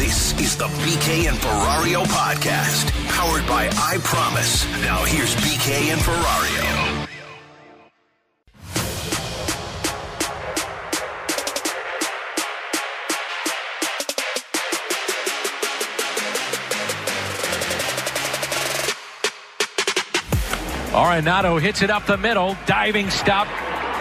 This is the BK and Ferrario podcast, powered by I Promise. Now here's BK and Ferrario. Arenado hits it up the middle, diving stop.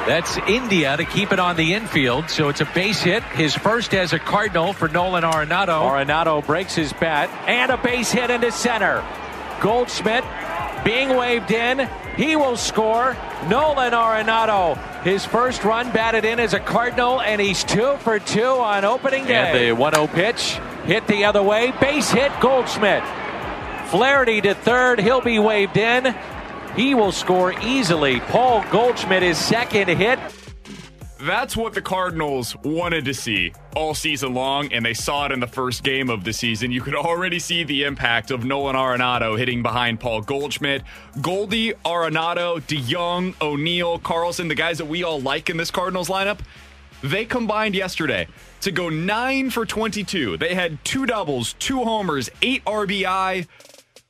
That's India to keep it on the infield. So it's a base hit, his first as a Cardinal for Nolan Arenado. Arenado breaks his bat and a base hit into center. Goldschmidt being waved in. He will score. Nolan Arenado, his first run batted in as a Cardinal, and he's two for two on opening day. And the 1 0 pitch hit the other way. Base hit Goldschmidt. Flaherty to third. He'll be waved in. He will score easily. Paul Goldschmidt is second hit. That's what the Cardinals wanted to see all season long, and they saw it in the first game of the season. You could already see the impact of Nolan Arenado hitting behind Paul Goldschmidt. Goldie, Arenado, DeJong, O'Neill, Carlson, the guys that we all like in this Cardinals lineup, they combined yesterday to go 9 for 22. They had two doubles, two homers, eight RBI,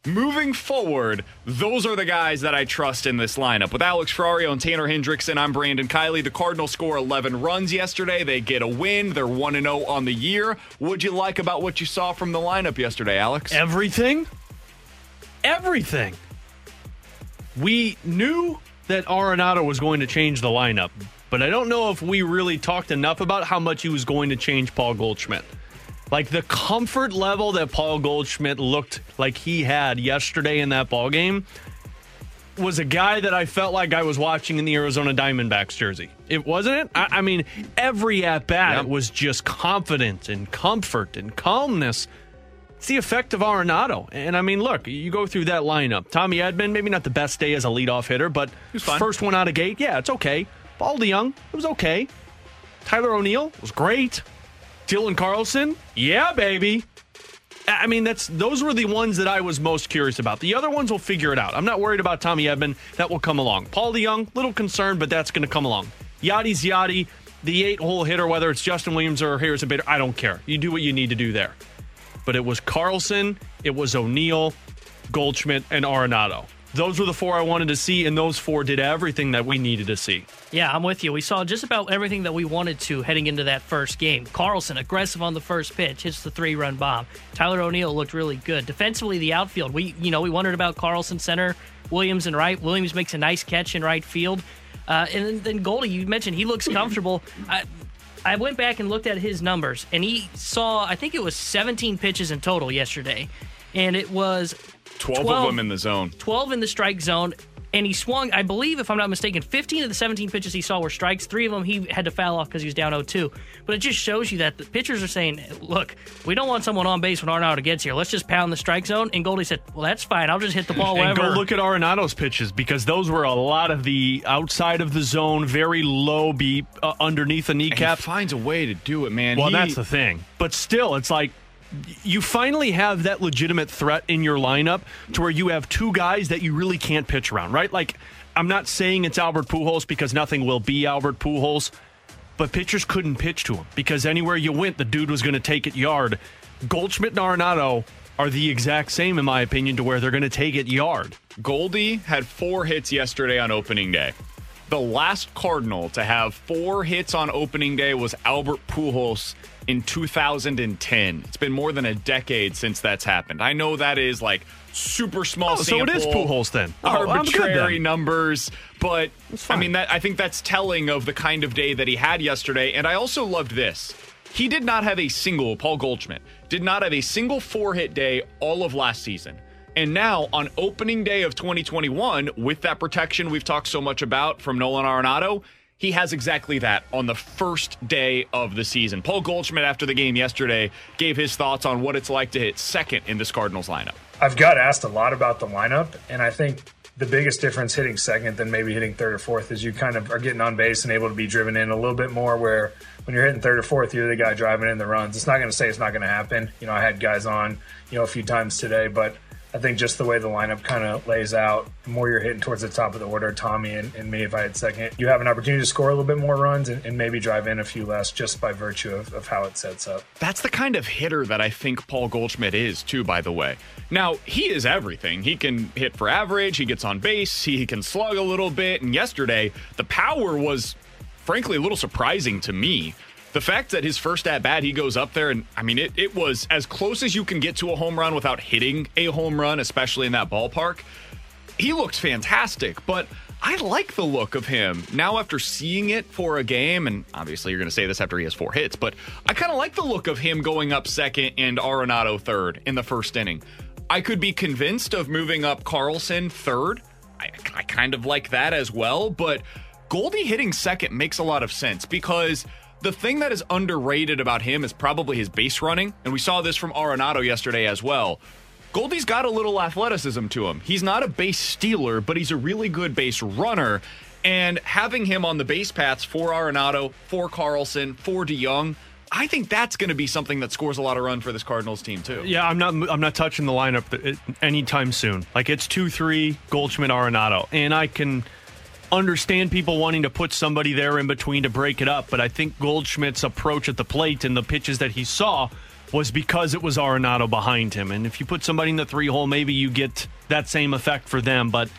Moving forward, those are the guys that I trust in this lineup. With Alex Ferrario and Tanner Hendrickson, I'm Brandon Kiley. The Cardinals score 11 runs yesterday. They get a win. They're 1 0 on the year. What'd you like about what you saw from the lineup yesterday, Alex? Everything. Everything. We knew that Arenado was going to change the lineup, but I don't know if we really talked enough about how much he was going to change Paul Goldschmidt. Like the comfort level that Paul Goldschmidt looked like he had yesterday in that ball game was a guy that I felt like I was watching in the Arizona Diamondbacks jersey. It wasn't it? I, I mean, every at bat yep. was just confidence and comfort and calmness. It's the effect of Arenado. And I mean, look, you go through that lineup. Tommy Edman, maybe not the best day as a leadoff hitter, but first one out of gate, yeah, it's okay. Paul DeJong, it was okay. Tyler O'Neill was great. Dylan Carlson, yeah, baby. I mean, that's those were the ones that I was most curious about. The other ones will figure it out. I'm not worried about Tommy Edman. That will come along. Paul DeJong, little concerned, but that's going to come along. Yadi's Yadi, the eight hole hitter, whether it's Justin Williams or Harrison Bader, I don't care. You do what you need to do there. But it was Carlson, it was O'Neill, Goldschmidt, and Arenado those were the four I wanted to see, and those four did everything that we needed to see. Yeah, I'm with you. We saw just about everything that we wanted to heading into that first game. Carlson, aggressive on the first pitch, hits the three run bomb. Tyler O'Neill looked really good. Defensively, the outfield, we you know, we wondered about Carlson center, Williams and right. Williams makes a nice catch in right field. Uh, and then, then Goldie, you mentioned he looks comfortable. I, I went back and looked at his numbers, and he saw, I think it was 17 pitches in total yesterday. And it was 12, 12 of them in the zone. 12 in the strike zone. And he swung, I believe, if I'm not mistaken, 15 of the 17 pitches he saw were strikes. Three of them he had to foul off because he was down 0 2. But it just shows you that the pitchers are saying, look, we don't want someone on base when Arenado gets here. Let's just pound the strike zone. And Goldie said, well, that's fine. I'll just hit the ball wherever. And go look at Arenado's pitches because those were a lot of the outside of the zone, very low beat uh, underneath the kneecap. And he finds a way to do it, man. Well, he... that's the thing. But still, it's like you finally have that legitimate threat in your lineup to where you have two guys that you really can't pitch around, right? Like, I'm not saying it's Albert Pujols because nothing will be Albert Pujols, but pitchers couldn't pitch to him because anywhere you went, the dude was going to take it yard. Goldschmidt and Arenado are the exact same, in my opinion, to where they're going to take it yard. Goldie had four hits yesterday on opening day. The last Cardinal to have four hits on opening day was Albert Pujols in 2010. It's been more than a decade since that's happened. I know that is like super small Oh, so it is Pujols then. Oh, arbitrary then. numbers, but I mean that I think that's telling of the kind of day that he had yesterday. And I also loved this. He did not have a single Paul Goldschmidt did not have a single four hit day all of last season. And now on opening day of 2021, with that protection we've talked so much about from Nolan Arenado, he has exactly that on the first day of the season. Paul Goldschmidt, after the game yesterday, gave his thoughts on what it's like to hit second in this Cardinals lineup. I've got asked a lot about the lineup, and I think the biggest difference hitting second than maybe hitting third or fourth is you kind of are getting on base and able to be driven in a little bit more. Where when you're hitting third or fourth, you're the guy driving in the runs. It's not going to say it's not going to happen. You know, I had guys on, you know, a few times today, but I think just the way the lineup kind of lays out, the more you're hitting towards the top of the order, Tommy and, and me, if I had second, you have an opportunity to score a little bit more runs and, and maybe drive in a few less just by virtue of, of how it sets up. That's the kind of hitter that I think Paul Goldschmidt is, too, by the way. Now, he is everything. He can hit for average, he gets on base, he can slug a little bit. And yesterday, the power was, frankly, a little surprising to me. The fact that his first at bat, he goes up there, and I mean, it, it was as close as you can get to a home run without hitting a home run, especially in that ballpark. He looked fantastic, but I like the look of him now after seeing it for a game. And obviously, you're going to say this after he has four hits, but I kind of like the look of him going up second and Arenado third in the first inning. I could be convinced of moving up Carlson third. I, I kind of like that as well, but Goldie hitting second makes a lot of sense because the thing that is underrated about him is probably his base running, and we saw this from Arenado yesterday as well. Goldie's got a little athleticism to him. He's not a base stealer, but he's a really good base runner. And having him on the base paths for Arenado, for Carlson, for DeJong, I think that's going to be something that scores a lot of run for this Cardinals team too. Yeah, I'm not. I'm not touching the lineup uh, anytime soon. Like it's two, three, Goldschmidt, Arenado, and I can understand people wanting to put somebody there in between to break it up. But I think Goldschmidt's approach at the plate and the pitches that he saw was because it was Arenado behind him. And if you put somebody in the three hole, maybe you get that same effect for them. But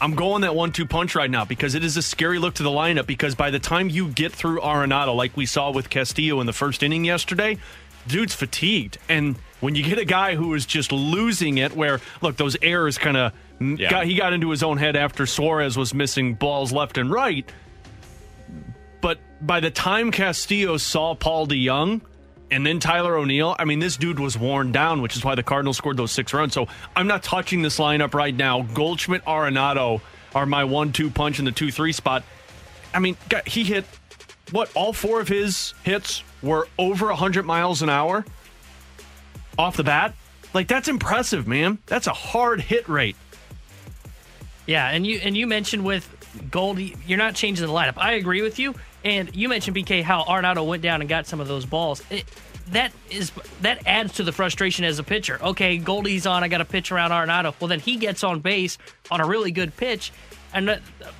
I'm going that one two punch right now because it is a scary look to the lineup because by the time you get through Arenado, like we saw with Castillo in the first inning yesterday, dude's fatigued. And when you get a guy who is just losing it, where look, those errors kind of Yeah. got he got into his own head after Suarez was missing balls left and right. But by the time Castillo saw Paul DeJong and then Tyler O'Neill, I mean, this dude was worn down, which is why the Cardinals scored those six runs. So I'm not touching this lineup right now. Goldschmidt, Arenado are my one-two punch in the two-three spot. I mean, God, he hit what? All four of his hits were over 100 miles an hour off the bat. Like that's impressive, man. That's a hard hit rate. Yeah, and you and you mentioned with Goldie, you're not changing the lineup. I agree with you. And you mentioned BK how Arenado went down and got some of those balls. It, that is that adds to the frustration as a pitcher. Okay, Goldie's on. I got to pitch around Arenado. Well, then he gets on base on a really good pitch. And uh,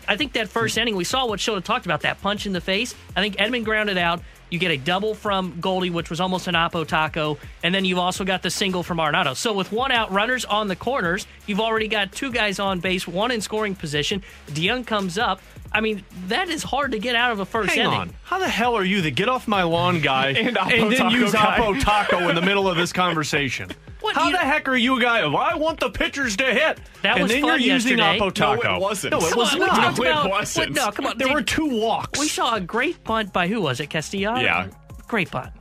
I think that first inning, we saw what Shota talked about that punch in the face. I think Edman grounded out. You get a double from Goldie, which was almost an Oppo taco, and then you've also got the single from Arenado. So with one out, runners on the corners, you've already got two guys on base, one in scoring position. DeJong comes up. I mean, that is hard to get out of a first Hang inning. on. How the hell are you the get off my lawn guy And Oppo then Taco use guy? Oppo Taco in the middle of this conversation? What, How you- the heck are you a guy? of, I want the pitchers to hit. That and was then fun you're using yesterday. Oppo No, Taco. it wasn't. No, it Come was on, not. talked No, it wasn't. what- no, come on. There Did- were two walks. We saw a great punt by who was it? Castillo? Yeah. Great punt.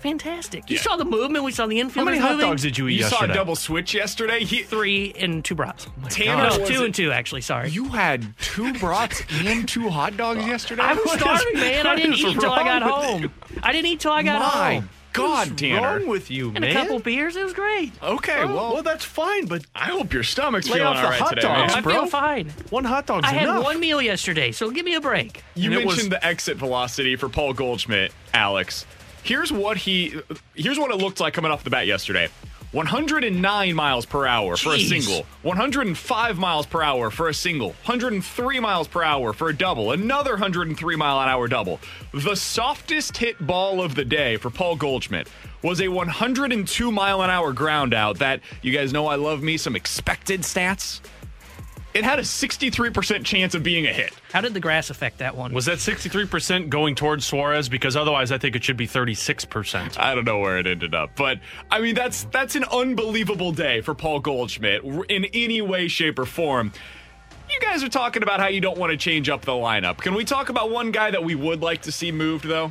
Fantastic. You Yeah. saw the movement. We saw the infield. How many hot moving. dogs did you eat You saw a double switch yesterday. He, Three and two brats. Oh Tanner no, two it- and two actually. Sorry. You had two brats and two hot dogs yesterday. I was starving, man. I didn't eat until I got wrong with home. I didn't eat till I got My home. God, What's Tanner. wrong with you, And man? a couple beers. It was great. Okay, Oh, well, well, that's fine, but I hope your stomach's Lay feeling off all the hot today, dogs, man. I bro. feel fine. one hot dog's I had enough. one meal yesterday, so give me a break. You And it was- mentioned the exit velocity for Paul Goldschmidt, Alex. Here's what he here's what it looked like coming off the bat yesterday. 109 miles per hour for a single, 105 miles per hour for a single, 103 miles per hour for a double, another 103 mile an hour double. The softest hit ball of the day for Paul Goldschmidt was a 102 mile an hour ground out that you guys know I love me some expected stats. It had a 63% chance of being a hit. How did the grass affect that one? Was that 63% going towards Suarez? Because otherwise, I think it should be 36%. I don't know where it ended up, but I mean that's that's an unbelievable day for Paul Goldschmidt in any way, shape, or form. You guys are talking about how you don't want to change up the lineup. Can we talk about one guy that we would like to see moved though?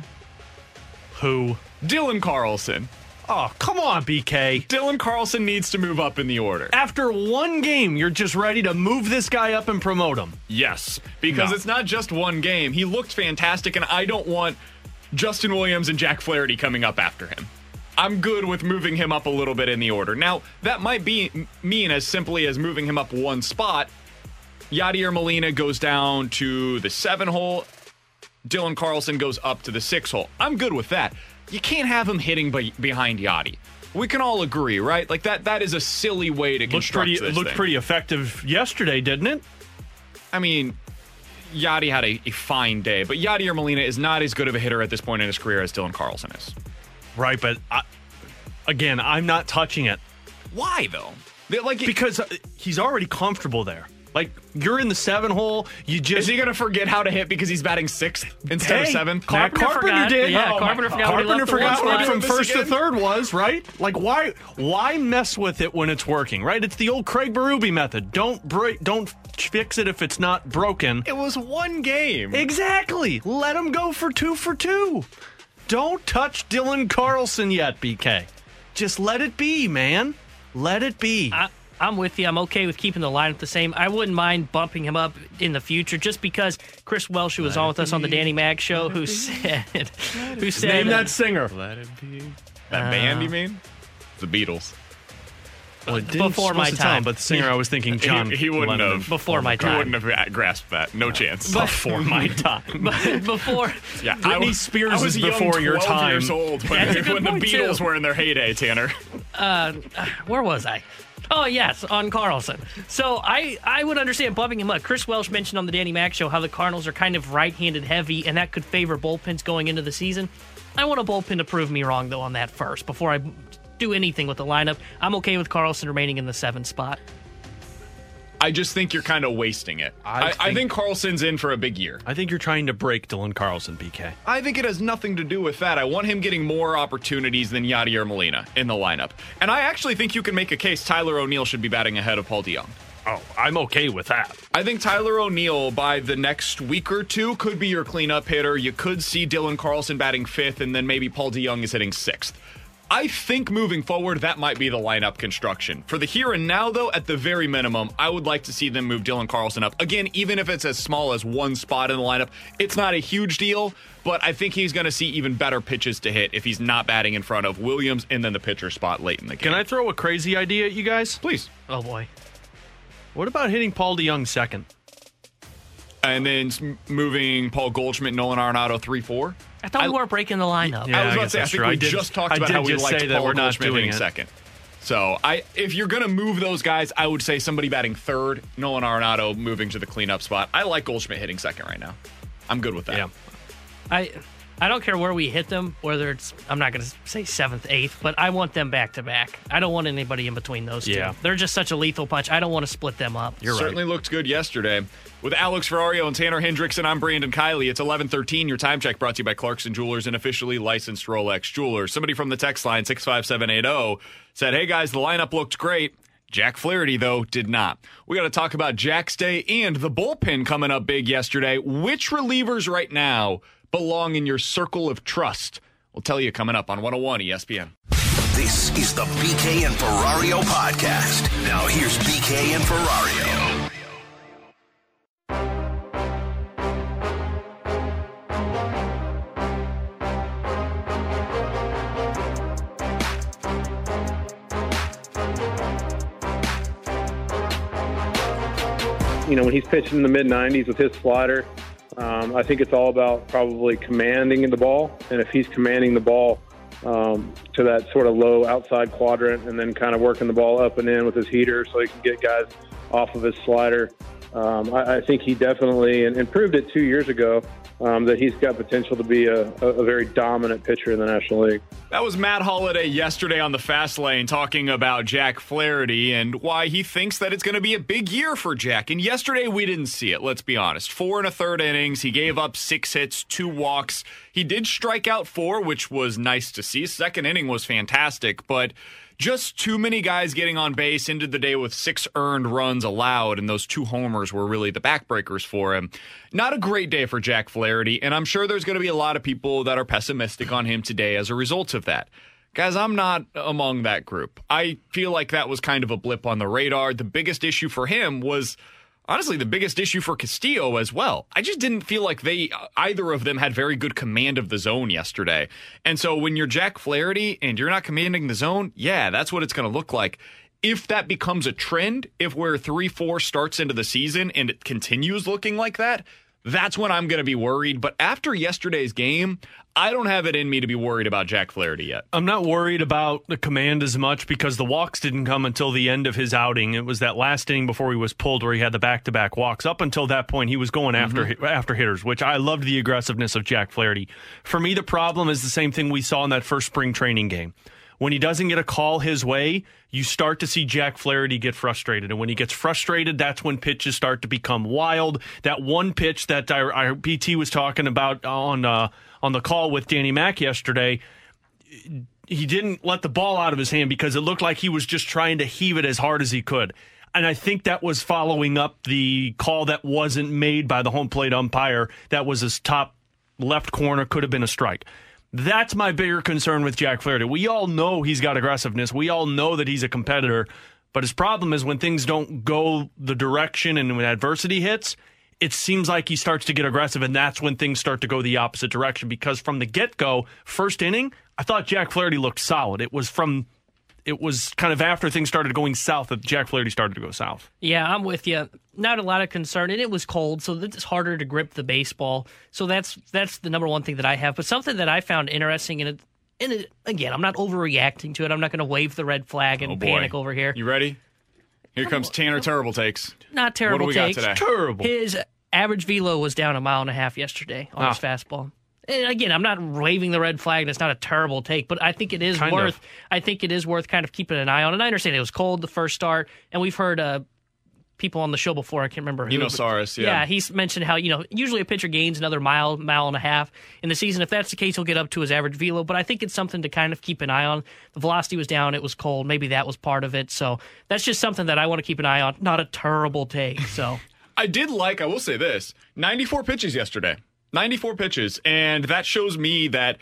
Who? Dylan Carlson. Oh, come on, BK. Dylan Carlson needs to move up in the order. After one game, you're just ready to move this guy up and promote him. Yes, because No. it's not just one game. He looked fantastic, and I don't want Justin Williams and Jack Flaherty coming up after him. I'm good with moving him up a little bit in the order. Now, that might be mean as simply as moving him up one spot. Yadier Molina goes down to the seven hole. Dylan Carlson goes up to the six hole. I'm good with that. You can't have him hitting be- behind Yadi. We can all agree, right? Like that. That is a silly way to Looked construct pretty, this looked thing. pretty effective yesterday, didn't it? I mean, Yadi had a, a fine day, but Yadier Molina is not as good of a hitter at this point in his career as Dylan Carlson is. Right, but I, again, I'm not touching it Why though? Like, because uh, he's already comfortable there. Like you're in the seven hole, you just is he going to forget how to hit because he's batting sixth instead of Hey, seventh? Matt Carpenter Carpenter forgot. did. Yeah, Oh, Carpenter forgot Carpenter forgot what spot. from This first to third was right. Like why? Why mess with it when it's working? Right? It's the old Craig Berube method. Don't break. Don't fix it if it's not broken. It was one game. Exactly. Let him go for two for two. Don't touch Dylan Carlson yet, BK. Just let it be, man. Let it be. I, I'm with you. I'm okay with keeping the lineup the same. I wouldn't mind bumping him up in the future, just because Chris Welsh, who was on with us on the Danny Mac show, who said, who said, Name that singer. Let it be. That band, you mean? The Beatles. Well, didn't Before my to tell him, time. but the singer I was thinking John. he, he wouldn't Lennon. have. Before my time. He wouldn't have grasped that. No chance. Before my time. before yeah, Britney was- Spears I was is young before your 12 time. Years old when, That's a good when the Beatles too. were in their heyday, Tanner. Uh, where was I? Oh yes, on Carlson. So I I would understand bumping him up. Chris Welsh mentioned on the Danny Mac show how the Cardinals are kind of right-handed heavy, and that could favor bullpens going into the season. I want a bullpen to prove me wrong though on that first before I do anything with the lineup. I'm okay with Carlson remaining in the seventh spot. I just think you're kind of wasting it. I I, I, think- think Carlson's in for a big year. I think you're trying to break Dylan Carlson, BK. I think it has nothing to do with that. I want him getting more opportunities than Yadier Molina in the lineup. And I actually think you can make a case Tyler O'Neill should be batting ahead of Paul DeJong. Oh, I'm okay with that. I think Tyler O'Neill by the next week or two could be your cleanup hitter. You could see Dylan Carlson batting fifth, and then maybe Paul DeJong is hitting sixth. I think moving forward, that might be the lineup construction. For the here and now, though, at the very minimum, I would like to see them move Dylan Carlson up. Again, even if it's as small as one spot in the lineup, it's not a huge deal, but I think he's going to see even better pitches to hit if he's not batting in front of Williams and then the pitcher spot late in the game. Can I throw a crazy idea at you guys? Please. Oh boy. What about hitting Paul DeJong second? And then moving Paul Goldschmidt, Nolan Arenado 3 4. I thought I- we weren't breaking the lineup. Yeah, I was I about to say, I think true. we I did- just talked I about how we just liked say that Paul we're not Goldschmidt doing it. second. So I, if you're gonna move those guys, I would say somebody batting third, Nolan Arenado moving to the cleanup spot. I like Goldschmidt hitting second right now. I'm good with that. Yeah. I I don't care where we hit them, whether it's I'm not going to say seventh, eighth, but I want them back to back. I don't want anybody in between those two. Yeah. They're just such a lethal punch. I don't want to split them up. You're Certainly looked good yesterday. With Alex Ferrario and Tanner Hendrickson, I'm Brandon Kiley. It's 11:13. Your time check brought to you by Clarkson Jewelers, an officially licensed Rolex jeweler. Somebody from the text line 65780 said, "Hey guys, the lineup looked great." Jack Flaherty, though, did not. We got to talk about Jack's day and the bullpen coming up big yesterday. Which relievers right now belong in your circle of trust? We'll tell you coming up on 101 ESPN. This is the BK and Ferrario podcast. Now here's BK and Ferrario. You know, when he's pitching in the mid 90s with his slider, um, I think it's all about probably commanding the ball. And if he's commanding the ball um, to that sort of low outside quadrant and then kind of working the ball up and in with his heater so he can get guys off of his slider, um, I, I think he definitely, and, and proved it two years ago um, that he's got potential to be a, a, very dominant pitcher in the National League. That was Matt Holliday yesterday on the Fast Lane talking about Jack Flaherty and why he thinks that it's going to be a big year for Jack. And yesterday we didn't see it, let's be honest. Four and a third innings. He gave up six hits, two walks. He did strike out four, which was nice to see. Second inning was fantastic, but just too many guys getting on base. Ended the day with six earned runs allowed, and those two homers were really the backbreakers for him. Not a great day for Jack Flaherty, and I'm sure there's going to be a lot of people that are pessimistic on him today as a result of that. Guys, I'm not among that group. I feel like that was kind of a blip on the radar. The biggest issue for him was honestly the biggest issue for Castillo as well. I just didn't feel like they uh, either of them had very good command of the zone yesterday. And so when you're Jack Flaherty and you're not commanding the zone, yeah, that's what it's going to look like. If that becomes a trend, if where 3-4 starts into the season and it continues looking like that, that's when I'm going to be worried. But after yesterday's game, I don't have it in me to be worried about Jack Flaherty yet. I'm not worried about the command as much because the walks didn't come until the end of his outing. It was that last inning before he was pulled where he had the back-to-back walks. Up until that point, he was going after mm-hmm. after hitters, which I loved the aggressiveness of Jack Flaherty. For me, the problem is the same thing we saw in that first spring training game. When he doesn't get a call his way, you start to see Jack Flaherty get frustrated. And when he gets frustrated, that's when pitches start to become wild. That one pitch that our, our PT was talking about on uh, on the call with Danny Mac yesterday, he didn't let the ball out of his hand because it looked like he was just trying to heave it as hard as he could. And I think that was following up the call that wasn't made by the home plate umpire. That was his top left corner, could have been a strike. That's my bigger concern with Jack Flaherty. We all know he's got aggressiveness. We all know that he's a competitor. But his problem is when things don't go the direction and when adversity hits, it seems like he starts to get aggressive, and that's when things start to go the opposite direction. Because from the get go, first inning, I thought Jack Flaherty looked solid. It was from it was kind of after things started going south that Jack Flaherty started to go south. Yeah, I'm with you. Not a lot of concern, and it was cold, so it's harder to grip the baseball. So that's that's the number one thing that I have. But something that I found interesting, and it, and it, again, I'm not overreacting to it. I'm not going to wave the red flag and oh panic over here. You ready? Here comes Tanner Terrible takes. Not terrible what do we takes. Got today? Terrible. His average velo was down a mile and a half yesterday on his ah. fastball and again, I'm not waving the red flag. That's not a terrible take, but I think it is kind worth. Of. I think it is worth kind of keeping an eye on. And I understand it was cold the first start, and we've heard uh, people on the show before. I can't remember who. You know, Saris, yeah. Yeah, he's mentioned how you know usually a pitcher gains another mile, mile and a half in the season. If that's the case, he'll get up to his average velo. But I think it's something to kind of keep an eye on. The velocity was down. It was cold. Maybe that was part of it. So that's just something that I want to keep an eye on. Not a terrible take. So. I did like. I will say this: 94 pitches yesterday. 94 pitches. And that shows me that,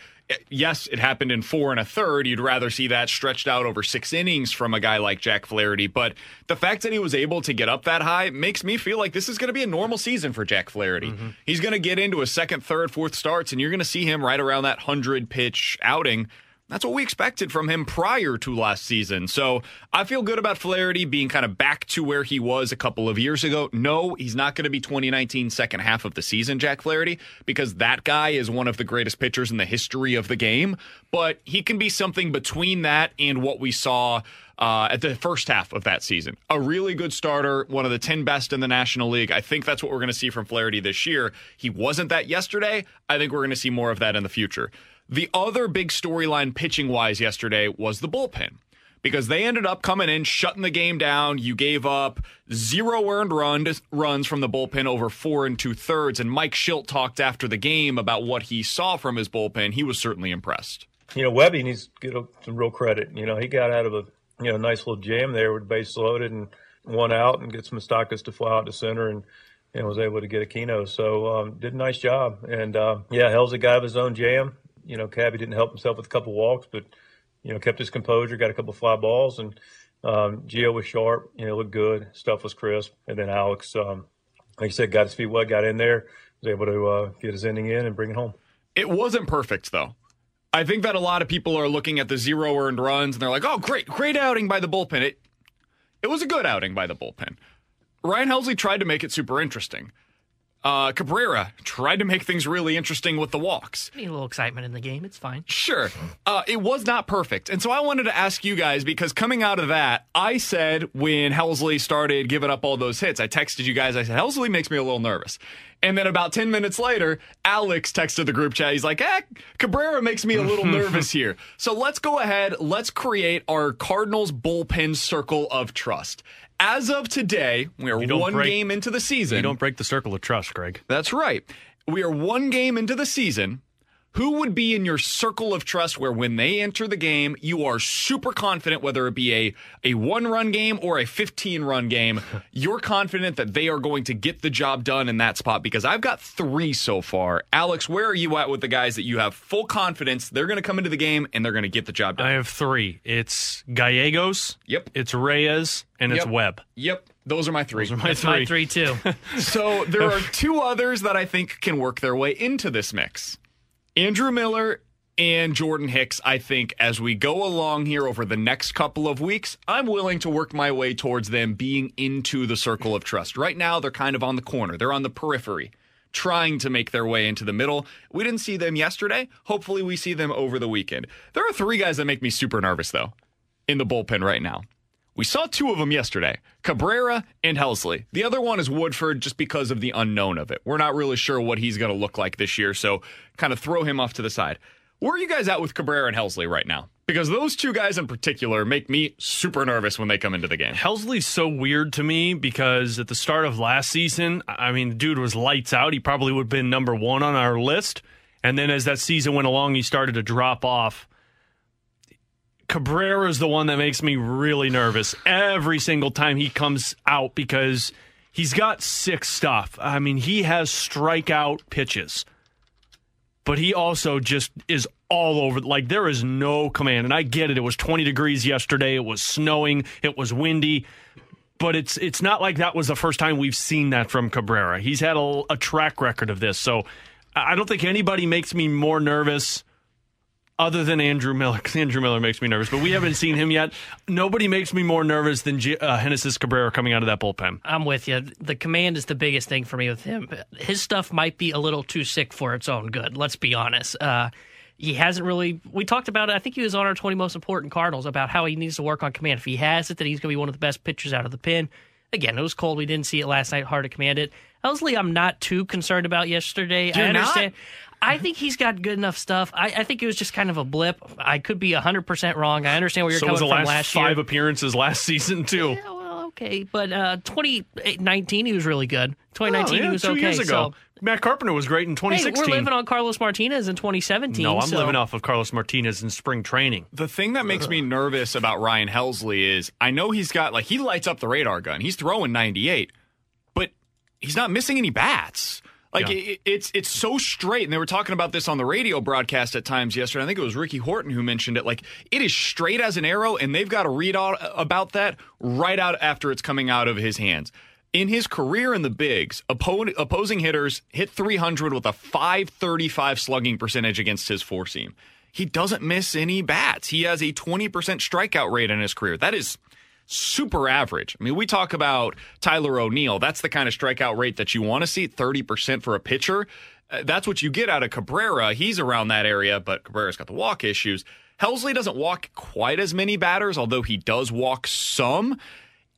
yes, it happened in four and a third. You'd rather see that stretched out over six innings from a guy like Jack Flaherty. But the fact that he was able to get up that high makes me feel like this is going to be a normal season for Jack Flaherty. Mm-hmm. He's going to get into a second, third, fourth starts, and you're going to see him right around that 100 pitch outing. That's what we expected from him prior to last season. So I feel good about Flaherty being kind of back to where he was a couple of years ago. No, he's not going to be 2019 second half of the season, Jack Flaherty, because that guy is one of the greatest pitchers in the history of the game. But he can be something between that and what we saw uh, at the first half of that season. A really good starter, one of the 10 best in the National League. I think that's what we're going to see from Flaherty this year. He wasn't that yesterday. I think we're going to see more of that in the future. The other big storyline pitching wise yesterday was the bullpen because they ended up coming in, shutting the game down. You gave up zero earned run, runs from the bullpen over four and two thirds. And Mike Shildt talked after the game about what he saw from his bullpen. He was certainly impressed. You know, Webby needs to get some real credit. You know, he got out of a you know nice little jam there with base loaded and one out and gets Moustakas to fly out to center and and was able to get a Aquino. So um, did a nice job. And uh, yeah, hell's a guy of his own jam you know, Cabby didn't help himself with a couple walks, but you know, kept his composure, got a couple fly balls, and um, Gio was sharp. You know, looked good. Stuff was crisp, and then Alex, um, like you said, got his feet wet, got in there, was able to uh, get his inning in and bring it home. It wasn't perfect though. I think that a lot of people are looking at the zero earned runs and they're like, "Oh, great, great outing by the bullpen." It it was a good outing by the bullpen. Ryan Helsley tried to make it super interesting Uh, Cabrera tried to make things really interesting with the walks. Need a little excitement in the game. It's fine. Sure. Uh, it was not perfect. And so I wanted to ask you guys because coming out of that, I said when Helsley started giving up all those hits, I texted you guys, I said, Helsley makes me a little nervous. And then about 10 minutes later, Alex texted the group chat. He's like, eh, Cabrera makes me a little nervous here. So let's go ahead. Let's create our Cardinals bullpen circle of trust. As of today, we are one break- game into the season. You don't break the circle of trust, Greg. That's right. We are one game into the season. Who would be in your circle of trust where when they enter the game, you are super confident, whether it be a, a one run game or a 15 run game, you're confident that they are going to get the job done in that spot? Because I've got three so far. Alex, where are you at with the guys that you have full confidence they're going to come into the game and they're going to get the job done? I have three. It's Gallegos. Yep. It's Reyes and it's Yep. Webb. Yep. Those are my three. Those are my That's three. my three too. So there are two others that I think can work their way into this mix. Andrew Miller and Jordan Hicks, I think, as we go along here over the next couple of weeks, I'm willing to work my way towards them being into the circle of trust. Right now, they're kind of on the corner, they're on the periphery, trying to make their way into the middle. We didn't see them yesterday. Hopefully, we see them over the weekend. There are three guys that make me super nervous, though, in the bullpen right now. We saw two of them yesterday Cabrera and Helsley. The other one is Woodford just because of the unknown of it. We're not really sure what he's going to look like this year, so kind of throw him off to the side. Where are you guys at with Cabrera and Helsley right now? Because those two guys in particular make me super nervous when they come into the game. Helsley's so weird to me because at the start of last season, I mean, the dude was lights out. He probably would have been number one on our list. And then as that season went along, he started to drop off. Cabrera is the one that makes me really nervous every single time he comes out because he's got sick stuff. I mean, he has strikeout pitches, but he also just is all over. Like, there is no command. And I get it. It was 20 degrees yesterday, it was snowing, it was windy. But it's it's not like that was the first time we've seen that from Cabrera. He's had a, a track record of this, so I don't think anybody makes me more nervous other than Andrew Miller, 'cause Andrew Miller makes me nervous, but we haven't seen him yet. Nobody makes me more nervous than G- uh, Genesis Cabrera coming out of that bullpen. I'm with you. The command is the biggest thing for me with him. His stuff might be a little too sick for its own good. Let's be honest. Uh, he hasn't really. We talked about it. I think he was on our 20 most important Cardinals about how he needs to work on command. If he has it, then he's going to be one of the best pitchers out of the pen. Again, it was cold. We didn't see it last night. Hard to command it. Helsley, I'm not too concerned about yesterday. I You're not? Understand. I think he's got good enough stuff. I, I think it was just kind of a blip. I could be 100% wrong. I understand where you're So coming was the from last, last five appearances last season too. Yeah, well, okay, but uh, 2019 he was really good. 2019 Oh, yeah, he was two okay. years ago. So Matt Carpenter was great in hey, 2016. we're living on Carlos Martinez in 2017. no, I'm so- living off of Carlos Martinez in spring training. The thing that makes me nervous about Ryan Helsley is I know he's got, like, he lights up the radar gun. He's throwing 98, but he's not missing any bats. Like Yeah. it, it's it's so straight, and they were talking about this on the radio broadcast at times yesterday. I think it was Ricky Horton who mentioned it. Like it is straight as an arrow, and they've got to read all about that right out after it's coming out of his hands. In his career in the bigs, oppo- opposing hitters hit 300 with a 535 slugging percentage against his four seam. He doesn't miss any bats. He has a 20% strikeout rate in his career. That is super average. I mean, we talk about Tyler O'Neill. That's the kind of strikeout rate that you want to see, 30% for a pitcher. Uh, that's what you get out of Cabrera. He's around that area, but Cabrera's got the walk issues. Helsley doesn't walk quite as many batters, although he does walk some.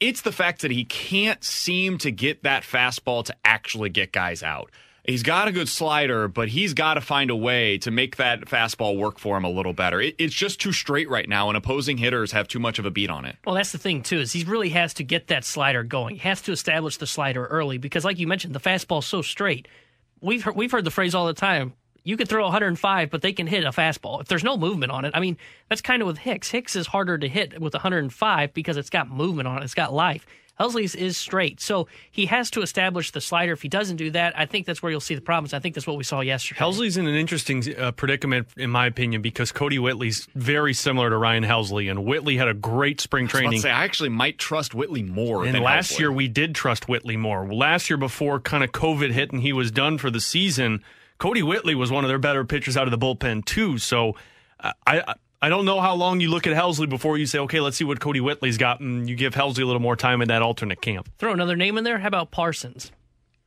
It's the fact that he can't seem to get that fastball to actually get guys out. He's got a good slider, but he's got to find a way to make that fastball work for him a little better. It, it's just too straight right now, and opposing hitters have too much of a beat on it. Well, that's the thing too is he really has to get that slider going. He has to establish the slider early because, like you mentioned, the fastball's so straight. We've heard, we've heard the phrase all the time. You can throw 105, but they can hit a fastball if there's no movement on it. I mean, that's kind of with Hicks. Hicks is harder to hit with 105 because it's got movement on it. It's got life. Helsley's is straight, so he has to establish the slider. If he doesn't do that, I think that's where you'll see the problems. I think that's what we saw yesterday. Helsley's in an interesting uh, predicament, in my opinion, because Kodi Whitley's very similar to Ryan Helsley, and Whitley had a great spring I was about to training. say, I actually might trust Whitley more. And than last Helsley. year we did trust Whitley more. Last year before kind of COVID hit and he was done for the season, Kodi Whitley was one of their better pitchers out of the bullpen too. So uh, I I, I don't know how long you look at Helsley before you say, okay, let's see what Kodi Whitley's got, and you give Helsley a little more time in that alternate camp. Throw another name in there. How about Parsons?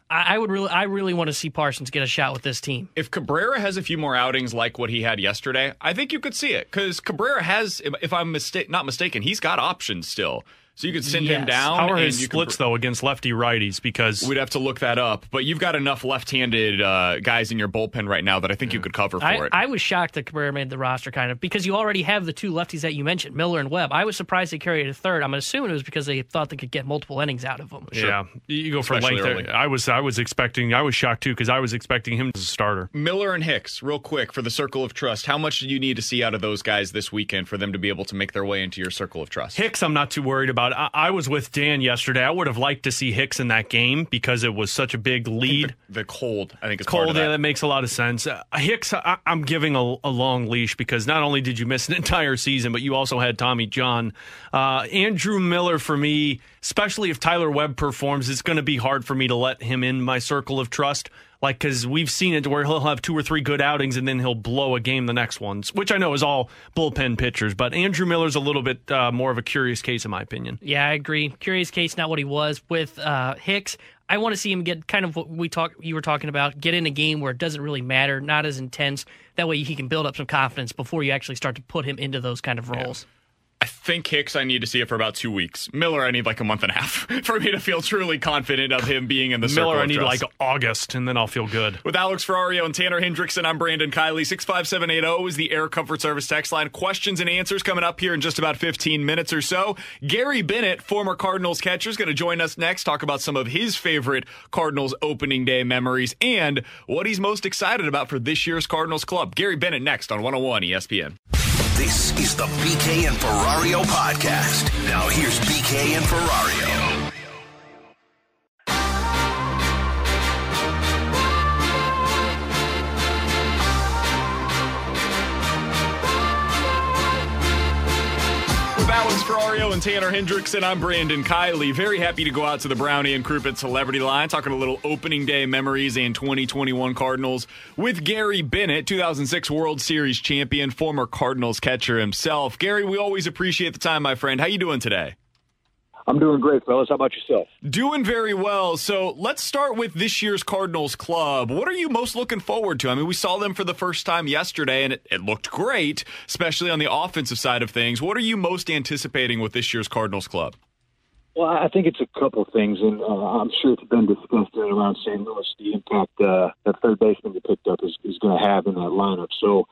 I, I would really, I really want to see Parsons get a shot with this team. If Cabrera has a few more outings like what he had yesterday, I think you could see it because Cabrera has, if I'm mistake, not mistaken, he's got options still. So you could send Yes. him down. How are his you could splits though against lefty righties? Because We'd have to look that up, but you've got enough left-handed uh, guys in your bullpen right now that I think you could cover for I, it. I was shocked that Cabrera made the roster, kind of, because you already have the two lefties that you mentioned, Miller and Webb. I was surprised they carried a third. I'm assuming it was because they thought they could get multiple innings out of him. yeah, you go for Especially length. early. I was I was expecting I was shocked too because I was expecting him as a starter. Miller and Hicks, real quick for the circle of trust. How much do you need to see out of those guys this weekend for them to be able to make their way into your circle of trust? Hicks, I'm not too worried about. I, I was with Dan yesterday. I would have liked to see Hicks in that game because it was such a big lead. The cold, I think, part Cold, of yeah, that. that makes a lot of sense. Uh, Hicks, I, I'm giving a, a long leash because not only did you miss an entire season, but you also had Tommy John. Uh, Andrew Miller, for me, especially if Tyler Webb performs, it's going to be hard for me to let him in my circle of trust. Like, because we've seen it to where he'll have two or three good outings and then he'll blow a game the next ones, which I know is all bullpen pitchers. But Andrew Miller's a little bit uh, more of a curious case, in my opinion. Yeah, I agree. Curious case, not what he was with uh, Hicks. I want to see him get kind of what we talk. You were talking about get in a game where it doesn't really matter, not as intense. That way he can build up some confidence before you actually start to put him into those kind of roles. I think Hicks, I need to see it for about two weeks. Miller, I need like a month and a half for me to feel truly confident of him being in the circle Miller, I need trust. like August, and then I'll feel good. With Alex Ferrario and Tanner Hendrickson, I'm Brandon Kiley. 65780 is the Air Comfort Service text line. Questions and answers coming up here in just about 15 minutes or so. Gary Bennett, former Cardinals catcher, is going to join us next, talk about some of his favorite Cardinals opening day memories and what he's most excited about for this year's Cardinals club. Gary Bennett next on 101 ESPN. This is the BK and Ferrario podcast. Now here's BK and Ferrario. Alex Ferrario and Tanner Hendrickson, I'm Brandon Kiley. Very happy to go out to the Brownie and Crouppen Celebrity Line, talking a little opening day memories and 2021 Cardinals with Gary Bennett, 2006 World Series champion, former Cardinals catcher himself. Gary, we always appreciate the time, my friend. How you doing today? I'm doing great, fellas. How about yourself? Doing very well. So let's start with this year's Cardinals club. What are you most looking forward to? I mean, we saw them for the first time yesterday, and it, it looked great, especially on the offensive side of things. What are you most anticipating with this year's Cardinals club? Well, I think it's a couple things, and uh, I'm sure it's been discussed around St. Louis the impact uh, that third baseman you picked up is, is going to have in that lineup. So,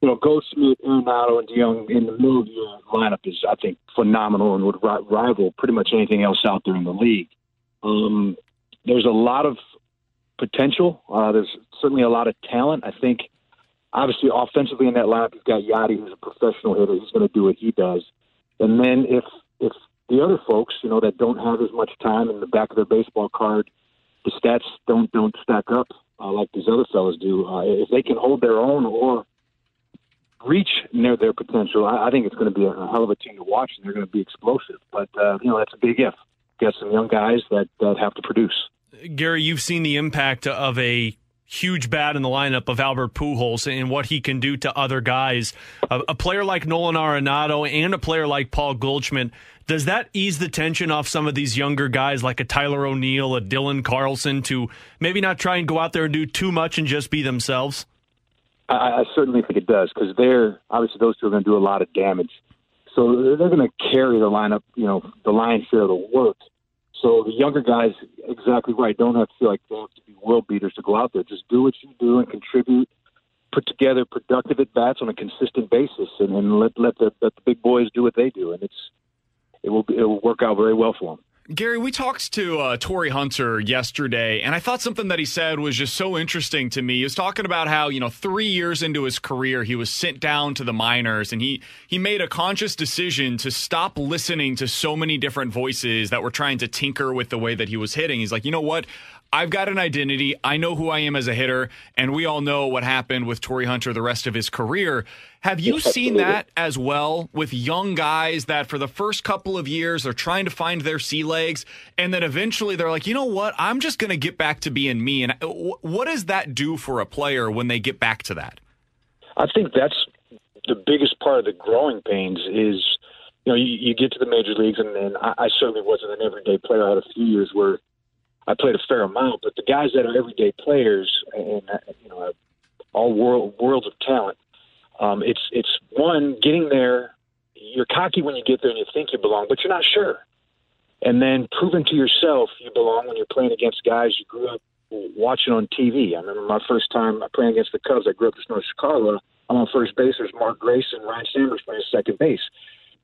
you know, Goldschmidt, Arenado, and DeJong in the middle of your lineup is, I think, phenomenal and would ri- rival pretty much anything else out there in the league. Um, there's a lot of potential. Uh, there's certainly a lot of talent. I think, obviously, offensively in that lineup, you've got Yadi, who's a professional hitter. He's going to do what he does. And then if if the other folks, you know, that don't have as much time in the back of their baseball card, the stats don't don't stack up uh, like these other fellas do. Uh, if they can hold their own or reach near their potential, I, I think it's going to be a, hell of a team to watch, and they're going to be explosive. But uh, you know, that's a big if. Got some young guys that that have to produce. Gary, you've seen the impact of a huge bat in the lineup of Albert Pujols and what he can do to other guys. A, a player like Nolan Arenado and a player like Paul Goldschmidt, does that ease the tension off some of these younger guys like a Tyler O'Neill, a Dylan Carlson to maybe not try and go out there and do too much and just be themselves? I, I certainly think it does because they're obviously those two are going to do a lot of damage. So they're, they're going to carry the lineup, you know, the lion's share of the work. So the younger guys, exactly right, don't have to feel like they have to be world beaters to go out there. Just do what you do and contribute. Put together productive at bats on a consistent basis, and, and let let the, let the big boys do what they do, and it's it will it will work out very well for them. Gary, we talked to uh, Torii Hunter yesterday, and I thought something that he said was just so interesting to me. He was talking about how you know three years into his career, he was sent down to the minors, and he he made a conscious decision to stop listening to so many different voices that were trying to tinker with the way that he was hitting. He's like, you know what? I've got an identity. I know who I am as a hitter, and we all know what happened with Torii Hunter the rest of his career. Have you seen that as well with young guys that for the first couple of years they're trying to find their sea legs, and then eventually they're like, you know what? I'm just going to get back to being me. And uh, what does that do for a player when they get back to that? I think that's the biggest part of the growing pains is, you know, you, you get to the major leagues, and, and I, I certainly wasn't an everyday player. I had a few years where I played a fair amount, but the guys that are everyday players and you know all world worlds of talent, um, it's it's one getting there. You're cocky when you get there and you think you belong, but you're not sure. And then proving to yourself you belong when you're playing against guys you grew up watching on TV. I remember my first time playing against the Cubs. I grew up in North Chicago. I'm on first base. There's Mark Grayson, Ryne Sandberg playing second base.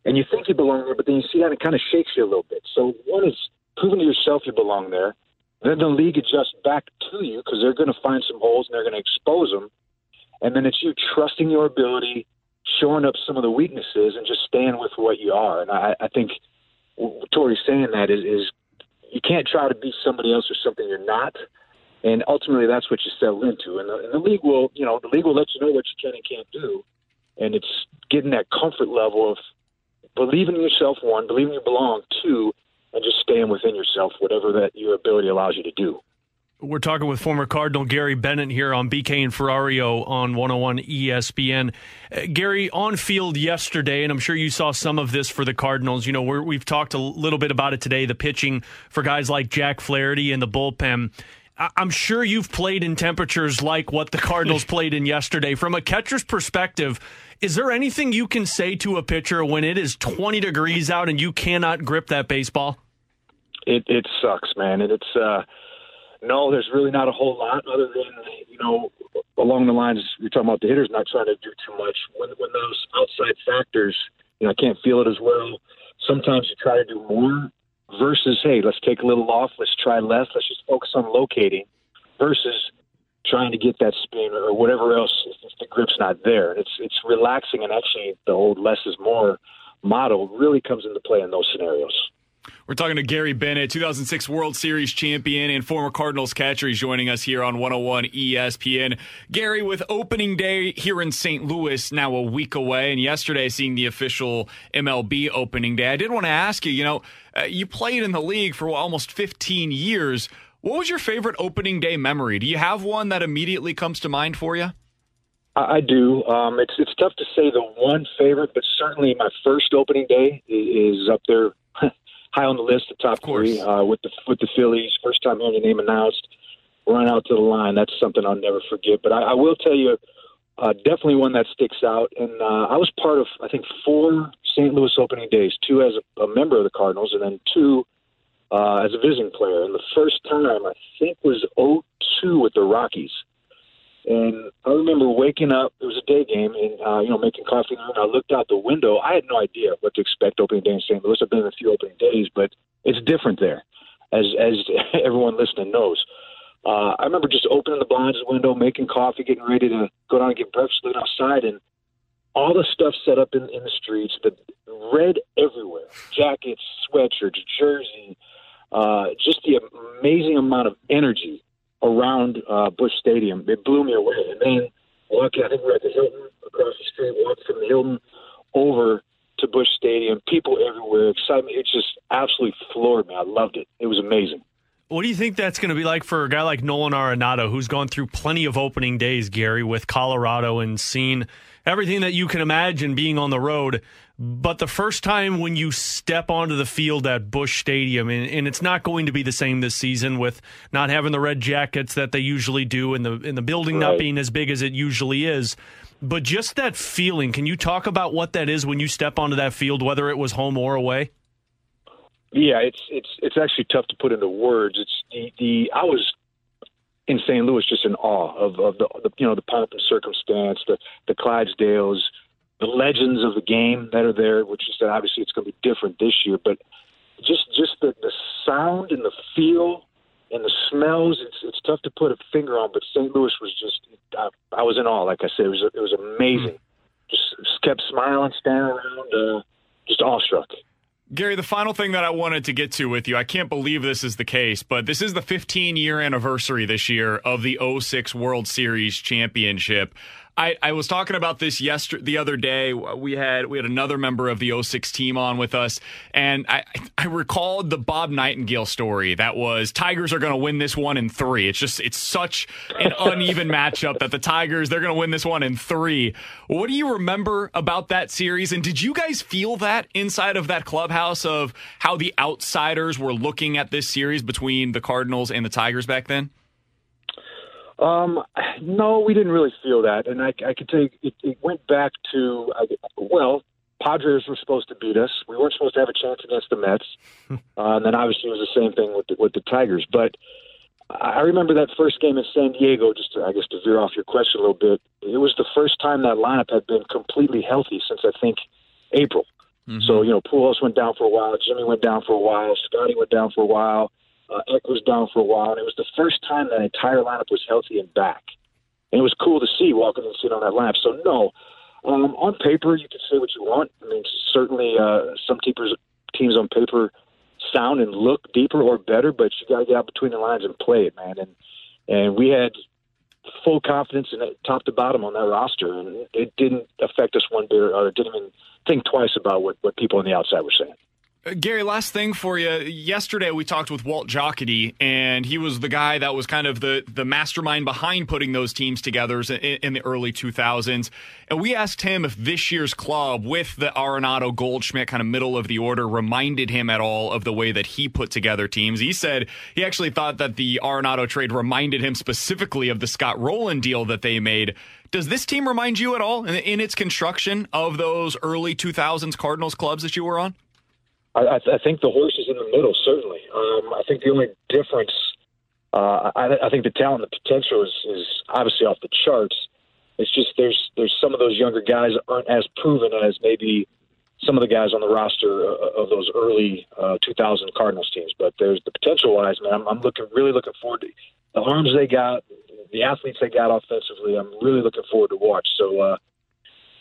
And you think you belong there, but then you see that and it kind of shakes you a little bit. So one is proving to yourself you belong there. Then the league adjusts back to you because they're going to find some holes and they're going to expose them. And then it's you trusting your ability, showing up some of the weaknesses, and just staying with what you are. And I, I think Torii's saying that is, is you can't try to be somebody else or something you're not. And ultimately, that's what you settle into. And the, and the league will, you know, the league will let you know what you can and can't do. And it's getting that comfort level of believing in yourself, one, believing you belong, two, and just staying within yourself, whatever that your ability allows you to do. We're talking with former Cardinal Gary Bennett here on BK and Ferrario on 101 ESPN. Uh, Gary, on field yesterday, and I'm sure you saw some of this for the Cardinals. You know, we have talked a little bit about it today, the pitching for guys like Jack Flaherty and the bullpen. I'm sure you've played in temperatures like what the Cardinals played in yesterday. From a catcher's perspective, is there anything you can say to a pitcher when it is 20 degrees out and you cannot grip that baseball? It it sucks, man. And it's uh no, there's really not a whole lot other than you know along the lines you're talking about the hitters not trying to do too much. When when those outside factors, you know, I can't feel it as well. Sometimes you try to do more versus hey, let's take a little off, let's try less, let's just focus on locating versus trying to get that spin or whatever else if the grip's not there. It's it's relaxing and actually the old less is more model really comes into play in those scenarios. We're talking to Gary Bennett, 2006 World Series champion and former Cardinals catcher. He's joining us here on 101 ESPN. Gary, with opening day here in St. Louis now a week away, and yesterday seeing the official MLB opening day, I did want to ask you, you know, uh, you played in the league for almost 15 years. What was your favorite opening day memory? Do you have one that immediately comes to mind for you? I do. Um, it's it's tough to say the one favorite, but certainly my first opening day is up there high on the list, the top three uh, with the with the Phillies. First time hearing the name announced, run out to the line. That's something I'll never forget. But I, I will tell you, uh, definitely one that sticks out. And uh, I was part of I think four St. Louis opening days, two as a, a member of the Cardinals, and then two uh, as a visiting player. And the first time I think was 02 with the Rockies. And I remember waking up. It was a day game, and uh, you know, making coffee. And I looked out the window. I had no idea what to expect opening day in St. Louis. I've been a few opening days, but it's different there, as as everyone listening knows. Uh, I remember just opening the blinds, window, making coffee, getting ready to go down and get breakfast, looking outside, and all the stuff set up in, in the streets, the red everywhere, jackets, sweatshirts, jersey, uh, just the amazing amount of energy around uh, Busch Stadium. It blew me away. And then walking, I think we we're at the Hilton across the street, walked from the Hilton over to Busch Stadium, people everywhere, excitement. It just absolutely floored me. I loved it. It was amazing. What do you think that's going to be like for a guy like Nolan Arenado, who's gone through plenty of opening days, Gary, with Colorado and seen everything that you can imagine being on the road? But the first time when you step onto the field at Busch Stadium, and, and, it's not going to be the same this season with not having the red jackets that they usually do, and the and the building right. not being as big as it usually is. But just that feeling, can you talk about what that is when you step onto that field, whether it was home or away? Yeah, it's it's it's actually tough to put into words. It's the, the I was in St. Louis just in awe of, of the, the you know the pomp and circumstance, the the Clydesdales, the legends of the game that are there, which is that obviously it's going to be different this year, but just just the, the sound and the feel and the smells, it's it's tough to put a finger on. But St. Louis was just I, I was in awe. Like I said, it was it was amazing. Just, just kept smiling, standing around, uh, just awestruck. Gary, the final thing that I wanted to get to with you, I can't believe this is the case, but this is the 15 year anniversary this year of the 06 World Series championship. I, I was talking about this yesterday the other day. We had we had another member of the 06 team on with us, and I I recalled the Bob Nightingale story that was Tigers are going to win this one in three. It's just it's such an uneven matchup that the Tigers they're going to win this one in three. What do you remember about that series? And did you guys feel that inside of that clubhouse of how the outsiders were looking at this series between the Cardinals and the Tigers back then? Um, no, we didn't really feel that, and I, I could tell you it, it went back to well, Padres were supposed to beat us. We weren't supposed to have a chance against the Mets, uh, and then obviously it was the same thing with the, with the Tigers. But I remember that first game in San Diego. Just to, I guess to veer off your question a little bit, it was the first time that lineup had been completely healthy since I think April. Mm-hmm. So you know, Pujols went down for a while, Jimmy went down for a while, Scotty went down for a while. Uh, Eck was down for a while, and it was the first time that entire lineup was healthy and back. And it was cool to see walking and sitting on that lineup. So no, um, on paper you can say what you want. I mean, certainly uh, some keepers, teams on paper sound and look deeper or better, but you got to get out between the lines and play it, man. And and we had full confidence in it, top to bottom on that roster, and it didn't affect us one bit, or didn't even think twice about what what people on the outside were saying. Uh, Gary, last thing for you. Yesterday we talked with Walt Jocketty, and he was the guy that was kind of the, the mastermind behind putting those teams together in, in, the early 2000s. And we asked him if this year's club, with the Arenado Goldschmidt kind of middle of the order, reminded him at all of the way that he put together teams. He said he actually thought that the Arenado trade reminded him specifically of the Scott Rolen deal that they made. Does this team remind you at all in, in its construction of those early 2000s Cardinals clubs that you were on? I, I think the horse is in the middle. Certainly, um, I think the only difference, uh, I, I think the talent, the potential is, is obviously off the charts. It's just there's there's some of those younger guys aren't as proven as maybe some of the guys on the roster of those early uh, 2000 Cardinals teams. But there's the potential wise, man. I'm, I'm looking really looking forward to the arms they got, the athletes they got offensively. I'm really looking forward to watch. So uh,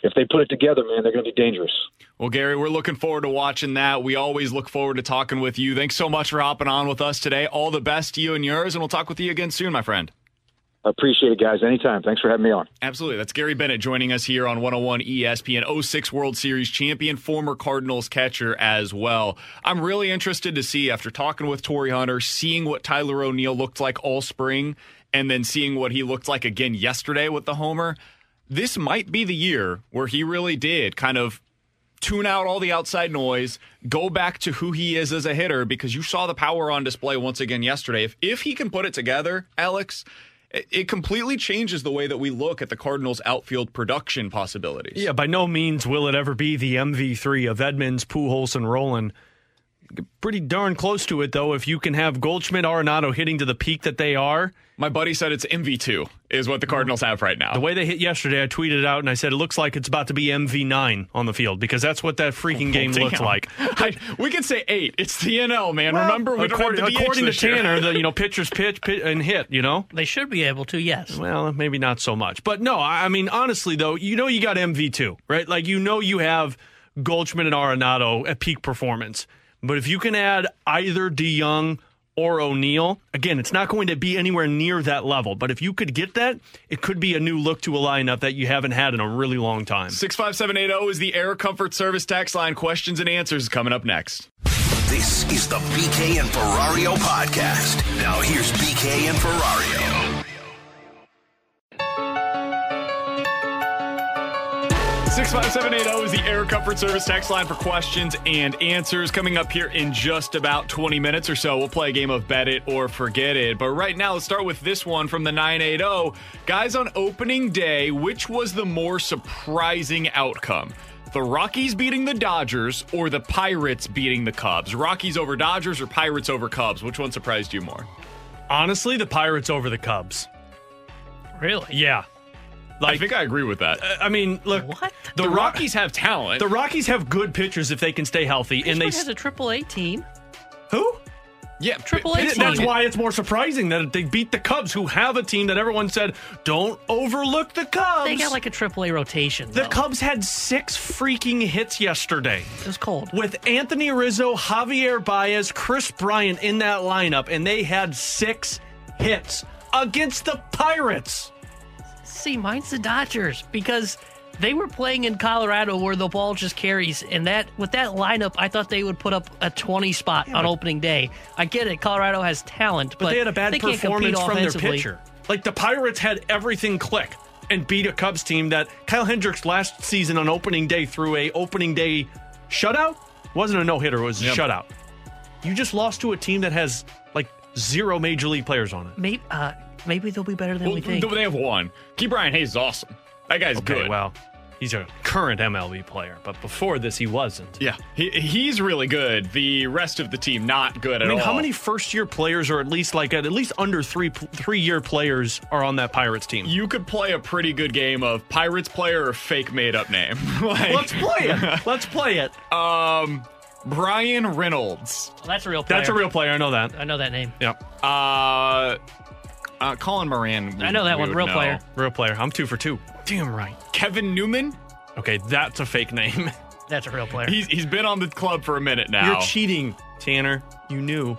if they put it together, man, they're going to be dangerous. Well, Gary, we're looking forward to watching that. We always look forward to talking with you. Thanks so much for hopping on with us today. All the best to you and yours, and we'll talk with you again soon, my friend. Appreciate it, guys. Anytime. Thanks for having me on. Absolutely. That's Gary Bennett joining us here on 101 ESPN 06 World Series champion, former Cardinals catcher as well. I'm really interested to see, after talking with Torii Hunter, seeing what Tyler O'Neill looked like all spring, and then seeing what he looked like again yesterday with the homer this might be the year where he really did kind of tune out all the outside noise, go back to who he is as a hitter because you saw the power on display once again yesterday. If if he can put it together, Alex, it, completely changes the way that we look at the Cardinals' outfield production possibilities. Yeah, by no means will it ever be the MV3 of Edmonds, Pujols, and Rolen. Pretty darn close to it, though, if you can have Goldschmidt, Arenado hitting to the peak that they are – my buddy said it's MV2 is what the Cardinals have right now. The way they hit yesterday, I tweeted it out and I said it looks like it's about to be MV9 on the field because that's what that freaking oh, game looks like. I, we could say eight. It's the NL, man. Well, Remember, we according, according to Tanner, the you know pitchers pitch, pitch and hit. You know they should be able to. Yes. Well, maybe not so much, but no. I mean, honestly though, you know you got MV2, right? Like you know you have Goldschmidt and Arenado at peak performance, but if you can add either DeJong or O'Neill. Again, it's not going to be anywhere near that level, but if you could get that, it could be a new look to a lineup that you haven't had in a really long time. 65780 is the Air Comfort Service tax line. Questions and answers coming up next. This is the BK and Ferrario podcast. Now here's BK and Ferrario. 65780 is the Air Comfort Service text line for questions and answers. Coming up here in just about 20 minutes or so, we'll play a game of Bet It or Forget It. But right now, let's start with this one from the 980. Guys, on opening day, which was the more surprising outcome? The Rockies beating the Dodgers or the Pirates beating the Cubs? Rockies over Dodgers or Pirates over Cubs? Which one surprised you more? Honestly, the Pirates over the Cubs. Really? Yeah. Like, I think I agree with that. Uh, I mean, look, what the, the Rockies have talent. The Rockies have good pitchers if they can stay healthy, Pittsburgh and they has a Triple A team. Who? Yeah, Triple A. That's why it's more surprising that they beat the Cubs, who have a team that everyone said don't overlook the Cubs. They got like a Triple A rotation. The though. Cubs had six freaking hits yesterday. It was cold with Anthony Rizzo, Javier Baez, Kris Bryant in that lineup, and they had six hits against the Pirates. See, mine's the Dodgers because they were playing in Colorado where the ball just carries, and that with that lineup, I thought they would put up a 20 spot on opening day. I get it, Colorado has talent, but, But they had a bad performance from their pitcher. Like the Pirates had everything click and beat a Cubs team that Kyle Hendricks last season on opening day threw a opening day shutout. Wasn't a no hitter, it was a Yep. shutout. You just lost to a team that has like zero major league players on it. Maybe, uh, maybe they'll be better than Well, we think. they have one. Ke'Bryan Hayes is awesome. That guy's Okay, good. well, he's a current MLB player, but before this he wasn't. Yeah, he, he's really good. The rest of the team not good I at mean, all. how many first year players or at least like at, at least under three three year players are on that Pirates team? You could play a pretty good game of Pirates player or fake made up name. Like, Let's play it. Let's play it. Um, Bryan Reynolds. Well, that's a real player. That's a real player. I know that. I know that name. Yep. Uh, uh Colin Moran. we- I know that one. Real know. player. Real player. I'm two for two. Damn right. Kevin Newman. Okay, that's a fake name. That's a real player. He's he's been on the club for a minute now. You're cheating, Tanner. You knew.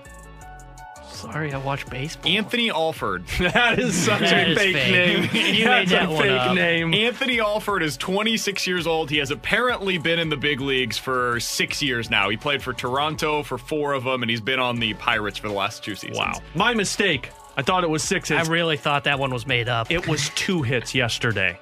Sorry, I watch baseball. Anthony Alford. That is such That a is fake, fake. name. You That's made that a one fake up. name. Anthony Alford is 26 years old. He has apparently been in the big leagues for six years now. He played for Toronto for four of them, and he's been on the Pirates for the last two seasons. Wow. My mistake. I thought it was six hits. I really thought that one was made up. it was two hits yesterday.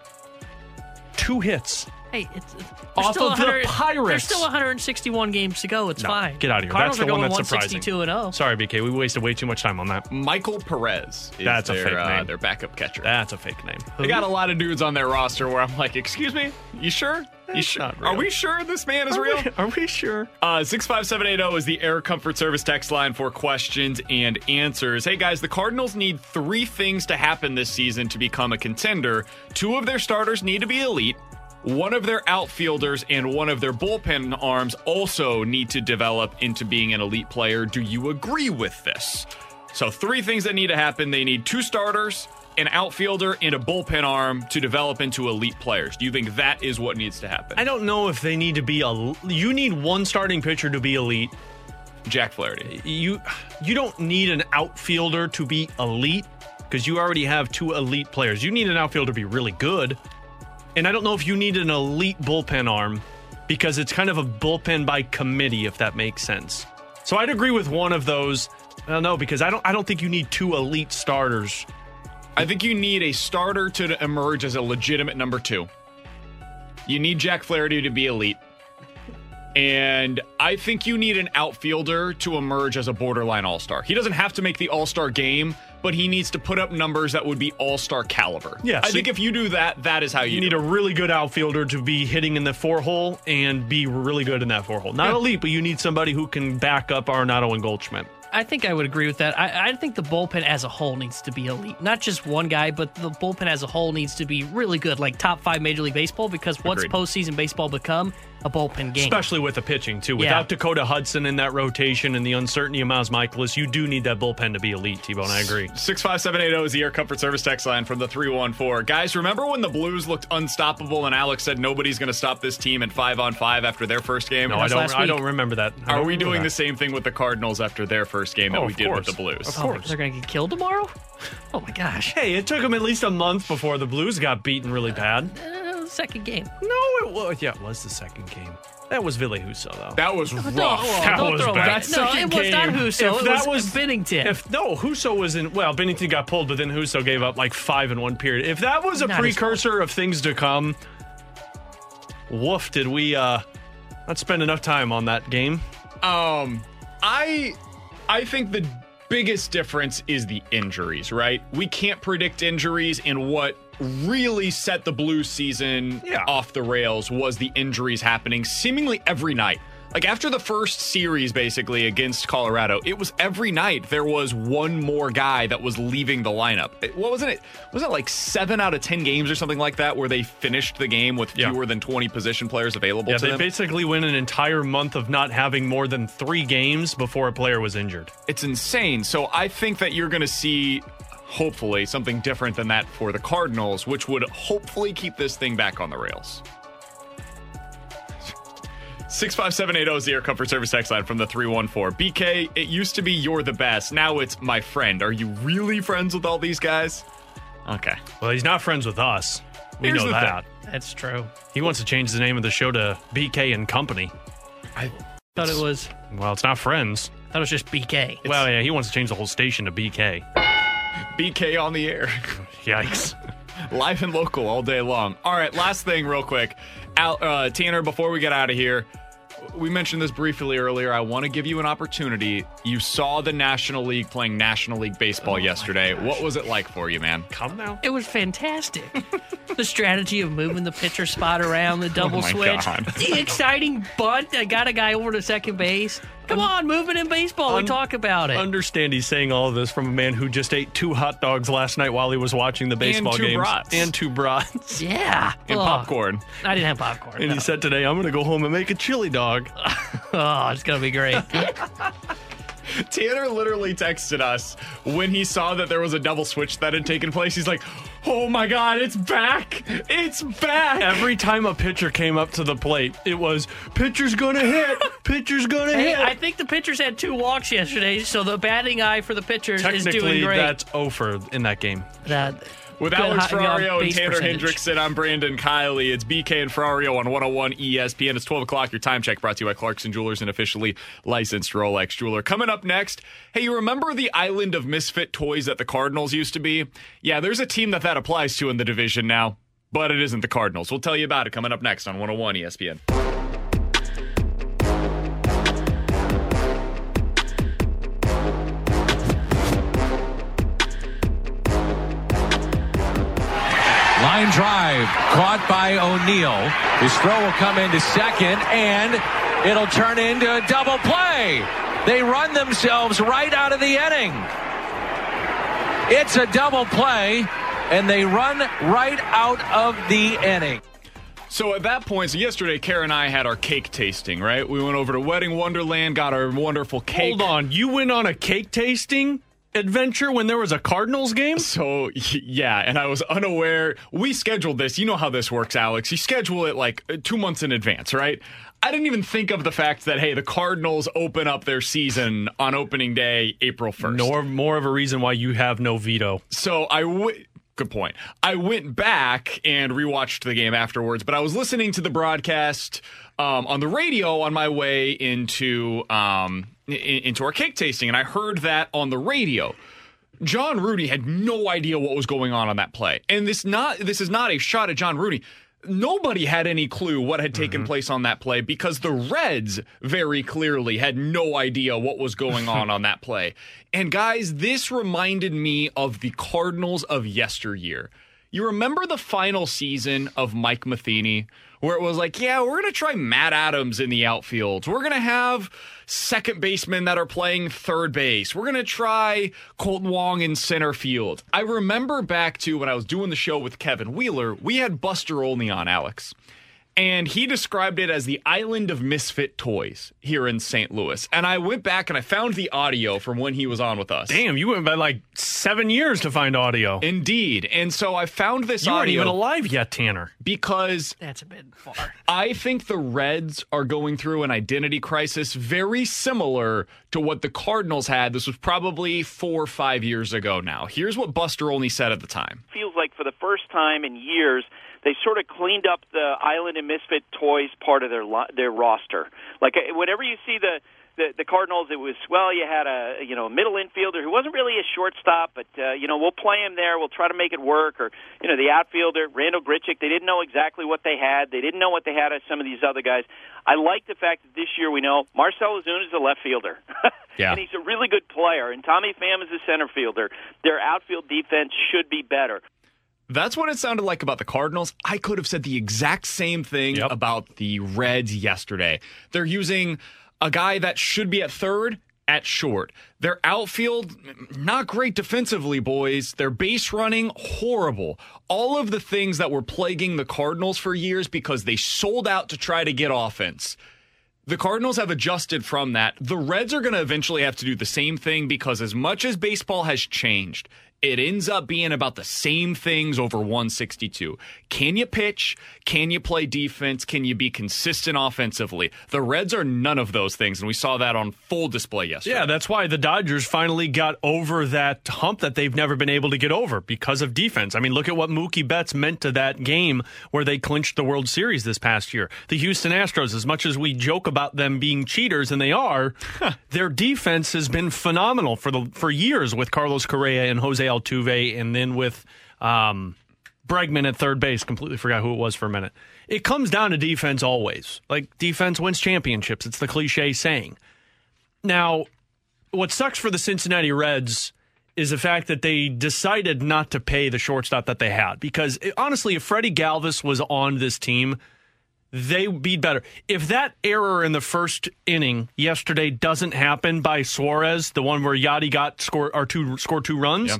Two hits. Hey, it's, it's Off still of the 100 There's still 161 games to go. It's No, fine. get out of here. Cardinals That's the are one going that's surprising. 162 and oh. 0. Sorry, BK. We wasted way too much time on that. Michael Perez. Is That's a their, fake uh, name. their backup catcher. That's a fake name. They got a lot of dudes on their roster where I'm like, excuse me, you sure? You That's sure? not Are we sure this man is Are real? we, are we sure? Uh, 65780 is the Air Comfort Service text line for questions and answers. Hey guys, the Cardinals need three things to happen this season to become a contender. Two of their starters need to be elite. One of their outfielders and one of their bullpen arms also need to develop into being an elite player. Do you agree with this? So, three things that need to happen they need two starters, an outfielder, and a bullpen arm to develop into elite players. Do you think that is what needs to happen? I don't know if they need to be a. You need one starting pitcher to be elite. Jack Flaherty. You you don't need an outfielder to be elite because you already have two elite players. You need an outfielder to be really good. And I don't know if you need an elite bullpen arm because it's kind of a bullpen by committee if that makes sense. So I'd agree with one of those. I don't know because I don't I don't think you need two elite starters. I think you need a starter to emerge as a legitimate number two. You need Jack Flaherty to be elite. And I think you need an outfielder to emerge as a borderline all star. He doesn't have to make the all star game, but he needs to put up numbers that would be all star caliber. Yeah, I so think if you do that, that is how you, You need a really good outfielder to be hitting in the four hole and be really good in that four hole. Not Yeah. elite, but you need somebody who can back up Arenado and Goldschmidt. I think I would agree with that. I, I think the bullpen as a whole needs to be elite. Not just one guy, but the bullpen as a whole needs to be really good, like top five Major League Baseball, because what's Agreed. postseason baseball become? A bullpen game. Especially with the pitching, too. Yeah. Without Dakota Hudson in that rotation and the uncertainty of Miles Mikolas, you do need that bullpen to be elite, T Bone. I agree. 65780 is the Air Comfort Service text line from the 314. Guys, remember when the Blues looked unstoppable and Alex said nobody's going to stop this team in five on five after their first game? No, I don't. I don't remember that. I Are don't we doing that. the same thing with the Cardinals after their first game that Oh, we of did with the Blues? Of Oh, course. they're going to get killed tomorrow? Oh my gosh. Hey, it took them at least a month before the Blues got beaten really bad. Uh, second game. No, it was. Yeah, it was the second game. That was Ville Husso, though. That was rough. Don't, That don't was throw bad. back. No, it was not Husso. If it that was, was- Binnington. If no, Husso was in. Well, Binnington got pulled, but then Husso gave up like five in one period. If that was a Not his precursor of things to come, woof! Did we uh not spend enough time on that game? Um, I I think the biggest difference is the injuries, right? We can't predict injuries, and what really set the Blues season Yeah. off the rails was the injuries happening seemingly every night. Like after the first series, basically against Colorado, it was every night there was one more guy that was leaving the lineup. It- What wasn't it? Was it like seven out of ten games or something like that, where they finished the game with Yeah. fewer than twenty position players available Yeah, they them? basically went an entire month of not having more than three games before a player was injured. It's insane. So I think that you're going to see, hopefully, something different than that for the Cardinals, which would hopefully keep this thing back on the rails. 65780 is the Air Comfort Service text line from the 314. BK, it used to be you're the best. Now it's my friend. Are you really friends with all these guys? Okay. Well, he's not friends with us. We Here's know the that. That's true. He wants to change the name of the show to BK and Company. I Thought it was. Well, it's not Friends. Thought it was just BK. well, yeah, he wants to change the whole station to BK. BK on the air. Yikes. Live and local all day long. All right, last thing, real quick. Al, uh, Tanner, before we get out of here, we mentioned this briefly earlier. I want to give you an opportunity. You saw the National League playing National League Baseball yesterday. What was it like for you, man? Come now. It was fantastic. the strategy of moving the pitcher spot around, the double Oh my switch, God. the exciting bunt that got a guy over to second base. Come on, moving in baseball. we talk about it. Understand he's saying all of this from a man who just ate two hot dogs last night while he was watching the baseball two games and two brats. yeah. And Ugh. popcorn. I didn't have popcorn. And no. he said today, "I'm going to go home and make a chili dog." oh, it's going to be great. Tanner literally texted us when he saw that there was a double switch that had taken place. He's like, oh my God, it's back. It's back. Every time a pitcher came up to the plate, it was pitcher's to hit, pitcher's to hey, hit. I think the pitchers had two walks yesterday, so the batting eye for the pitchers is doing Technically, great. that's over in that game. that, With good Alex Ferrario and Tanner percentage. Hendrickson, I'm Brandon Kiley. It's BK and Ferrario on 101 ESPN. It's 12 o'clock. Your time check brought to you by Clarkson Jewelers, an officially licensed Rolex jeweler. Coming up next, hey, you remember the island of misfit toys that the Cardinals used to be? Yeah, there's a team that that applies to in the division now, but it isn't the Cardinals. We'll tell you about it coming up next on 101 ESPN. Line drive caught by O'Neill. His throw will come into second, and it'll turn into a double play. They run themselves right out of the inning. It's a double play, and they run right out of the inning. So at that point, so yesterday, Kara and I had our cake tasting, right? We went over to Wedding Wonderland, got our wonderful cake. Hold on, you went on a cake tasting adventure when there was a Cardinals game? So yeah, and I was unaware. We scheduled this. You know how this works, Alex. You schedule it like uh, two months in advance, right? I didn't even think of the fact that hey, the Cardinals open up their season on opening day, April first. Nor more of a reason why you have no veto. So I w- good point. I went back and rewatched the game afterwards, but I was listening to the broadcast um, on the radio on my way into um, into our cake tasting, and I heard that on the radio. John Rudy had no idea what was going on on that play, and this not this is not a shot at John Rudy. Nobody had any clue what had taken mm-hmm. place on that play because the Reds very clearly had no idea what was going on on that play. And guys, this reminded me of the Cardinals of yesteryear. You remember the final season of Mike Matheny, where it was like, yeah, we're going to try Matt Adams in the outfield. We're going to have second basemen that are playing third base. We're going to try Kolten Wong in center field. I remember back to when I was doing the show with Kevin Wheeler, we had Buster Olney on, Alex. And he described it as the island of misfit toys here in St. Louis. And I went back and I found the audio from when he was on with us. Damn, you went by like seven years to find audio. Indeed. And so I found this you weren't even alive yet, Tanner. because That's a bit far. I think the Reds are going through an identity crisis very similar to what the Cardinals had. This was probably four or five years ago now. Here's what Buster Olney said at the time. feels like for the first time in years they sort of cleaned up the Island and Misfit Toys part of their lo- their roster. Like uh, whenever you see the the, the Cardinals, it was well, you had a you know a middle infielder who wasn't really a shortstop, but uh, you know we'll play him there. We'll try to make it work. Or you know the outfielder Randal Grichuk, they didn't know exactly what they had. They didn't know what they had as some of these other guys. I like the fact that this year we know Marcel Ozuna is a left fielder. Yeah. and he's a really good player. And Tommy Pham is a center fielder. Their outfield defense should be better. That's what it sounded like about the Cardinals. I could have said the exact same thing Yep. about the Reds yesterday. They're using a guy that should be at third at short. Their outfield, not great defensively, boys. Their base running, horrible. All of the things that were plaguing the Cardinals for years because they sold out to try to get offense. The Cardinals have adjusted from that. The Reds are going to eventually have to do the same thing because, as much as baseball has changed, it ends up being about the same things over 162. Can you pitch? Can you play defense? Can you be consistent offensively? The Reds are none of those things, and we saw that on full display yesterday. Yeah, that's why the Dodgers finally got over that hump that they've never been able to get over because of defense. I mean, look at what Mookie Betts meant to that game where they clinched the World Series this past year. The Houston Astros, as much as we joke about them being cheaters, and they are, their defense has been phenomenal for the for years with Carlos Correa and Jose Altuve, and then with um, Bregman at third base. Completely forgot who it was for a minute. It comes down to defense always. Like defense wins championships. It's the cliche saying. Now, what sucks for the Cincinnati Reds is the fact that they decided not to pay the shortstop that they had. Because it, honestly, if Freddie Galvis was on this team, they would be better. If that error in the first inning yesterday doesn't happen by Suarez, the one where Yadi got score or two scored two runs,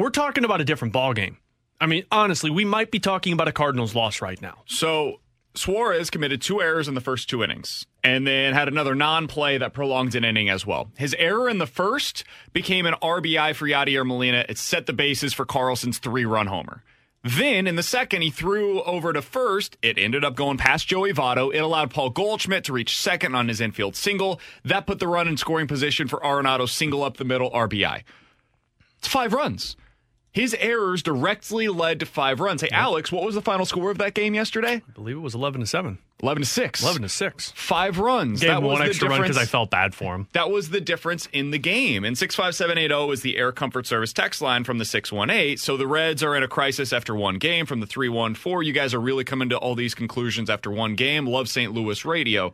we're talking about a different ball game. I mean, honestly, we might be talking about a Cardinals loss right now. So Suarez committed two errors in the first two innings and then had another non play that prolonged an inning as well. His error in the first became an RBI for Yadier Molina. It set the bases for Carlson's three run homer. Then in the second, he threw over to first. It ended up going past Joey Votto. It allowed Paul Goldschmidt to reach second on his infield single. That put the run in scoring position for Arenado single up the middle RBI. It's five runs. His errors directly led to five runs. Hey, Alex, what was the final score of that game yesterday? I believe it was 11 to 7. 11 to 6. 11 to 6. Five runs. Gave that one the extra run because I felt bad for him. That was the difference in the game. And 65780 is the Air Comfort Service text line from the 618. So the Reds are in a crisis after one game from the 314. You guys are really coming to all these conclusions after one game. Love St. Louis radio.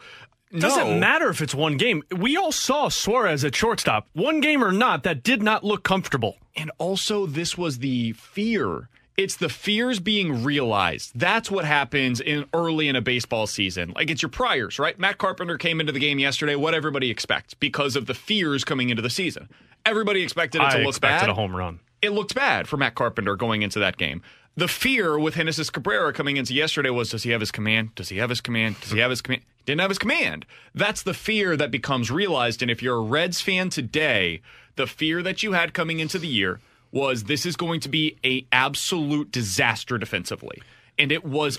Doesn't matter if it's one game. We all saw Suarez at shortstop. One game or not, that did not look comfortable. And also, this was the fear. It's the fears being realized. That's what happens in early in a baseball season. Like it's your priors, right? Matt Carpenter came into the game yesterday. What everybody expects because of the fears coming into the season. Everybody expected it to I look expected bad. a home run. It looked bad for Matt Carpenter going into that game. The fear with Genesis Cabrera coming into yesterday was does he have his command? Does he have his command? Does he have his command? Didn't have his command. That's the fear that becomes realized. And if you're a Reds fan today, the fear that you had coming into the year was this is going to be a absolute disaster defensively. And it was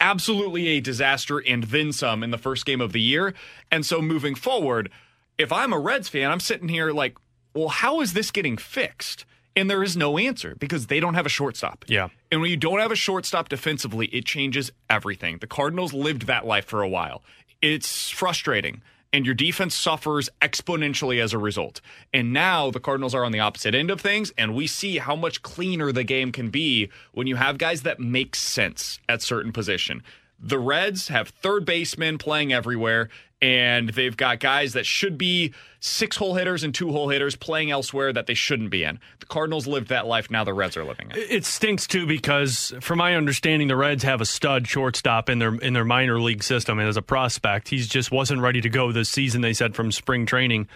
absolutely a disaster and then some in the first game of the year. And so moving forward, if I'm a Reds fan, I'm sitting here like, well, how is this getting fixed? And there is no answer because they don't have a shortstop. Yeah. And when you don't have a shortstop defensively, it changes everything. The Cardinals lived that life for a while. It's frustrating. And your defense suffers exponentially as a result. And now the Cardinals are on the opposite end of things, and we see how much cleaner the game can be when you have guys that make sense at certain position. The Reds have third basemen playing everywhere, and they've got guys that should be six hole hitters and two hole hitters playing elsewhere that they shouldn't be in. The Cardinals lived that life. Now the Reds are living it. It stinks too because, from my understanding, the Reds have a stud shortstop in their in their minor league system, and as a prospect, he's just wasn't ready to go this season. They said from spring training.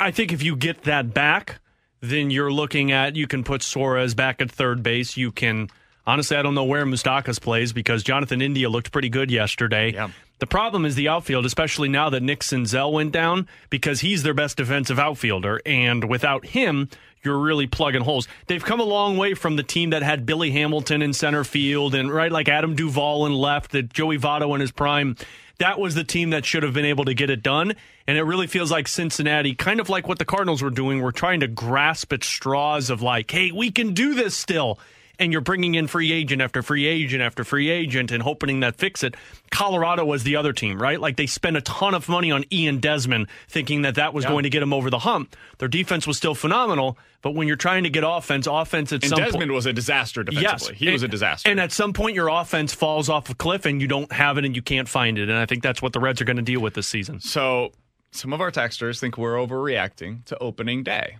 I think if you get that back, then you're looking at you can put Suarez back at third base. You can honestly, I don't know where Moustakas plays because Jonathan India looked pretty good yesterday. Yeah. The problem is the outfield, especially now that Nick Senzel went down, because he's their best defensive outfielder, and without him, you're really plugging holes. They've come a long way from the team that had Billy Hamilton in center field and right like Adam Duvall in left, that Joey Votto in his prime. That was the team that should have been able to get it done. And it really feels like Cincinnati, kind of like what the Cardinals were doing, were trying to grasp at straws of like, hey, we can do this still. And you're bringing in free agent after free agent after free agent and hoping that fix it. Colorado was the other team, right? Like they spent a ton of money on Ian Desmond, thinking that that was Yeah. going to get him over the hump. Their defense was still phenomenal, but when you're trying to get offense, offense at And some Desmond point, was a disaster defensively. He was a disaster. And at some point, your offense falls off a cliff, and you don't have it, and you can't find it. And I think that's what the Reds are going to deal with this season. So some of our texters think we're overreacting to opening day.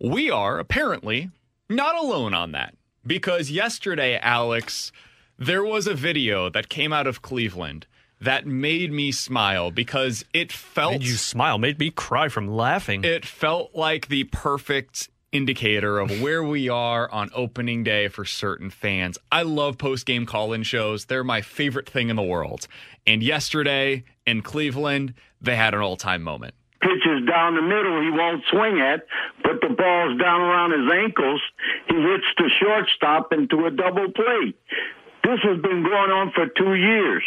We are apparently not alone on that because yesterday, Alex, there was a video that came out of Cleveland that made me smile because it felt Made you smile, made me cry from laughing. it felt like the perfect indicator of where we are on opening day for certain fans. I love post game call in shows, they're my favorite thing in the world. And yesterday in Cleveland, they had an all time moment. Pitch pitches down the middle he won't swing at, but the ball's down around his ankles. He hits the shortstop into a double play. This has been going on for two years.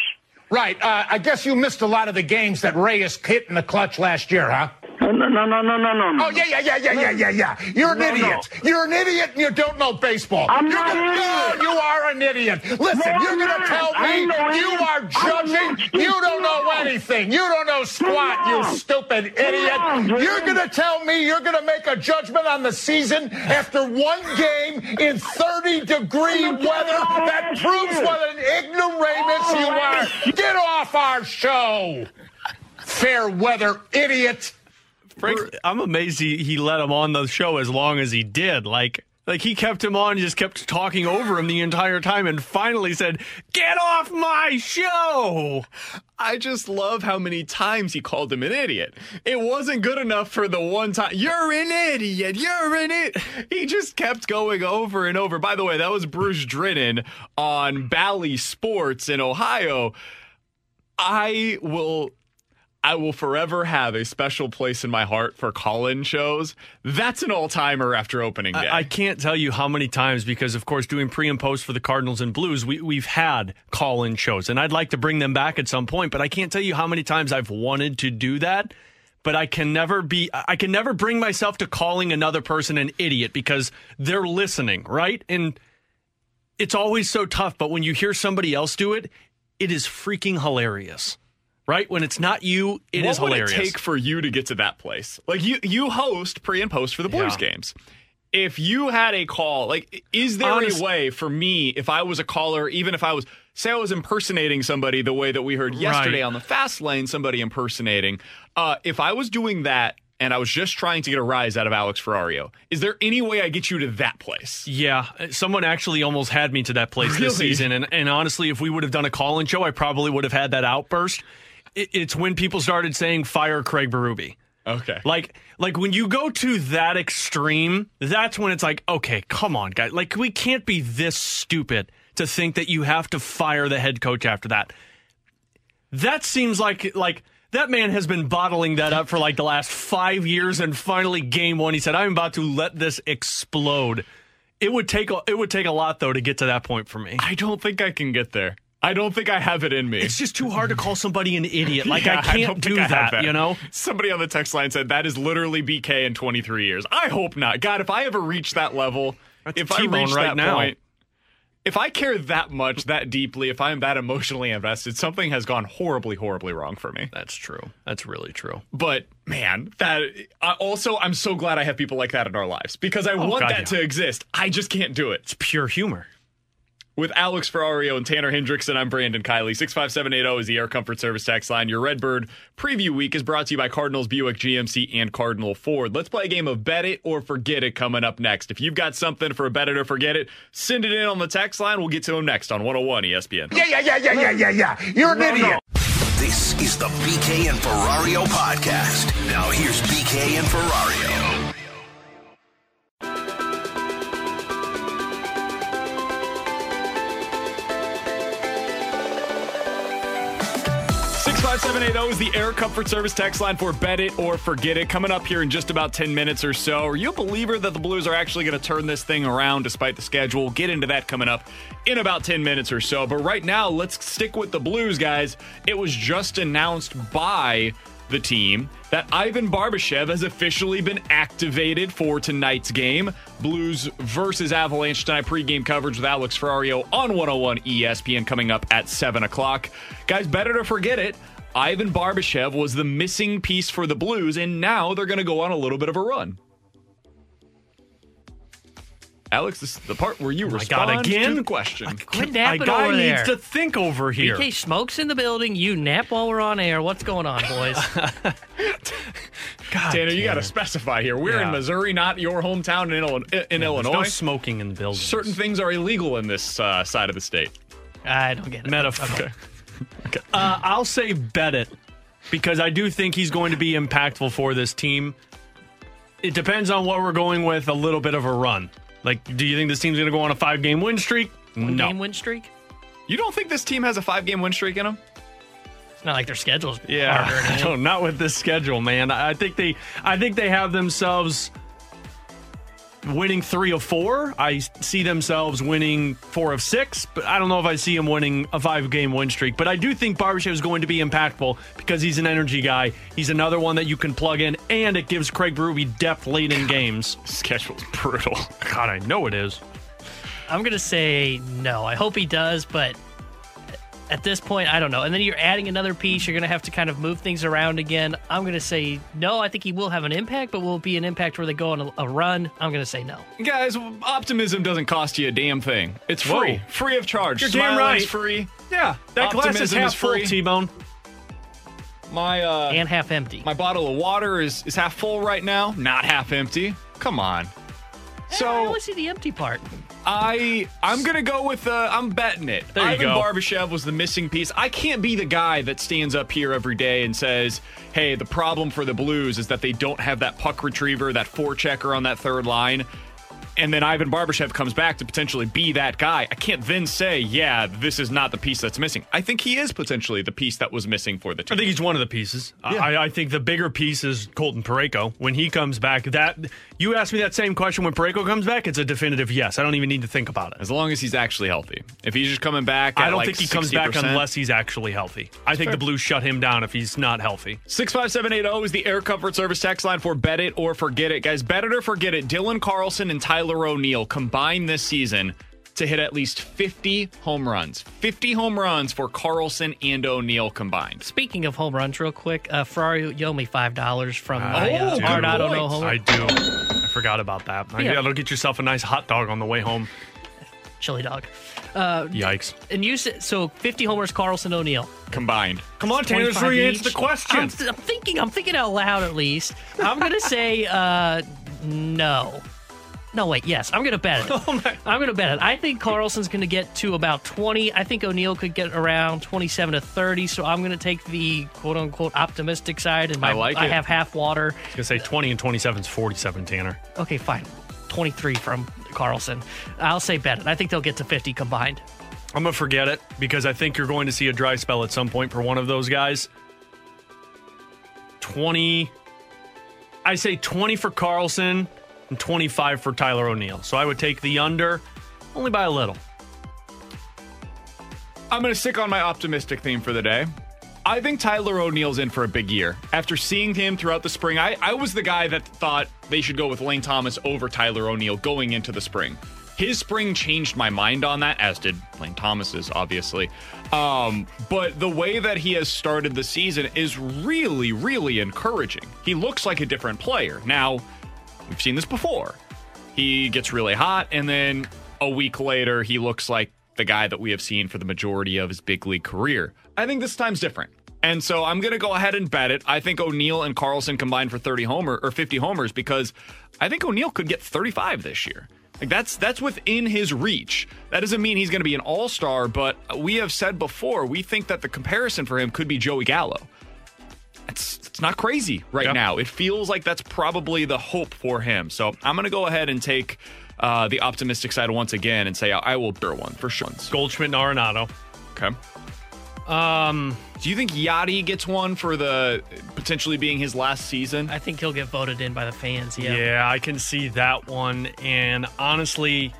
Right. Uh, I guess you missed a lot of the games that Reyes hit in the clutch last year, huh? No, no, no, no, no, no, no. Oh, yeah, yeah, yeah, yeah, yeah, yeah, yeah. You're an No, idiot. You're an idiot and you don't know baseball. I'm you're not gonna- No, you are an idiot. Listen, No, you're going to tell me you it. are judging. You don't know anything. You don't know squat, you stupid idiot. You're going to tell me you're going to make a judgment on the season after one game in 30 degree weather that proves what an ignoramus you are. Get off our show. Fair weather idiot. Frank, I'm amazed he, he let him on the show as long as he did. Like, like he kept him on, just kept talking over him the entire time, and finally said, "Get off my show!" I just love how many times he called him an idiot. It wasn't good enough for the one time. You're an idiot. You're an idiot. He just kept going over and over. By the way, that was Bruce Drennan on Bally Sports in Ohio. I will. I will forever have a special place in my heart for call-in shows. That's an all-timer after opening day. I, I can't tell you how many times because, of course, doing pre and post for the Cardinals and Blues, we, we've had call in shows, and I'd like to bring them back at some point. But I can't tell you how many times I've wanted to do that. But I can never be. I can never bring myself to calling another person an idiot because they're listening, right? And it's always so tough. But when you hear somebody else do it, it is freaking hilarious, right? When it's not you, it what is would it take for you to get to that place? Like you, you host pre and post for the Blues Yeah. games. If you had a call, like, is there Honest- a way for me, if I was a caller, even if I was, say, I was impersonating somebody the way that we heard yesterday Right. on the fast lane, somebody impersonating, uh, if I was doing that and I was just trying to get a rise out of Alex Ferrario, is there any way I get you to that place? Yeah, someone actually almost had me to that place this season, and and honestly, if we would have done a call-in show, I probably would have had that outburst. It, it's when people started saying "fire Craig Berube." Okay. Like, like when you go to that extreme, that's when it's like, okay, come on, guys. Like, we can't be this stupid to think that you have to fire the head coach after that. That seems like like that man has been bottling that up for like the last five years, and finally, game one, he said, "I'm about to let this explode." It would take a, it would take a lot though to get to that point for me. I don't think I can get there. I don't think I have it in me. It's just too hard to call somebody an idiot. Like Yeah, I can't don't do I have that, you know. Somebody on the text line said that is literally BK in 23 years. I hope not. God, if I ever reach that level, That's if I T-bone reach right that now. point, if I care that much, that deeply, if I'm that emotionally invested, something has gone horribly, horribly wrong for me. That's true. That's really true. But man, that I also I'm so glad I have people like that in our lives because I Oh, want God, that yeah. to exist. I just can't do it. It's pure humor. With Alex Ferrario and Tanner Hendrickson, I'm Brandon Kiley. 65780 is the Air Comfort Service tax line. Your Redbird preview week is brought to you by Cardinals Buick GMC and Cardinal Ford. Let's play a game of Bet It or Forget It coming up next. If you've got something for a Bet It or Forget It, send it in on the text line. We'll get to them next on 101 ESPN. Yeah, yeah, yeah, yeah, yeah, yeah, yeah. You're an oh idiot. This is the BK and Ferrario podcast. Now here's BK and Ferrario. 65780 is the Air Comfort Service text line for Bet It or Forget It. Coming up here in just about 10 minutes or so. Are you a believer that the Blues are actually going to turn this thing around despite the schedule? We'll get into that coming up in about 10 minutes or so. But right now, let's stick with the Blues, guys. It was just announced by the team that Ivan Barbashev has officially been activated for tonight's game. Blues versus Avalanche tonight. Pregame coverage with Alex Ferrario on 101 ESPN coming up at 7 o'clock. Guys, better to forget it. Ivan Barbashev was the missing piece for the Blues, and now they're going to go on a little bit of a run. Alex, this is the part where you Oh respond God, again? to the question. Quit My napping guy over needs to think over here. BK Smokes in the building. You nap while we're on air. What's going on, boys? God, Tanner, you got to specify here. We're in Missouri, not your hometown in, Illinois. in There's Illinois. no smoking in the building. Certain things are illegal in this uh, side of the state. I don't get it. metaphor. Uh, I'll say bet it because I do think he's going to be impactful for this team. It depends on what we're going with. A little bit of a run. Like, do you think this team's going to go on a five game win streak? One no. game win streak. You don't think this team has a five game win streak in them? It's not like their schedules. Yeah, harder I don't, not with this schedule, man. I I think they, I think they have themselves winning three of four. I see themselves winning four of six, but I don't know if I see them winning a five-game win streak. But I do think Barbashev is going to be impactful because he's an energy guy. He's another one that you can plug in, and it gives Craig Berube depth late in games. Schedule's brutal. God, I know it is. I'm gonna say no. I hope he does, but at this point, I don't know. And then you're adding another piece. You're gonna have to kind of move things around again. I'm gonna say no. I think he will have an impact, but will it be an impact where they go on a, a run? I'm gonna say no. Guys, optimism doesn't cost you a damn thing. It's free, Whoa. free of charge. You're damn Smiling's right. free. Yeah, that glass is half is full. T-Bone. My uh, and half empty. My bottle of water is is half full right now, not half empty. Come on. So I only see the empty part. I I'm gonna go with uh, I'm betting it. There you Ivan go. Barbashev was the missing piece. I can't be the guy that stands up here every day and says, "Hey, the problem for the Blues is that they don't have that puck retriever, that forechecker on that third line." And then Ivan Barbashev comes back to potentially be that guy. I can't then say, "Yeah, this is not the piece that's missing." I think he is potentially the piece that was missing for the team. I think he's one of the pieces. I, I think the bigger piece is Colton Parayko. When he comes back, that you asked me that same question when Pareko comes back, it's a definitive yes. I don't even need to think about it. As long as he's actually healthy. If he's just coming back, I don't like think he comes back unless he's actually healthy. I think fair. the Blues shut him down if he's not healthy. 65780 is the Air Comfort Service text line for Bet It or Forget It. Guys, bet it or forget it. Dylan Carlson and Tyler O'Neill combined this season to hit at least 50 home runs. 50 home runs for Carlson and O'Neill combined. Speaking of home runs, real quick, uh, Ferrari you owe me five dollars from Uh, my uh, good Arenado point. no homer. I do. I forgot about that. I Yeah. gotta get yourself a nice hot dog on the way home. Chili dog. Uh, Yikes. and you said so 50 homers, Carlson O'Neill. Combined. Come on, Tanner, 25 three answer the question. I'm, th- I'm thinking. I'm thinking out loud at least. I'm gonna say uh, no. No, wait. Yes, I'm gonna bet it. Oh I'm gonna bet it. I think Carlson's gonna get to about 20. I think O'Neill could get around 27 to 30. So I'm gonna take the quote unquote optimistic side, and my, I like I it. have half water. I was gonna say 20 and 27 is 47, Tanner. Okay, fine. 23 from Carlson. I'll say bet it. I think they'll get to 50 combined. I'm gonna forget it because I think you're going to see a dry spell at some point for one of those guys. 20. I say 20 for Carlson and 25 for Tyler O'Neill. So I would take the under only by a little. I'm going to stick on my optimistic theme for the day. I think Tyler O'Neill's in for a big year. After seeing him throughout the spring, I, I was the guy that thought they should go with Lane Thomas over Tyler O'Neill going into the spring. His spring changed my mind on that, as did Lane Thomas's, obviously. Um, but the way that he has started the season is really, really encouraging. He looks like a different player. Now, we've seen this before. He gets really hot, and then a week later, he looks like the guy that we have seen for the majority of his big league career. I think this time's different. And so I'm going to go ahead and bet it. I think O'Neill and Carlson combined for 30 homer or 50 homers because I think O'Neill could get 35 this year. Like that's that's within his reach. That doesn't mean he's going to be an all-star, but we have said before, we think that the comparison for him could be Joey Gallo. It's it's not crazy right now. It feels like that's probably the hope for him. So I'm going to go ahead and take uh, the optimistic side once again and say I, I will bear one for sure. Goldschmidt and Arenado. Okay. Um, Do you think Yadi gets one for the potentially being his last season? I think he'll get voted in by the fans. Yeah. Yeah, I can see that one. And honestly,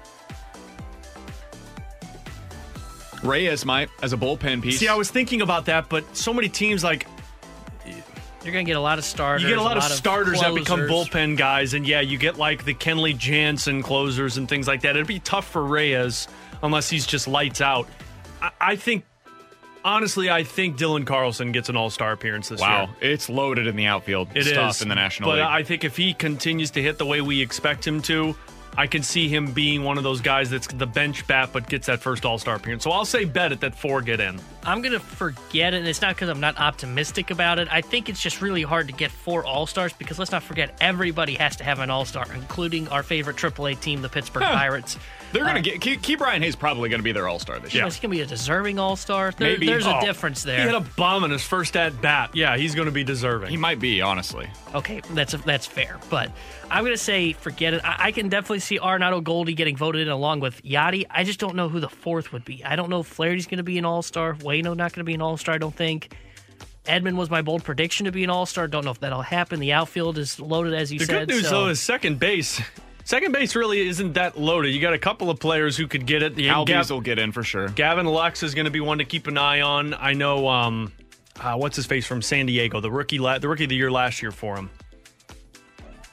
Reyes might as a bullpen piece. see, I was thinking about that, but so many teams like You're going to get a lot of starters. you get a lot, of starters that become bullpen guys, and yeah, you get like the Kenley Jansen closers and things like that. It'd be tough for Reyes unless he's just lights out. I, I think, honestly, I think Dylan Carlson gets an All Star appearance this year. Wow, it's loaded in the outfield. It is Stuff in the National but League. I think if he continues to hit the way we expect him to, I can see him being one of those guys that's the bench bat but gets that first All Star appearance. So I'll say bet it that four get in. I'm going to forget it. And it's not because I'm not optimistic about it. I think it's just really hard to get four All Stars because let's not forget everybody has to have an All Star, including our favorite AAA team, the Pittsburgh Huh. Pirates. They're Uh, gonna get Key, Ke'Bryan Hayes probably gonna be their All Star this year. know, is going to be a deserving All Star? There, Maybe. There's a Oh, difference there. He had a bomb in his first at bat. Yeah, he's going to be deserving. He might be, honestly. Okay, that's that's fair, but I'm gonna say forget it. I, I can definitely see Arenado Goldie getting voted in along with Yadi. I just don't know who the fourth would be. I don't know if Flaherty's gonna be an All Star. Wayno not gonna be an All Star. I don't think. Edman was my bold prediction to be an All Star. Don't know if that'll happen. The outfield is loaded, as you The said. good news, so- though, is second base. Second base really isn't that loaded. You got a couple of players who could get it. The Albies will get in for sure. Gavin Lux is going to be one to keep an eye on. I know. Um, uh, what's his face from San Diego? The rookie, la- the rookie of the year last year for him.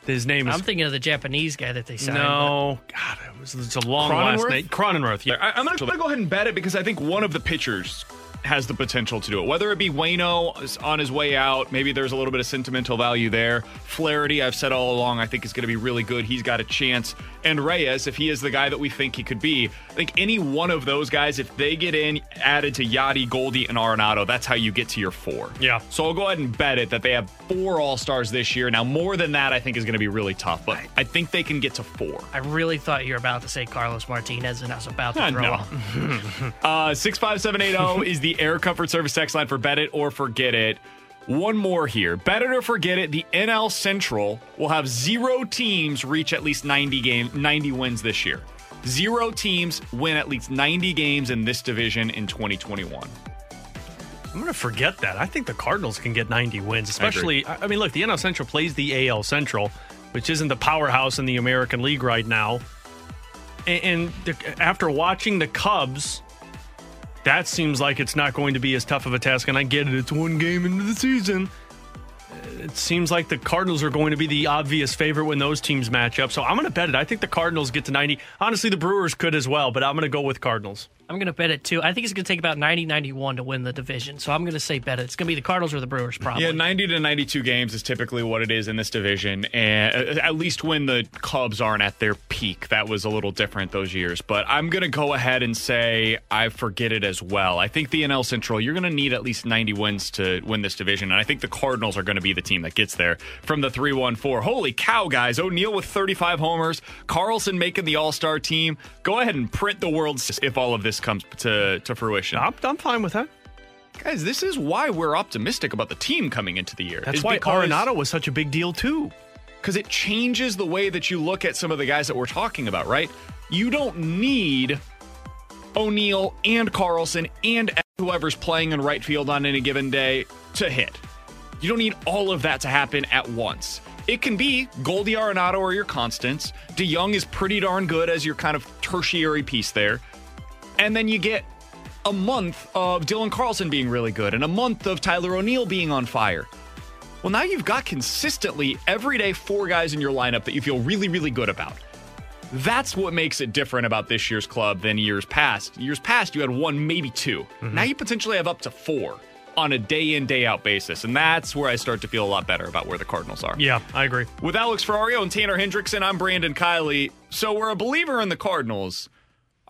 His name is I'm thinking of the Japanese guy that they signed. no. God, it was it's a long last name. Cronenworth. Yeah, I, I'm going to go ahead and bet it because I think one of the pitchers has the potential to do it. Whether it be Wayno on his way out, maybe there's a little bit of sentimental value there. Flaherty, I've said all along, I think is going to be really good. He's got a chance. And Reyes, if he is the guy that we think he could be, I think any one of those guys, if they get in, added to Yadi, Goldie, and Arenado, that's how you get to your four. Yeah. So I'll go ahead and bet it that they have four All Stars this year. Now, more than that, I think is going to be really tough, but I think they can get to four. I really thought you were about to say Carlos Martinez, and I was about to Ah, throw no. up. Uh, 65780 is the Air Comfort Service text line for Bet It or Forget It. One more here. Bet it or forget it, the NL Central will have zero teams reach at least 90 game 90 wins this year. Zero teams win at least 90 games in this division in 2021. I'm going to forget that. I think the Cardinals can get 90 wins, especially. I, I mean, look, the NL Central plays the AL Central, which isn't the powerhouse in the American League right now. And, and the, after watching the Cubs, that seems like it's not going to be as tough of a task. And I get it; it's one game into the season. It seems like the Cardinals are going to be the obvious favorite when those teams match up. So I'm going to bet it. I think the Cardinals get to 90. Honestly, the Brewers could as well, but I'm going to go with Cardinals. I'm going to bet it too. I think it's going to take about 90 91 to win the division. So I'm going to say bet it. It's going to be the Cardinals or the Brewers, probably. Yeah, 90 to 92 games is typically what it is in this division. And uh, at least when the Cubs aren't at their peak, that was a little different those years. But I'm going to go ahead and say I forget it as well. I think the NL Central, you're going to need at least 90 wins to win this division. And I think the Cardinals are going to be the team that gets there from the 3 1 4. Holy cow, guys. O'Neill with 35 homers, Carlson making the All Star team. Go ahead and print the world if all of this comes to, to fruition. I'm, I'm fine with that. Guys, this is why we're optimistic about the team coming into the year. That's why Arenado was such a big deal, too. because it changes the way that you look at some of the guys that we're talking about, right? You don't need O'Neill and Carlson and whoever's playing in right field on any given day to hit. You don't need all of that to happen at once. It can be Goldie Arenado or your constants. DeJong is pretty darn good as your kind of tertiary piece there. And then you get a month of Dylan Carlson being really good and a month of Tyler O'Neill being on fire. Well, now you've got consistently every day four guys in your lineup that you feel really, really good about. That's what makes it different about this year's club than years past. Years past, you had one, maybe 2 mm-hmm. Now you potentially have up to four on a day in, day out basis. And that's where I start to feel a lot better about where the Cardinals are. Yeah, I agree. With Alex Ferrario and Tanner Hendrickson, I'm Brandon Kiley. So we're a believer in the Cardinals.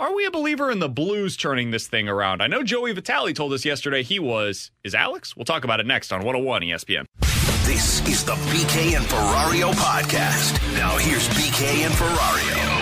Are we a believer in the Blues turning this thing around? I know Joey Vitale told us yesterday he was. Is Alex? We'll talk about it next on 101 ESPN. This is the BK and Ferrario podcast. Now here's BK and Ferrario.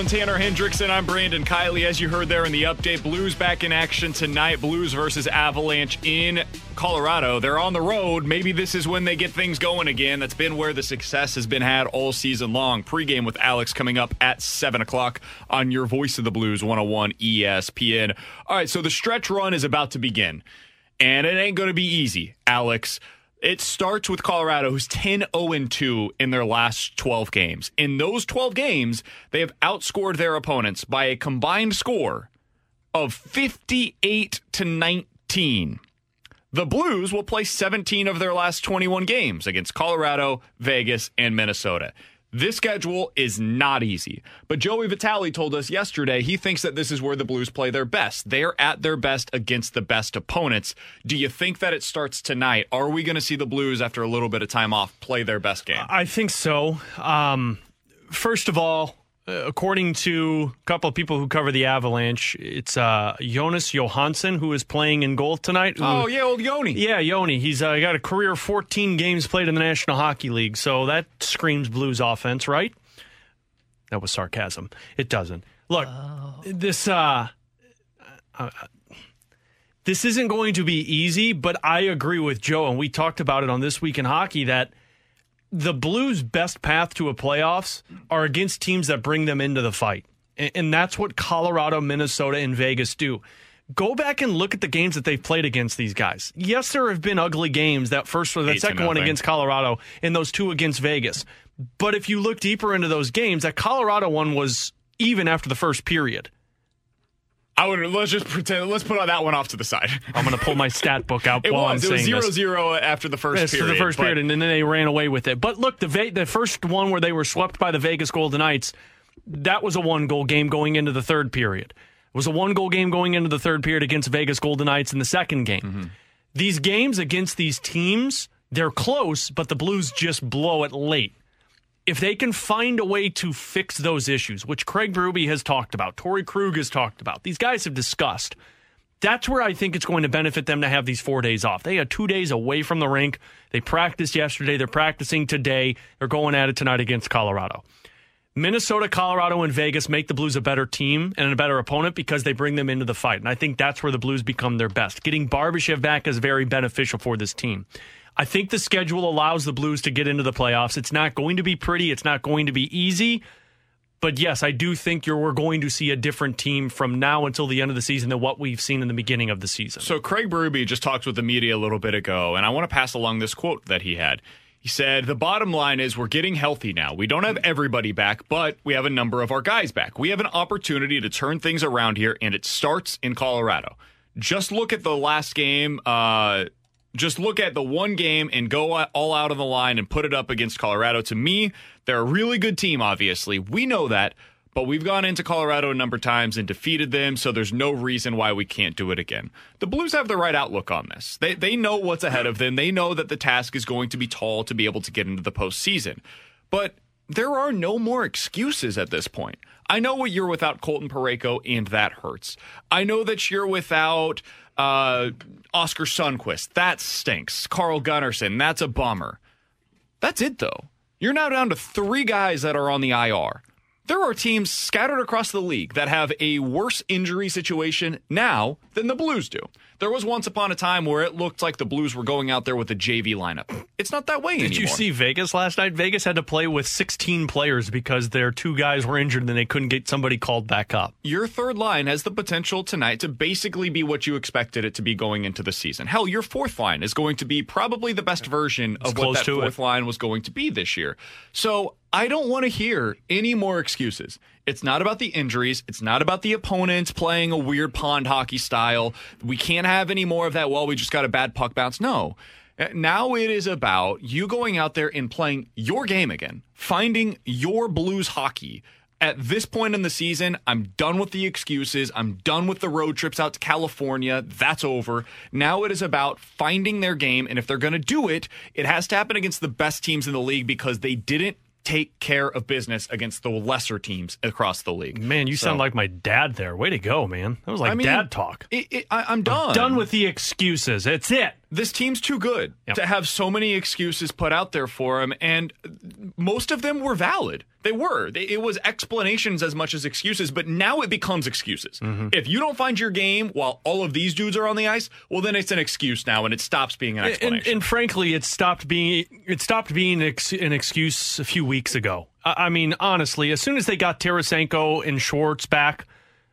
And Tanner Hendrickson, I'm Brandon Kiley. As you heard there in the update, Blues back in action tonight. Blues versus Avalanche in Colorado. They're on the road. Maybe this is when they get things going again. That's been where the success has been had all season long. Pre-game with Alex coming up at 7 o'clock on your Voice of the Blues 101 ESPN. All right, so the stretch run is about to begin. And it ain't going to be easy, Alex. It starts with Colorado, who's 10 0 2 in their last 12 games. In those 12 games, they have outscored their opponents by a combined score of 58 to 19. The Blues will play 17 of their last 21 games against Colorado, Vegas, and Minnesota. This schedule is not easy, but Joey Vitale told us yesterday he thinks that this is where the Blues play their best. They're at their best against the best opponents. Do you think that it starts tonight? Are we going to see the Blues, after a little bit of time off, play their best game? I think so. Um, first of all, according to a couple of people who cover the Avalanche, it's uh, Jonas Johansson who is playing in goal tonight. who- Oh, yeah, old Yoni. Yeah, Yoni. He's uh, got a career 14 games played in the National Hockey League, so that screams Blues offense, right? That was sarcasm. It doesn't. Look, this uh, uh, this isn't going to be easy, but I agree with Joe, and we talked about it on This Week in Hockey that the Blues' best path to a playoffs are against teams that bring them into the fight. And, that's what Colorado, Minnesota, and Vegas do. Go back and look at the games that they've played against these guys. Yes, there have been ugly games. That first or to second one against Colorado, and those two against Vegas. But if you look deeper into those games, that Colorado one was even after the first period. I would let's just pretend. Let's put that one off to the side. I'm going to pull my stat book out It while was. I'm It was saying zero this. zero after the first Yes, period. the first period, and then they ran away with it. But look, the Ve- the first one where they were swept by the Vegas Golden Knights, that was a one goal game going into the third period. It was a one goal game going into the third period against Vegas Golden Knights in the second game. Mm-hmm. These games against these teams, they're close, but the Blues just blow it late. If they can find a way to fix those issues, which Craig Berube has talked about, Torey Krug has talked about, these guys have discussed, that's where I think it's going to benefit them to have these four days off. They had two days away from the rink. They practiced yesterday. They're practicing today. They're going at it tonight against Colorado. Minnesota, Colorado, and Vegas make the Blues a better team and a better opponent because they bring them into the fight. And I think that's where the Blues become their best. Getting Barbashev back is very beneficial for this team. I think the schedule allows the Blues to get into the playoffs. It's not going to be pretty, it's not going to be easy. But yes, I do think you're, we're going to see a different team from now until the end of the season than what we've seen in the beginning of the season. So Craig Berube just talked with the media a little bit ago, and I want to pass along this quote that he had. He said, The bottom line is we're getting healthy now. We don't have everybody back, but we have a number of our guys back. We have an opportunity to turn things around here, and it starts in Colorado. Just look at the last game. Uh, just look at the one game and go all out on the line and put it up against Colorado. To me, they're a really good team, obviously. We know that, but we've gone into Colorado a number of times and defeated them, so there's no reason why we can't do it again. The Blues have the right outlook on this. They, they know what's ahead of them, they know that the task is going to be tall to be able to get into the postseason. But there are no more excuses at this point. I know what you're without Colton Parayko, and that hurts. I know that you're without uh, Oskar Sundqvist. That stinks. Carl Gunnarsson. That's a bummer. That's it, though. You're now down to three guys that are on the IR. There are teams scattered across the league that have a worse injury situation now than the Blues do. There was once upon a time where it looked like the Blues were going out there with a JV lineup. It's not that way anymore. Did anymore. you see Vegas last night? Vegas had to play with 16 players because their two guys were injured and they couldn't get somebody called back up. your third line has the potential tonight to basically be what you expected it to be going into the season. Hell, your fourth line is going to be probably the best version of what that to it. fourth line was going to be this year. So I don't want to hear any more excuses. It's not about the injuries. It's not about the opponents playing a weird pond hockey style. We can't have any more of that. Well, we just got a bad puck bounce. No. Uh, Now it is about you going out there and playing your game again, finding your blues hockey. At this point in the season, I'm done with the excuses. I'm done with the road trips out to California. That's over. Now it is about finding their game. And if they're going to do it, it has to happen against the best teams in the league because they didn't take care of business against the lesser teams across the league. Man, you So- sound like my dad there. Way to go, man. That was like I mean, dad talk. It, it, I, I'm done. Done with the excuses. It's it. This team's too good to have so many excuses put out there for him, and most of them were valid. They were. They, it was explanations as much as excuses, but now it becomes excuses. Mm-hmm. If you don't find your game while all of these dudes are on the ice, well, then it's an excuse now, and it stops being an And, explanation. and frankly, it stopped being it stopped being ex- an excuse a few weeks ago. I, I mean, honestly, as soon as they got Tarasenko and Schwartz back,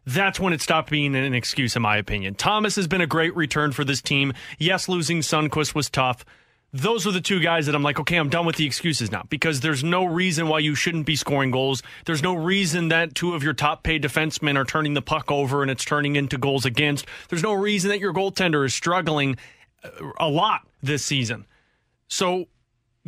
that's when it stopped being an excuse, in my opinion. Thomas has been a great return for this team. Yes, losing Sundqvist was tough. Those are the two guys that I'm like, okay, I'm done with the excuses now because there's no reason why you shouldn't be scoring goals. There's no reason that two of your top paid defensemen are turning the puck over and it's turning into goals against. There's no reason that your goaltender is struggling uh, a lot this season. So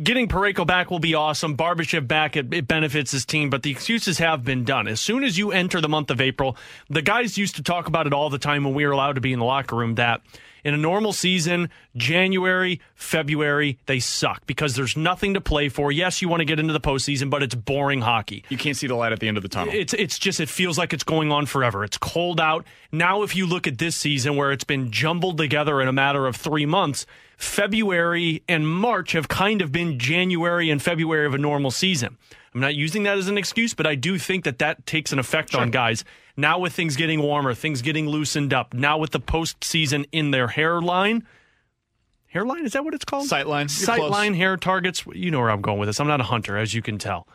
getting Parayko back will be awesome. Barbashev back, it, it benefits his team, but the excuses have been done. As soon as you enter the month of April, the guys used to talk about it all the time when we were allowed to be in the locker room that in a normal season, January, February, they suck because there's nothing to play for. Yes, you want to get into the postseason, but it's boring hockey. you can't see the light at the end of the tunnel. It's it's just it feels like it's going on forever. It's cold out. Now if you look at this season where it's been jumbled together in a matter of 3 months, February and March have kind of been January and February of a normal season. I'm not using that as an excuse, but I do think that that takes an effect on guys. Now with things getting warmer, things getting loosened up. Now with the postseason in their hairline. Hairline is that what it's called? Sightline. Sightline hair targets. You know where I'm going with this. I'm not a hunter, as you can tell.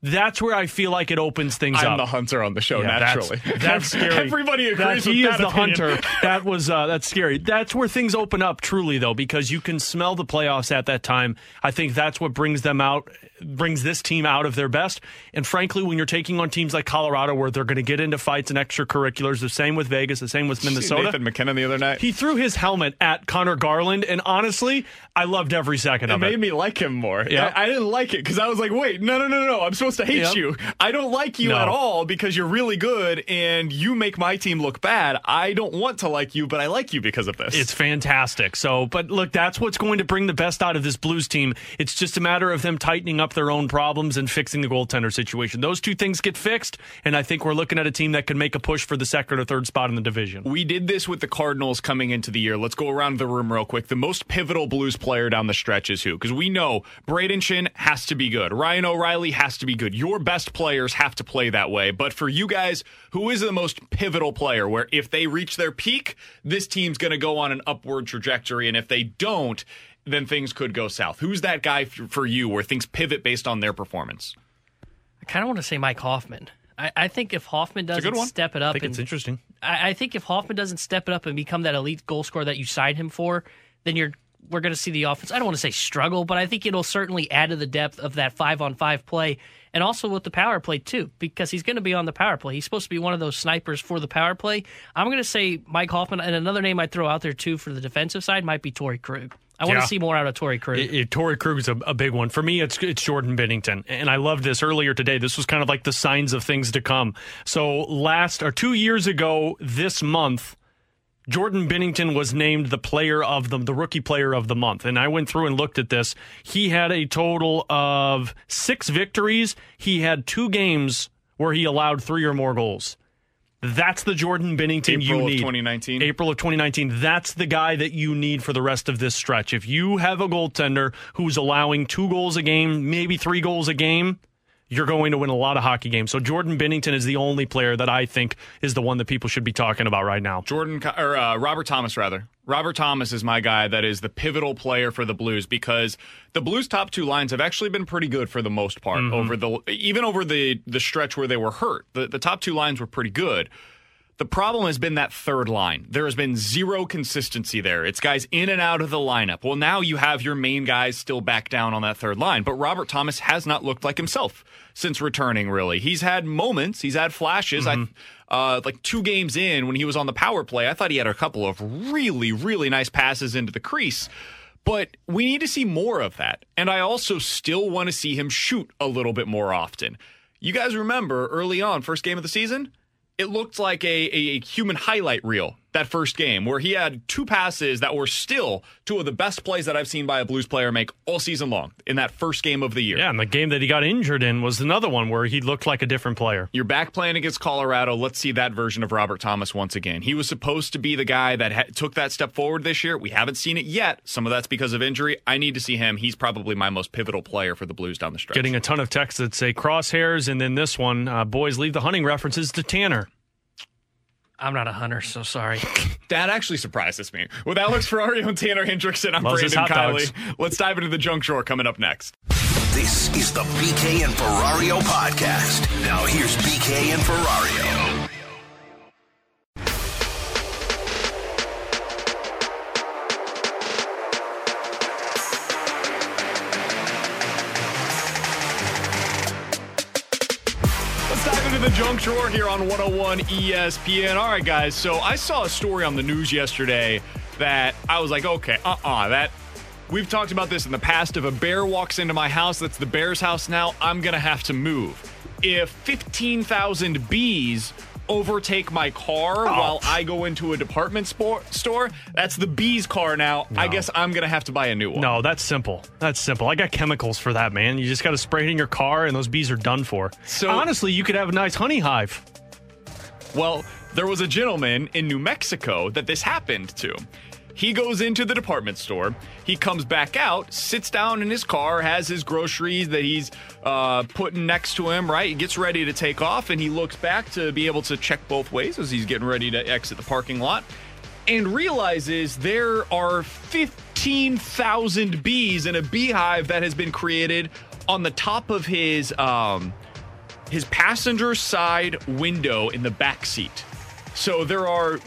That's where I feel like it opens things up. I'm the hunter on the show, Yeah, naturally. That's, that's scary. Everybody That agrees he with is that the opinion. hunter. That was uh, that's scary. That's where things open up truly, though, because you can smell the playoffs at that time. I think that's what brings them out, brings this team out of their best. And frankly, when you're taking on teams like Colorado, where they're going to get into fights and extracurriculars, the same with Vegas, the same with Minnesota. Nathan MacKinnon the other night. He threw his helmet at Conor Garland, and honestly, I loved every second It of made it. Made me like him more. Yeah. I, I didn't like it because I was like, wait, no, no, no, no. I'm supposed to hate Yep. you. I don't like you No. at all because you're really good and you make my team look bad. I don't want to like you, but I like you because of this. It's fantastic. So, but look, that's what's going to bring the best out of this Blues team. It's just a matter of them tightening up their own problems and fixing the goaltender situation. Those two things get fixed, and I think we're looking at a team that can make a push for the second or third spot in the division. We did this with the Cardinals coming into the year. Let's go around the room real quick. The most pivotal Blues player down the stretch is who? Because we know Brayden Schenn has to be good. Ryan O'Reilly has to be good. Your best players have to play that way. But for you guys, who is the most pivotal player where if they reach their peak, this team's going to go on an upward trajectory. And if they don't, then things could go south. Who's that guy f- for you where things pivot based on their performance? I kind of want to say Mike Hoffman. I, I think if Hoffman doesn't step it I up, think and, it's interesting. I, I think if Hoffman doesn't step it up and become that elite goal scorer that you signed him for, then you're we're going to see the offense. I don't want to say struggle, but I think it'll certainly add to the depth of that five on five play, and also with the power play too, because he's going to be on the power play. He's supposed to be one of those snipers for the power play. I'm going to say Mike Hoffman, and another name I'd throw out there too for the defensive side might be Torey Krug. I want Yeah. to see more out of Torey Krug. It, it, Torey Krug is a, a big one for me. It's it's Jordan Binnington, and I love this earlier today. This was kind of like the signs of things to come. So last or two years ago this month, Jordan Binnington was named the player of the the rookie player of the month, and I went through and looked at this. He had a total of six victories. He had two games where he allowed three or more goals. That's the Jordan Binnington April you of need. 2019. April of 2019. That's the guy that you need for the rest of this stretch. If you have a goaltender who's allowing two goals a game, maybe three goals a game, you're going to win a lot of hockey games. So Jordan Binnington is the only player that I think is the one that people should be talking about right now. Jordan or uh, Robert Thomas rather. Robert Thomas is my guy that is the pivotal player for the Blues because the Blues top two lines have actually been pretty good for the most part over the even over the the stretch where they were hurt. The the top two lines were pretty good. The problem has been that third line. There has been zero consistency there. It's guys in and out of the lineup. Well, now you have your main guys still back down on that third line, but Robert Thomas has not looked like himself since returning, really. He's had moments, he's had flashes. I uh, like two games in when he was on the power play, I thought he had a couple of really, really nice passes into the crease. But we need to see more of that. And I also still want to see him shoot a little bit more often. You guys remember early on, first game of the season? It looked like a, a, human highlight reel that first game where he had two passes that were still two of the best plays that I've seen by a Blues player make all season long in that first game of the year. Yeah, and the game that he got injured in was another one where he looked like a different player. You're back playing against Colorado. Let's see that version of Robert Thomas once again. He was supposed to be the guy that ha- took that step forward this year. We haven't seen it yet. Some of that's because of injury. I need to see him. He's probably my most pivotal player for the Blues down the stretch. Getting a ton of texts that say crosshairs, and then this one, uh, boys leave the hunting references to Tanner. I'm not a hunter, so sorry. That actually surprises me. With Alex Ferrario and Tanner Hendrickson, I'm Loves his Brandon hot Kiley. dogs. Let's dive into the junk drawer coming up next. This is the BK and Ferrario podcast. Now here's BK and Ferrario. Junk drawer here on 101 ESPN. All right, guys. So I saw a story on the news yesterday that I was like, okay, uh uh that. We've talked about this in the past. If a bear walks into my house, that's the bear's house now, I'm going to have to move. If 15,000 bees overtake my car oh. while I go into a department spor- store, that's the bees' car now. I guess I'm going to have to buy a new one. No, that's simple. That's simple. I got chemicals for that, man. You just got to spray it in your car, and those bees are done for. So- honestly, you could have a nice honey hive. Well, there was a gentleman in New Mexico that this happened to. He goes into the department store. He comes back out, sits down in his car, has his groceries that he's uh, putting next to him, right? He gets ready to take off, and he looks back to be able to check both ways as he's getting ready to exit the parking lot and realizes there are 15,000 bees in a beehive that has been created on the top of his um, his passenger side window in the back seat. So there are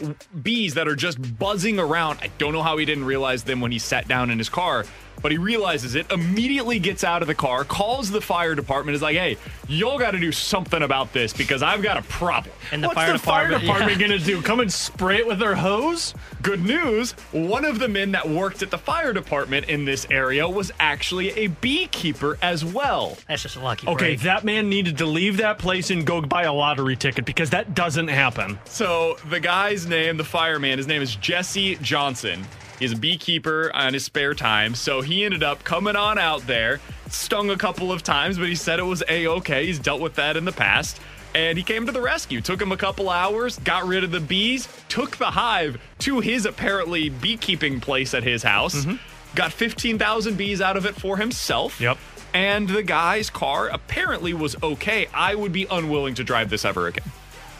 bees that are just buzzing around. I don't know how he didn't realize them when he sat down in his car, but he realizes it, immediately gets out of the car, calls the fire department, is like, hey, y'all got to do something about this because I've got a problem. And the What's fire the fire department- department yeah. gonna do? Come and spray it with their hose? Good news one of the men that worked at the fire department in this area was actually a beekeeper as well. That's just a lucky Okay, break. that man needed to leave that place and go buy a lottery ticket because that doesn't happen. So the guy's name, the fireman, his name is Jesse Johnson. He's a beekeeper on his spare time, so he ended up coming on out there, stung a couple of times, but he said it was a okay. He's dealt with that in the past. And he came to the rescue. Took him a couple hours, got rid of the bees, took the hive to his apparently beekeeping place at his house, mm-hmm. got 15,000 bees out of it for himself. Yep. And the guy's car apparently was okay. I would be unwilling to drive this ever again.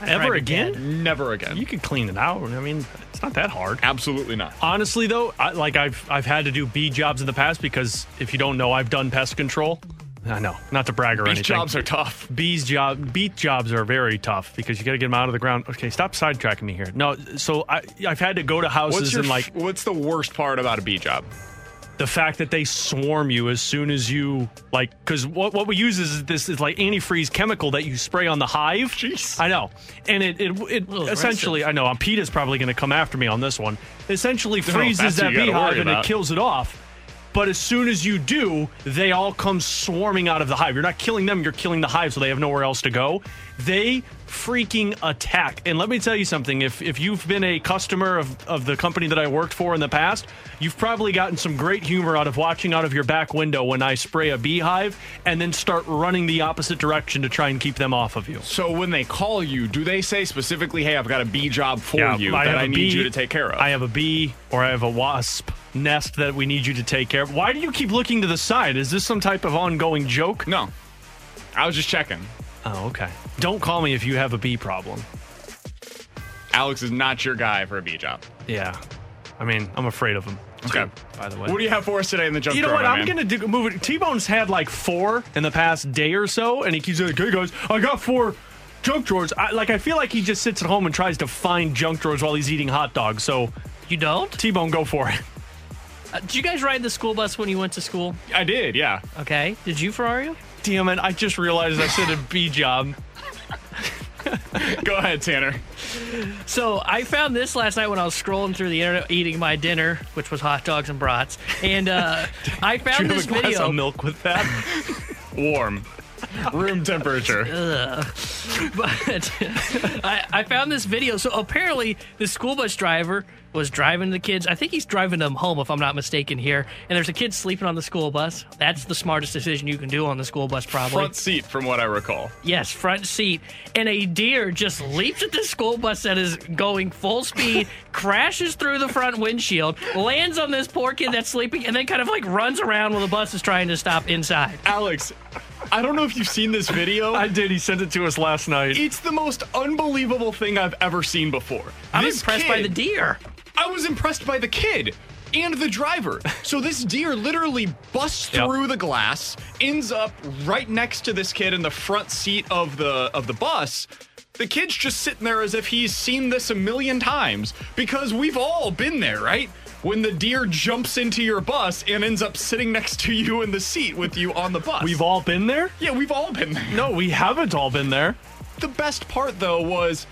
Ever drive again? Never again. You can clean it out. I mean, it's not that hard. Absolutely not. Honestly, though, I, like I've I've had to do bee jobs in the past because if you don't know, I've done pest control. I know, not to brag or Bees anything. jobs are tough. Bees job, beet jobs are very tough because you got to get them out of the ground. Okay, stop sidetracking me here. No, so I I've had to go to houses What's your and like what's the worst part about a bee job? The fact that they swarm you as soon as you like because what, what we use is this is like antifreeze chemical that you spray on the hive. Jeez. i know. And it it, it essentially i know um, Pete is probably going to come after me on this one. Essentially freezes what that beehive and it kills it off but as soon as you do they all come swarming out of the hive. You're not killing them you're killing the hive so they have nowhere else to go. They freaking attack. And let me tell you something. If if you've been a customer of, of the company that i worked for in the past you've probably gotten some great humor out of watching out of your back window when i spray a beehive and then start running the opposite direction to try and keep them off of you. So when they call you, do they say specifically, "Hey, I've got a bee job for Yeah, you I that I need bee- you to take care of"? I have a bee or I have a wasp nest that we need you to take care of. Why do you keep looking to the side? Is this some type of ongoing joke? no, I was just checking. Oh, okay. Don't call me if you have a bee problem. Alex is not your guy for a bee job. Yeah. I mean, I'm afraid of him. too, Okay. By the way. What do you have for us today in the junk you know drawer, what? I'm man? gonna do move it. T Bone's had like four in the past day or so, and he keeps saying, "Hey guys, I got four junk drawers." I, like I feel like he just sits at home and tries to find junk drawers while he's eating hot dogs. So you don't? T Bone, go for it. Uh, did you guys ride the school bus when you went to school? I did, yeah. Okay. Did you, Ferrario? Damn it! I just realized I said a B job. Go ahead, Tanner. So I found this last night when I was scrolling through the internet eating my dinner, which was hot dogs and brats. And uh, I found you have this video. of milk with that? Warm, room temperature. but I, I found this video. So apparently, the school bus driver was driving the kids. I think he's driving them home, if I'm not mistaken here. And there's a kid sleeping on the school bus. That's the smartest decision you can do on the school bus, probably. Front seat, from what I recall. Yes, front seat. And a deer just leaps at the school bus that is going full speed, crashes through the front windshield, lands on this poor kid that's sleeping, and then kind of like runs around while the bus is trying to stop inside. Alex, I don't know if you've seen this video. I did. He sent it to us last night. It's the most unbelievable thing I've ever seen before. I'm This impressed by the deer. I was impressed by the kid and the driver. So this deer literally busts Yep. through the glass, ends up right next to this kid in the front seat of the of the bus. The kid's just sitting there as if he's seen this a million times because we've all been there, right? When the deer jumps into your bus and ends up sitting next to you in the seat with you on the bus. We've all been there. yeah, we've all been there. No, we haven't all been there. The best part though was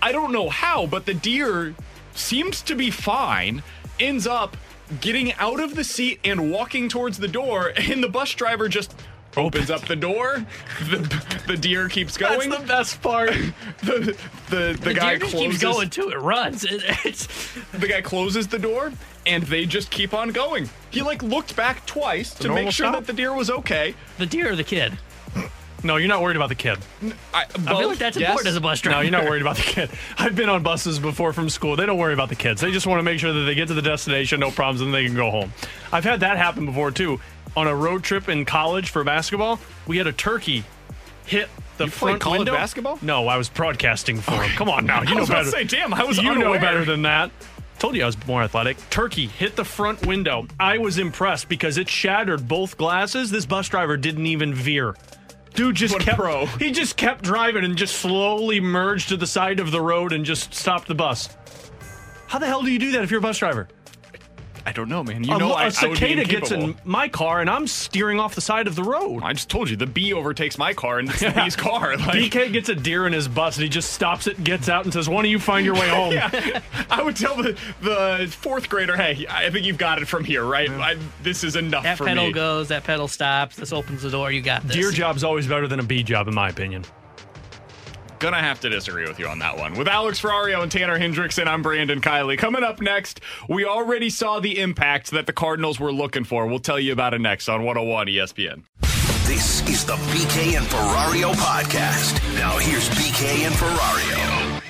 I don't know how, but the deer seems to be fine, ends up getting out of the seat and walking towards the door, and the bus driver just opens up the door. The, the deer keeps going. That's the best part. the, the, the, The guy deer just closes keeps going too. It runs. It, it's the guy closes the door and they just keep on going. He like looked back twice to make sure stop. that the deer was okay. the deer or the kid. No, you're not worried about the kid. I, I feel like that's important as a bus driver. No, you're not worried about the kid. I've been on buses before from school. They don't worry about the kids. They just want to make sure that they get to the destination, no problems, and they can go home. I've had that happen before too. On a road trip in college for basketball, we had a turkey hit the You played front college window. basketball? No, I was broadcasting for him. Come on now, you I know was about better. to say, damn, I was You know better than that. Told you I was more athletic. Turkey hit the front window. I was impressed because it shattered both glasses. This bus driver didn't even veer. Dude just kept pro. He just kept driving and just slowly merged to the side of the road and just stopped the bus. How the hell do you do that if you're a bus driver? I don't know, man. You a, know, a I, I would be cicada gets in my car and I'm steering off the side of the road. I just told you the bee overtakes my car and it's the bee's car. Like, DK gets a deer in his bus and he just stops it, gets out, and says, "Why don't you find your way home?" yeah, I would tell the the fourth grader, "Hey, I think you've got it from here, right? I, this is enough That for pedal me." goes, that pedal stops, this opens the door, you got this. Deer job's always better than a bee job, in my opinion. Gonna have to disagree with you on that one. With Alex Ferrario and Tanner Hendrickson, I'm Brandon Kiley. Coming up next, we already saw the impact that the Cardinals were looking for. We'll tell you about it next on 101 ESPN. This is the BK and Ferrario podcast. Now here's BK and Ferrario.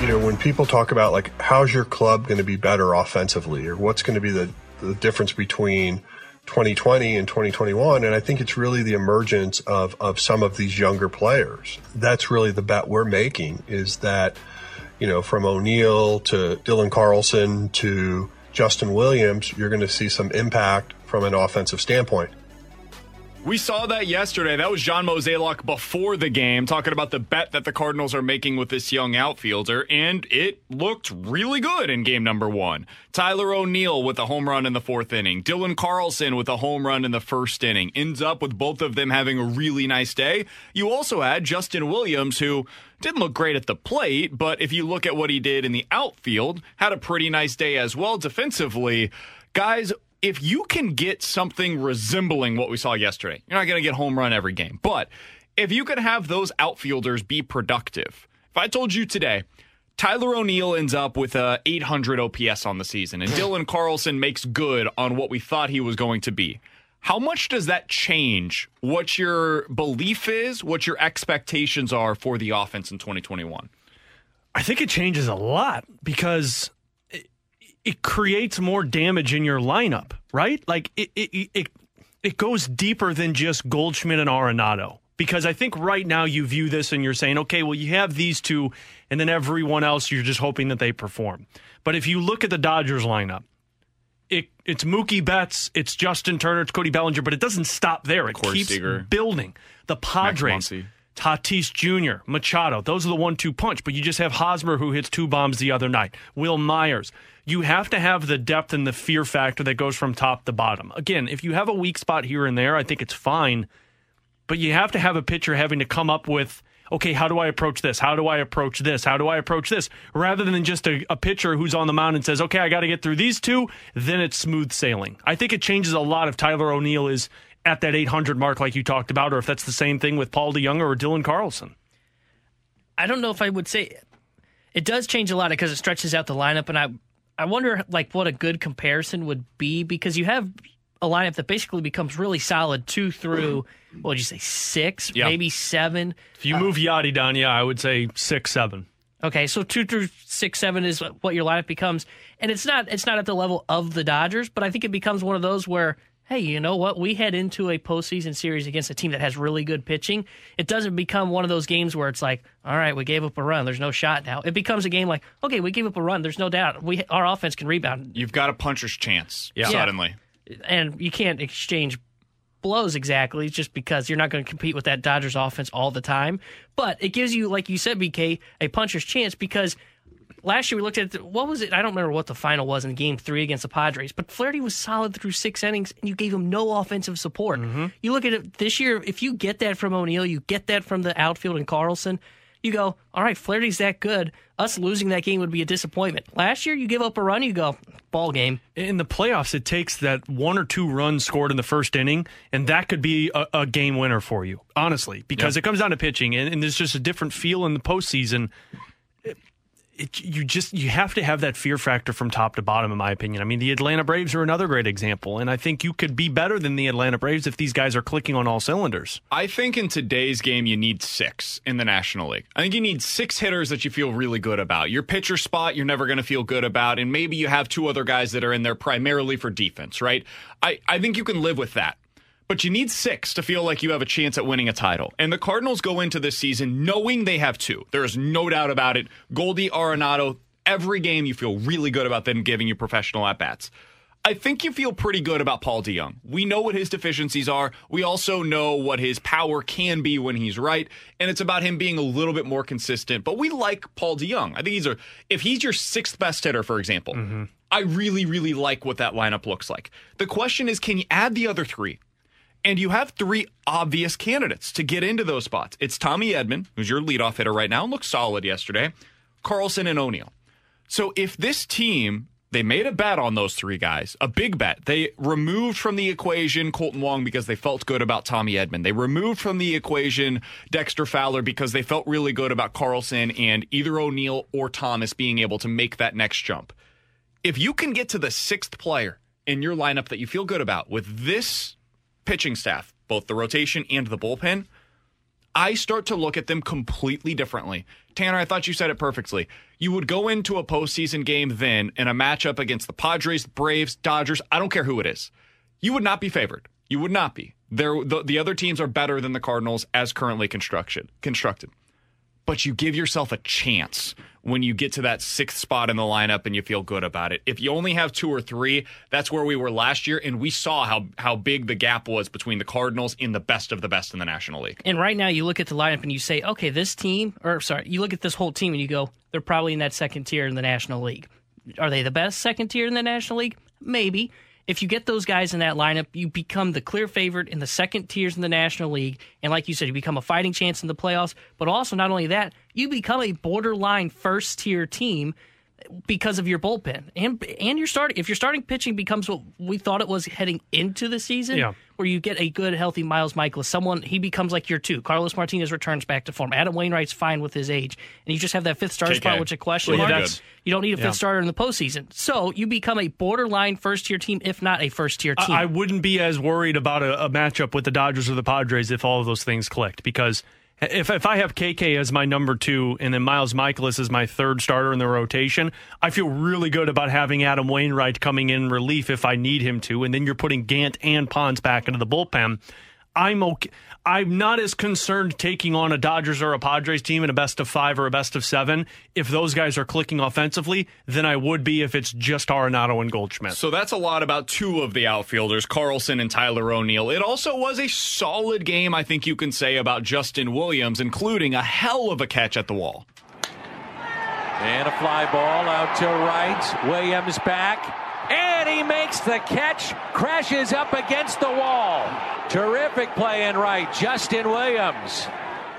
you know, when people talk about like how's your club going to be better offensively or what's going to be the, the difference between 2020 and 2021, and I think it's really the emergence of, of some of these younger players. That's really the bet we're making is that, you know, from O'Neill to Dylan Carlson to Justin Williams, you're going to see some impact from an offensive standpoint. We saw that yesterday. That was John Mozeliak before the game, talking about the bet that the Cardinals are making with this young outfielder, and it looked really good in game number one. Tyler O'Neill with a home run in the fourth inning. Dylan Carlson with a home run in the first inning. Ends up with both of them having a really nice day. You also had Justin Williams, who didn't look great at the plate, but if you look at what he did in the outfield, had a pretty nice day as well defensively. Guys, if you can get something resembling what we saw yesterday, you're not going to get home run every game, but if you could have those outfielders be productive, if I told you today, Tyler O'Neill ends up with a 800 OPS on the season, and Dylan Carlson makes good on what we thought he was going to be. How much does that change what your belief is, what your expectations are for the offense in 2021? I think it changes a lot because it, creates more damage in your lineup, right? Like it, it, it, it goes deeper than just Goldschmidt and Arenado. Because I think right now you view this and you're saying, okay, well, you have these two, and then everyone else, you're just hoping that they perform. But if you look at the Dodgers lineup, it, it's Mookie Betts, it's Justin Turner, it's Cody Bellinger, but it doesn't stop there. It keeps Seager. building. The Padres, Tatis Jr., Machado, those are the one two punch, but you just have Hosmer who hits two bombs the other night. Wil Myers. You have to have the depth and the fear factor that goes from top to bottom. Again, if you have a weak spot here and there, I think it's fine, but you have to have a pitcher having to come up with, okay, how do I approach this? How do I approach this? How do I approach this? Rather than just a, a pitcher who's on the mound and says, okay, I got to get through these two, then it's smooth sailing. I think it changes a lot if Tyler O'Neill is at that 800 mark like you talked about, or if that's the same thing with Paul DeJong or Dylan Carlson. I don't know if I would say it does change a lot because it stretches out the lineup, and I I wonder like what a good comparison would be because you have a lineup that basically becomes really solid two through what would you say six, Yeah. maybe seven. If you move Yadi down, yeah, I would say six, seven. Okay, so two through six, seven is what your lineup becomes, and it's not it's not at the level of the Dodgers, but I think it becomes one of those where. Hey, you know what? We head into a postseason series against a team that has really good pitching. It doesn't become one of those games where it's like, all right, we gave up a run. There's no shot now. It becomes a game like, okay, we gave up a run. There's no doubt. We our offense can rebound. You've got a puncher's chance Yeah. suddenly. and you can't exchange blows exactly just because you're not going to compete with that Dodgers offense all the time. But it gives you, like you said, BK, a puncher's chance because last year we looked at what was it? I don't remember what the final was in Game Three against the Padres, but Flaherty was solid through six innings, and you gave him no offensive support. Mm-hmm. You look at it this year. If you get that from O'Neill, you get that from the outfield and Carlson. You go, all right, Flaherty's that good. Us losing that game would be a disappointment. Last year, you give up a run, you go, ball game. In the playoffs, it takes that one or two runs scored in the first inning, and that could be a, a game winner for you, honestly, because Yeah. it comes down to pitching, and, and there's just a different feel in the postseason. It, you just you have to have that fear factor from top to bottom in my opinion i mean the atlanta braves are another great example and i think you could be better than the atlanta braves if these guys are clicking on all cylinders I think in today's game, you need six in the National League. I think you need six hitters that you feel really good about. Your pitcher spot, you're never going to feel good about. And maybe you have two other guys that are in there primarily for defense, right? I, I think you can live with that. But you need six to feel like you have a chance at winning a title. And the Cardinals go into this season knowing they have two. There is no doubt about it. Goldie Arenado, every game you feel really good about them giving you professional at bats. I think you feel pretty good about Paul DeJong. We know what his deficiencies are. We also know what his power can be when he's right, and it's about him being a little bit more consistent. But we like Paul DeJong. I think he's a if he's your sixth best hitter, for example, mm-hmm. I really, really like what that lineup looks like. The question is, can you add the other three? And you have three obvious candidates to get into those spots. It's Tommy Edman, who's your leadoff hitter right now, and looks solid yesterday. Carlson and O'Neill. So if this team they made a bet on those three guys, a big bet. They removed from the equation Kolten Wong because they felt good about Tommy Edman. They removed from the equation Dexter Fowler because they felt really good about Carlson and either O'Neill or Thomas being able to make that next jump. If you can get to the sixth player in your lineup that you feel good about with this pitching staff, both the rotation and the bullpen, I start to look at them completely differently. Tanner, I thought you said it perfectly. You would go into a postseason game then in a matchup against the Padres, Braves, Dodgers, I don't care who it is. You would not be favored. You would not be. The, the other teams are better than the Cardinals as currently construction, constructed. But you give yourself a chance when you get to that sixth spot in the lineup and you feel good about it. If you only have two or three, that's where we were last year, and we saw how how big the gap was between the Cardinals in the best of the best in the National League. And right now, you look at the lineup and you say, okay, this team, or sorry, you look at this whole team and you go, they're probably in that second tier in the National League. Are they the best second tier in the National League? Maybe. If you get those guys in that lineup, you become the clear favorite in the second tiers in the National League. And like you said, you become a fighting chance in the playoffs. But also, not only that, you become a borderline first tier team because of your bullpen and and your starting. If your starting pitching becomes what we thought it was heading into the season, Yeah. where you get a good, healthy Miles Mikolas, someone he becomes like your two. Carlos Martinez returns back to form. Adam Wainwright's fine with his age, and you just have that fifth starter spot, which is a question Well, mark. You don't need a fifth Yeah. starter in the postseason, so you become a borderline first tier team, if not a first tier team. I, I wouldn't be as worried about a, a matchup with the Dodgers or the Padres if all of those things clicked because if if I have KK as my number two and then Miles Mikolas as my third starter in the rotation, I feel really good about having Adam Wainwright coming in relief if I need him to, and then you're putting Gant and Ponce back into the bullpen. I'm okay. I'm not as concerned taking on a Dodgers or a Padres team in a best of five or a best of seven if those guys are clicking offensively than I would be if it's just Arenado and Goldschmidt. So that's a lot about two of the outfielders, Carlson and Tyler O'Neill. It also was a solid game, I think you can say, about Justin Williams, including a hell of a catch at the wall. And a fly ball out to right. Williams back. And he makes the catch, crashes up against the wall. Terrific play in right. Justin Williams.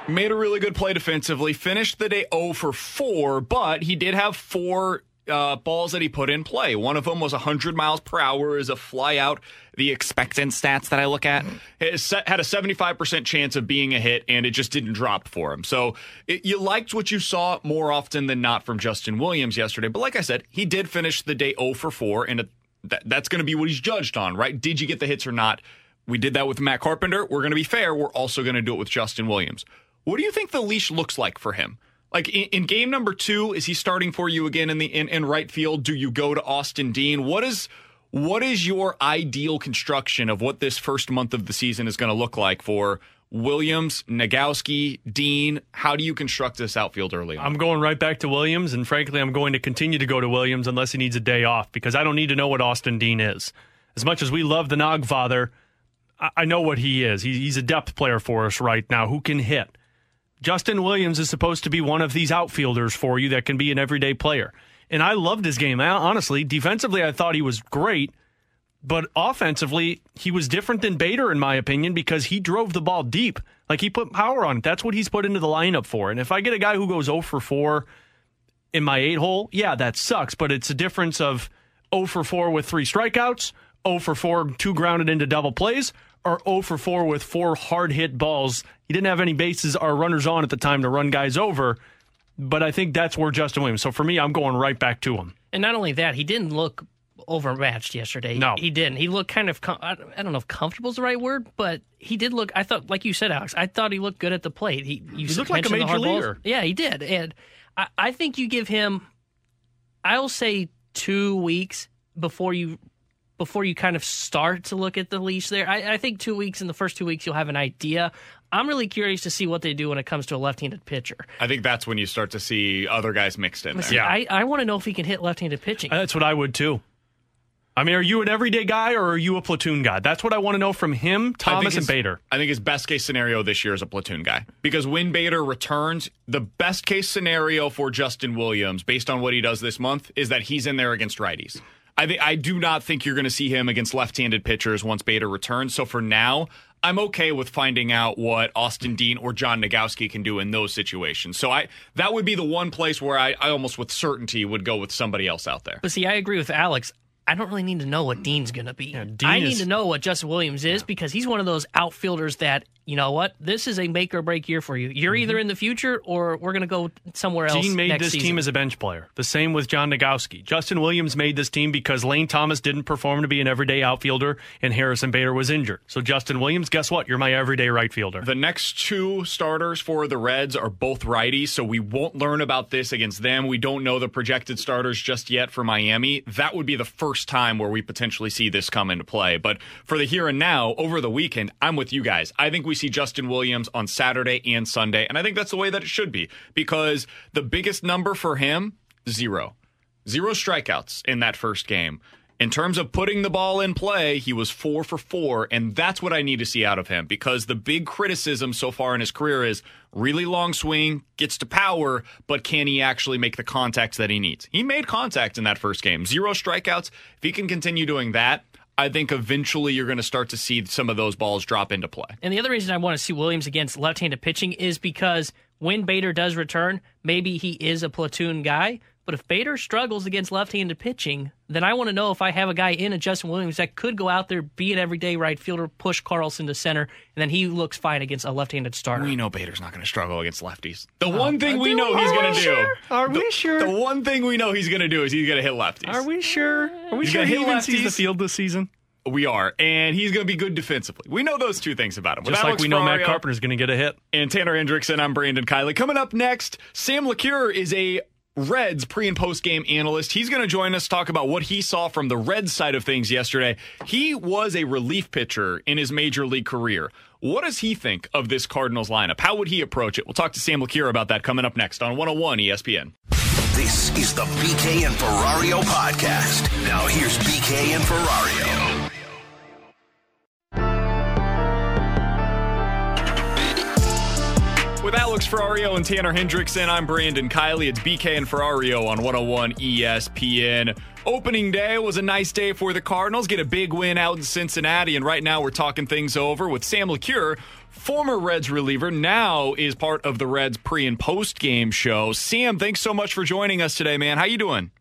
Made a really good play defensively, finished the day 0 for 4, but he did have four uh, balls that he put in play. One of them was 100 miles per hour as a fly out. The expectant stats that I look at had a 75% chance of being a hit, and it just didn't drop for him. So it, you liked what you saw more often than not from Justin Williams yesterday. But like I said, he did finish the day 0 for 4, and that, that's going to be what he's judged on, right? Did you get the hits or not? We did that with Matt Carpenter. We're going to be fair. We're also going to do it with Justin Williams. What do you think the leash looks like for him? Like in, in game number two, is he starting for you again in the in, in right field? Do you go to Austin Dean? What is what is your ideal construction of what this first month of the season is going to look like for Williams, Nogowski, Dean? How do you construct this outfield early on? I'm going right back to Williams, and frankly, I'm going to continue to go to Williams unless he needs a day off because I don't need to know what Austin Dean is. As much as we love the Nogfather, I, I know what he is. He's a depth player for us right now who can hit. Justin Williams is supposed to be one of these outfielders for you that can be an everyday player. And I loved his game. I- Honestly, defensively, I thought he was great. But offensively, he was different than Bader, in my opinion, because he drove the ball deep. Like he put power on it. That's what he's put into the lineup for. And if I get a guy who goes 0 for 4 in my eight hole, yeah, that sucks. But it's a difference of 0 for 4 with three strikeouts, 0 for 4, two grounded into double plays, or 0 for 4 with four hard hit balls. He didn't have any bases or runners on at the time to run guys over. but I think that's where Justin Williams. So for me, I'm going right back to him. And not only that, he didn't look overmatched yesterday. No. he didn't. He looked kind of. Com- I don't know if comfortable is the right word, but he did look. I thought, like you said, Alex. I thought he looked good at the plate. He, He looked like a major hard balls. leaguer. Yeah, he did, and I, I think you give him. I'll say two weeks before you. Before you kind of start to look at the leash there, I, I think two weeks in the first two weeks you'll have an idea. I'm really curious to see what they do when it comes to a left-handed pitcher. I think that's when you start to see other guys mixed in But there. see, I, I want to know if he can hit left-handed pitching. That's what I would too. I mean, are you an everyday guy or are you a platoon guy? That's what I want to know from him, I think Thomas, and Bader. I think his best case scenario this year is a platoon guy because when Bader returns, the best case scenario for Justin Williams, based on what he does this month, is that he's in there against righties. I think I do not think you're going to see him against left-handed pitchers once Bader returns. So for now, I'm okay with finding out what Austin Dean or John Nogowski can do in those situations. So I that would be the one place where I, I almost with certainty would go with somebody else out there. But see, I agree with Alex. I don't really need to know what Dean's going to be. Dean I need to know what Justin Williams is because he's one of those outfielders that, you know what, this is a make or break year for you. You're either in the future or we're going to go somewhere else. Mm-hmm. Made next this season. team as a bench player. The same with John Nogowski. Justin Williams made this team because Lane Thomas didn't perform to be an everyday outfielder and Harrison Bader was injured. So Justin Williams, guess what? You're my everyday right fielder. The next two starters for the Reds are both righties, so we won't learn about this against them. We don't know the projected starters just yet for Miami. That would be the first time where we potentially see this come into play. But for the here and now, over the weekend, I'm with you guys. I think we see Justin Williams on Saturday and Sunday, and I think that's the way that it should be because the biggest number for him, zero. Zero strikeouts in that first game. In terms of putting the ball in play, he was four for four, and that's what I need to see out of him because the big criticism so far in his career is really long swing, gets to power, but can he actually make the contacts that he needs? He made contact in that first game. Zero strikeouts. If he can continue doing that, I think eventually you're going to start to see some of those balls drop into play. And the other reason I want to see Williams against left handed pitching is because when Bader does return, maybe he is a platoon guy. But if Bader struggles against left handed pitching, then I want to know if I have a guy in a Justin Williams that could go out there, be an everyday right fielder, push Carlson to center, and then he looks fine against a left handed starter. We know Bader's not going to struggle against lefties. The oh. one thing we know he's going to do. Are the, we sure? The one thing we know he's going to do is he's going to hit lefties. Are we sure? Are we He's sure gonna he hit even sees the field this season? We are, and he's going to be good defensively. We know those two things about him. With Just like Alex we know Matt Carpenter's going to get a hit. and Tanner Hendrickson, I'm Brandon Kiley. Coming up next, Sam LeCure is a Reds pre and post game analyst. He's going to join us talk about what he saw from the Reds side of things yesterday. He was a relief pitcher in his major league career. What does he think of this Cardinals lineup? How would he approach it? We'll talk to Sam LeCure about that coming up next on 101 ESPN. This is the BK and Ferrario podcast. Now here's BK and Ferrario. Alex Ferrario and Tanner Hendrickson, I'm Brandon Kiley. It's BK and Ferrario on 101 ESPN. Opening day was a nice day for the Cardinals. Get a big win out in Cincinnati, and right now we're talking things over with Sam LeCure, former Reds reliever, now is part of the Reds pre and post game show. Sam, thanks so much for joining us today, man. How you doing?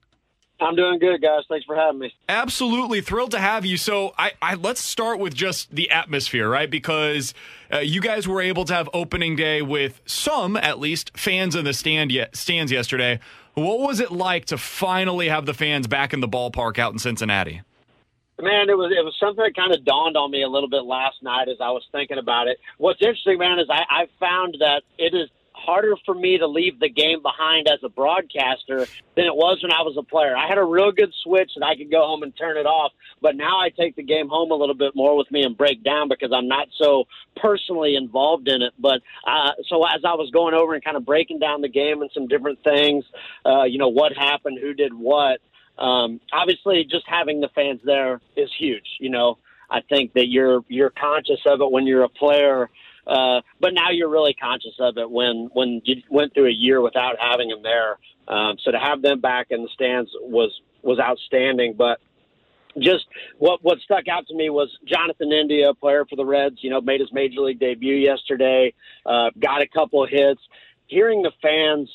I'm doing good, guys. Thanks for having me. Absolutely thrilled to have you. So, I, I let's start with just the atmosphere, right? Because uh, you guys were able to have opening day with some, at least, fans in the stand ye- stands yesterday. What was it like to finally have the fans back in the ballpark out in Cincinnati? Man, it was it was something that kind of dawned on me a little bit last night as I was thinking about it. What's interesting, man, is I, I found that it is harder for me to leave the game behind as a broadcaster than it was when I was a player. I had a real good switch that I could go home and turn it off, but now I take the game home a little bit more with me and break down because I'm not so personally involved in it. But uh, so as I was going over and kind of breaking down the game and some different things, uh, you know, what happened, who did what. Um, obviously, just having the fans there is huge. You know, I think that you're you're conscious of it when you're a player, uh, but now you're really conscious of it when when you went through a year without having them there. Um, so to have them back in the stands was was outstanding. But just what what stuck out to me was Jonathan India, player for the Reds. You know, made his major league debut yesterday. Uh, got a couple of hits. Hearing the fans,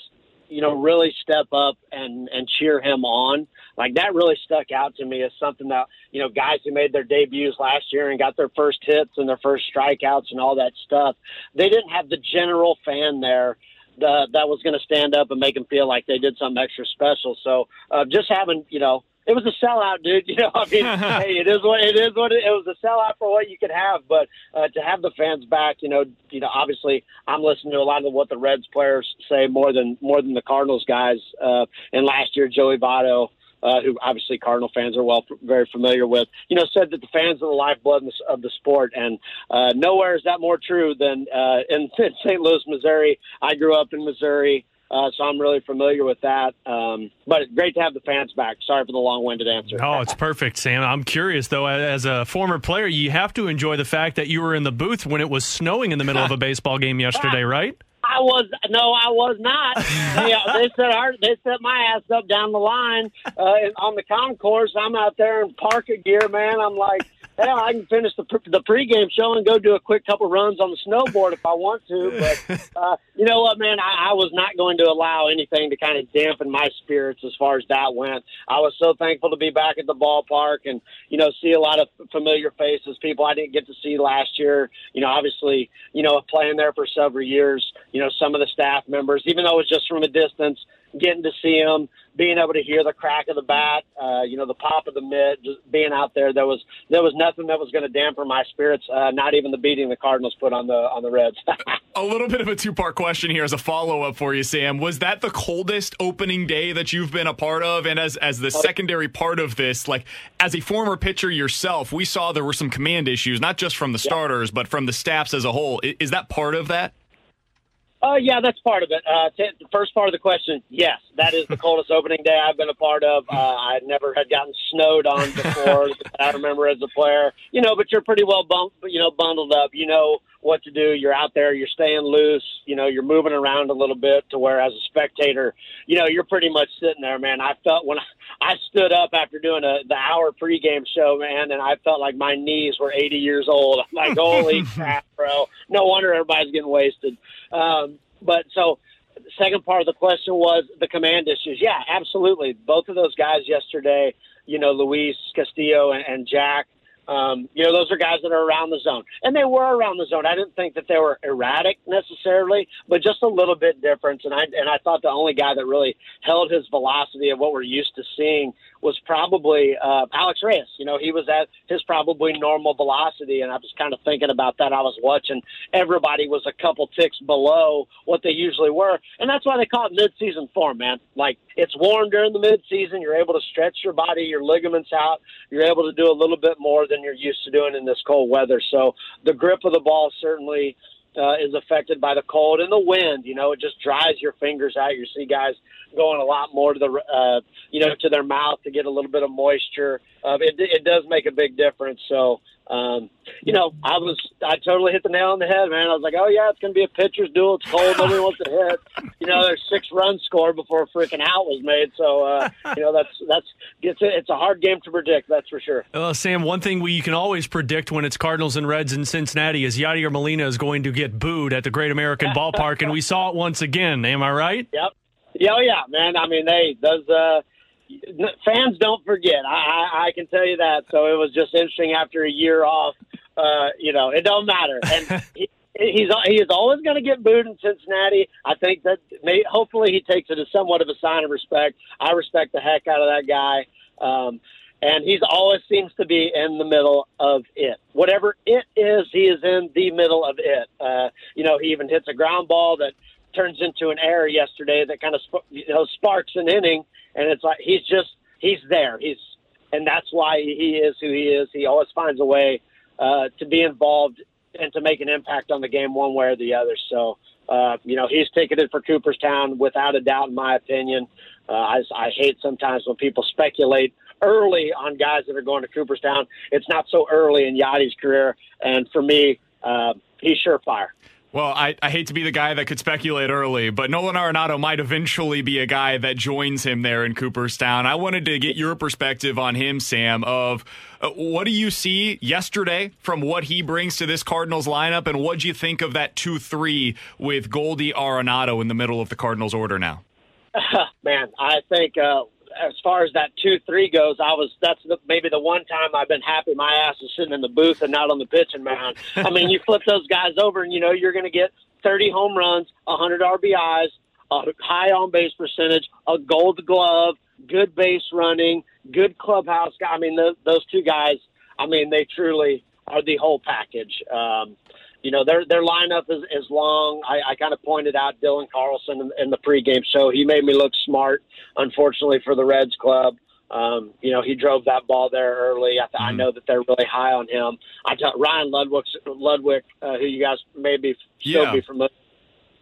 you know, really step up and and cheer him on, like that really stuck out to me as something that you know guys who made their debuts last year and got their first hits and their first strikeouts and all that stuff. They didn't have the general fan there uh, that was going to stand up and make them feel like they did something extra special. So uh, just having, you know, it was a sellout, dude. You know, I mean, hey, it is what it is. What it, it was a sellout for what you could have, but uh, to have the fans back, you know, you know, obviously, I'm listening to a lot of what the Reds players say more than more than the Cardinals guys. Uh, and last year, Joey Votto. Uh, who obviously Cardinal fans are well very familiar with, you know, said that the fans are the lifeblood of the sport, and uh, nowhere is that more true than uh, in, in St. Louis, Missouri. I grew up in Missouri. Uh, so I'm really familiar with that. Um, but great to have the fans back. Sorry for the long-winded answer. Oh, it's perfect, Sam. I'm curious though. As a former player, you have to enjoy the fact that you were in the booth when it was snowing in the middle of a baseball game yesterday, right? I was no, I was not. they, uh, they set our, they set my ass up down the line uh, on the concourse. I'm out there in parka gear, man. I'm like, hell, I can finish the the pregame show and go do a quick couple runs on the snowboard if I want to. But uh, you know what, man, I, I was not going to allow anything to kind of dampen my spirits as far as that went. I was so thankful to be back at the ballpark and you know see a lot of familiar faces, people I didn't get to see last year. You know, obviously, you know, playing there for several years. You know, some of the staff members, even though it was just from a distance getting to see him, being able to hear the crack of the bat, uh, you know, the pop of the mitt, just being out there. There was there was nothing that was going to dampen my spirits. Uh, not even the beating the Cardinals put on the on the Reds. a little bit of a two part question here as a follow up for you, Sam. Was that the coldest opening day that you've been a part of? And as as the secondary part of this, like as a former pitcher yourself, we saw there were some command issues, not just from the starters, but from the staffs as a whole. Is that part of that? Uh, yeah, that's part of it. Uh, the first part of the question, yes, that is the coldest opening day I've been a part of. Uh, I never had gotten snowed on before. I remember as a player, you know, but you're pretty well bump, you know, bundled up. You know what to do. You're out there, you're staying loose. You know, you're moving around a little bit to where, as a spectator, you know, you're pretty much sitting there, man. I felt when I, I stood up after doing a the hour pregame show, man, and I felt like my knees were 80 years old. I'm like, holy crap, bro! No wonder everybody's getting wasted. Um, but so the second part of the question was the command issues. Yeah, absolutely. Both of those guys yesterday, you know, Luis Castillo and, and Jack um, you know, those are guys that are around the zone, and they were around the zone. I didn't think that they were erratic necessarily, but just a little bit different. And I and I thought the only guy that really held his velocity of what we're used to seeing was probably uh, Alex Reyes. You know, he was at his probably normal velocity, and I was kind of thinking about that. I was watching everybody was a couple ticks below what they usually were, and that's why they call it mid-season form, man. Like it's warm during the mid-season, you're able to stretch your body, your ligaments out, you're able to do a little bit more than you're used to doing in this cold weather. So the grip of the ball certainly uh, is affected by the cold and the wind. You know, it just dries your fingers out. You see guys going a lot more to the, uh, you know, to their mouth to get a little bit of moisture. Uh, it, it does make a big difference. So um, you know, I was I totally hit the nail on the head, man. I was like, oh yeah, it's gonna be a pitcher's duel. It's cold, nobody wants to hit. You know, there's six runs scored before a freaking out was made. So uh, you know, that's that's it's a, it's a hard game to predict. That's for sure. Well, Sam, one thing we you can always predict when it's Cardinals and Reds in Cincinnati is Yadier Molina is going to get booed at the Great American Ballpark, and we saw it once again. Am I right? Yep. Yeah, oh yeah, man. I mean, they those. Uh, fans don't forget. I, I, I can tell you that. So it was just interesting after a year off. Uh, you know, it don't matter. And he, he's he is always going to get booed in Cincinnati. I think that may, hopefully he takes it as somewhat of a sign of respect. I respect the heck out of that guy. Um, and he's always seems to be in the middle of it. Whatever it is, he is in the middle of it. Uh, you know, he even hits a ground ball that turns into an error yesterday that kind of you know sparks an inning and it's like he's just he's there. He's and that's why he is who he is. He always finds a way uh, to be involved and to make an impact on the game one way or the other. So uh, you know he's ticketed for Cooperstown without a doubt, in my opinion. Uh, I, I hate sometimes when people speculate early on guys that are going to Cooperstown. It's not so early in Yadi's career, and for me, uh, he's surefire. Well, I, I hate to be the guy that could speculate early, but Nolan Arenado might eventually be a guy that joins him there in Cooperstown. I wanted to get your perspective on him, Sam, of uh, what do you see yesterday from what he brings to this Cardinals lineup, and what do you think of that 2 3 with Goldie Arenado in the middle of the Cardinals order now? Man, I think uh, as far as that two three goes, I was that's the, maybe the one time I've been happy my ass is sitting in the booth and not on the pitching mound. I mean, you flip those guys over, and you know you're going to get 30 home runs, 100 RBIs, a high on base percentage, a Gold Glove, good base running, good clubhouse guy. I mean, the, those two guys. I mean, they truly are the whole package. Um, you know, their their lineup is, is long. I, I kind of pointed out Dylan Carlson in, in the pregame show. He made me look smart. Unfortunately for the Reds club, um, you know, he drove that ball there early. I, th- I know that they're really high on him. I thought Ryan Ludwick, Ludwick, uh, who you guys maybe still Yeah. be familiar,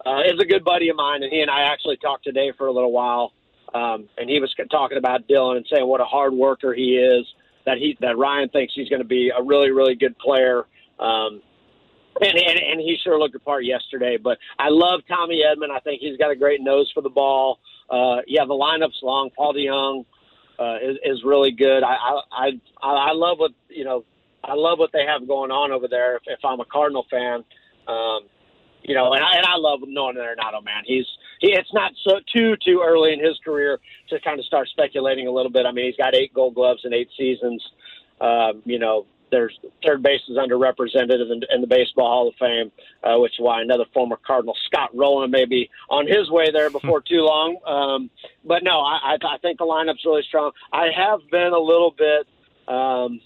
uh, is a good buddy of mine, and he and I actually talked today for a little while. Um, and he was talking about Dylan and saying what a hard worker he is. That he that Ryan thinks he's going to be a really really good player. Um, and, and and he sure looked apart yesterday. But I love Tommy Edman. I think he's got a great nose for the ball. Uh, yeah, the lineup's long. Paul DeJong uh, is is really good. I I I I love what you know. I love what they have going on over there. If, if I'm a Cardinal fan, um, you know, and I, and I love Nolan Arenado, man. He's he. It's not so too too early in his career to kind of start speculating a little bit. I mean, he's got eight Gold Gloves in eight seasons. Um, you know, there's third base is underrepresented in, in the Baseball Hall of Fame, uh, which is why another former Cardinal, Scott Rolen, may be on his way there before too long. Um, but no, I, I, I think the lineup's really strong. I have been a little bit. Um,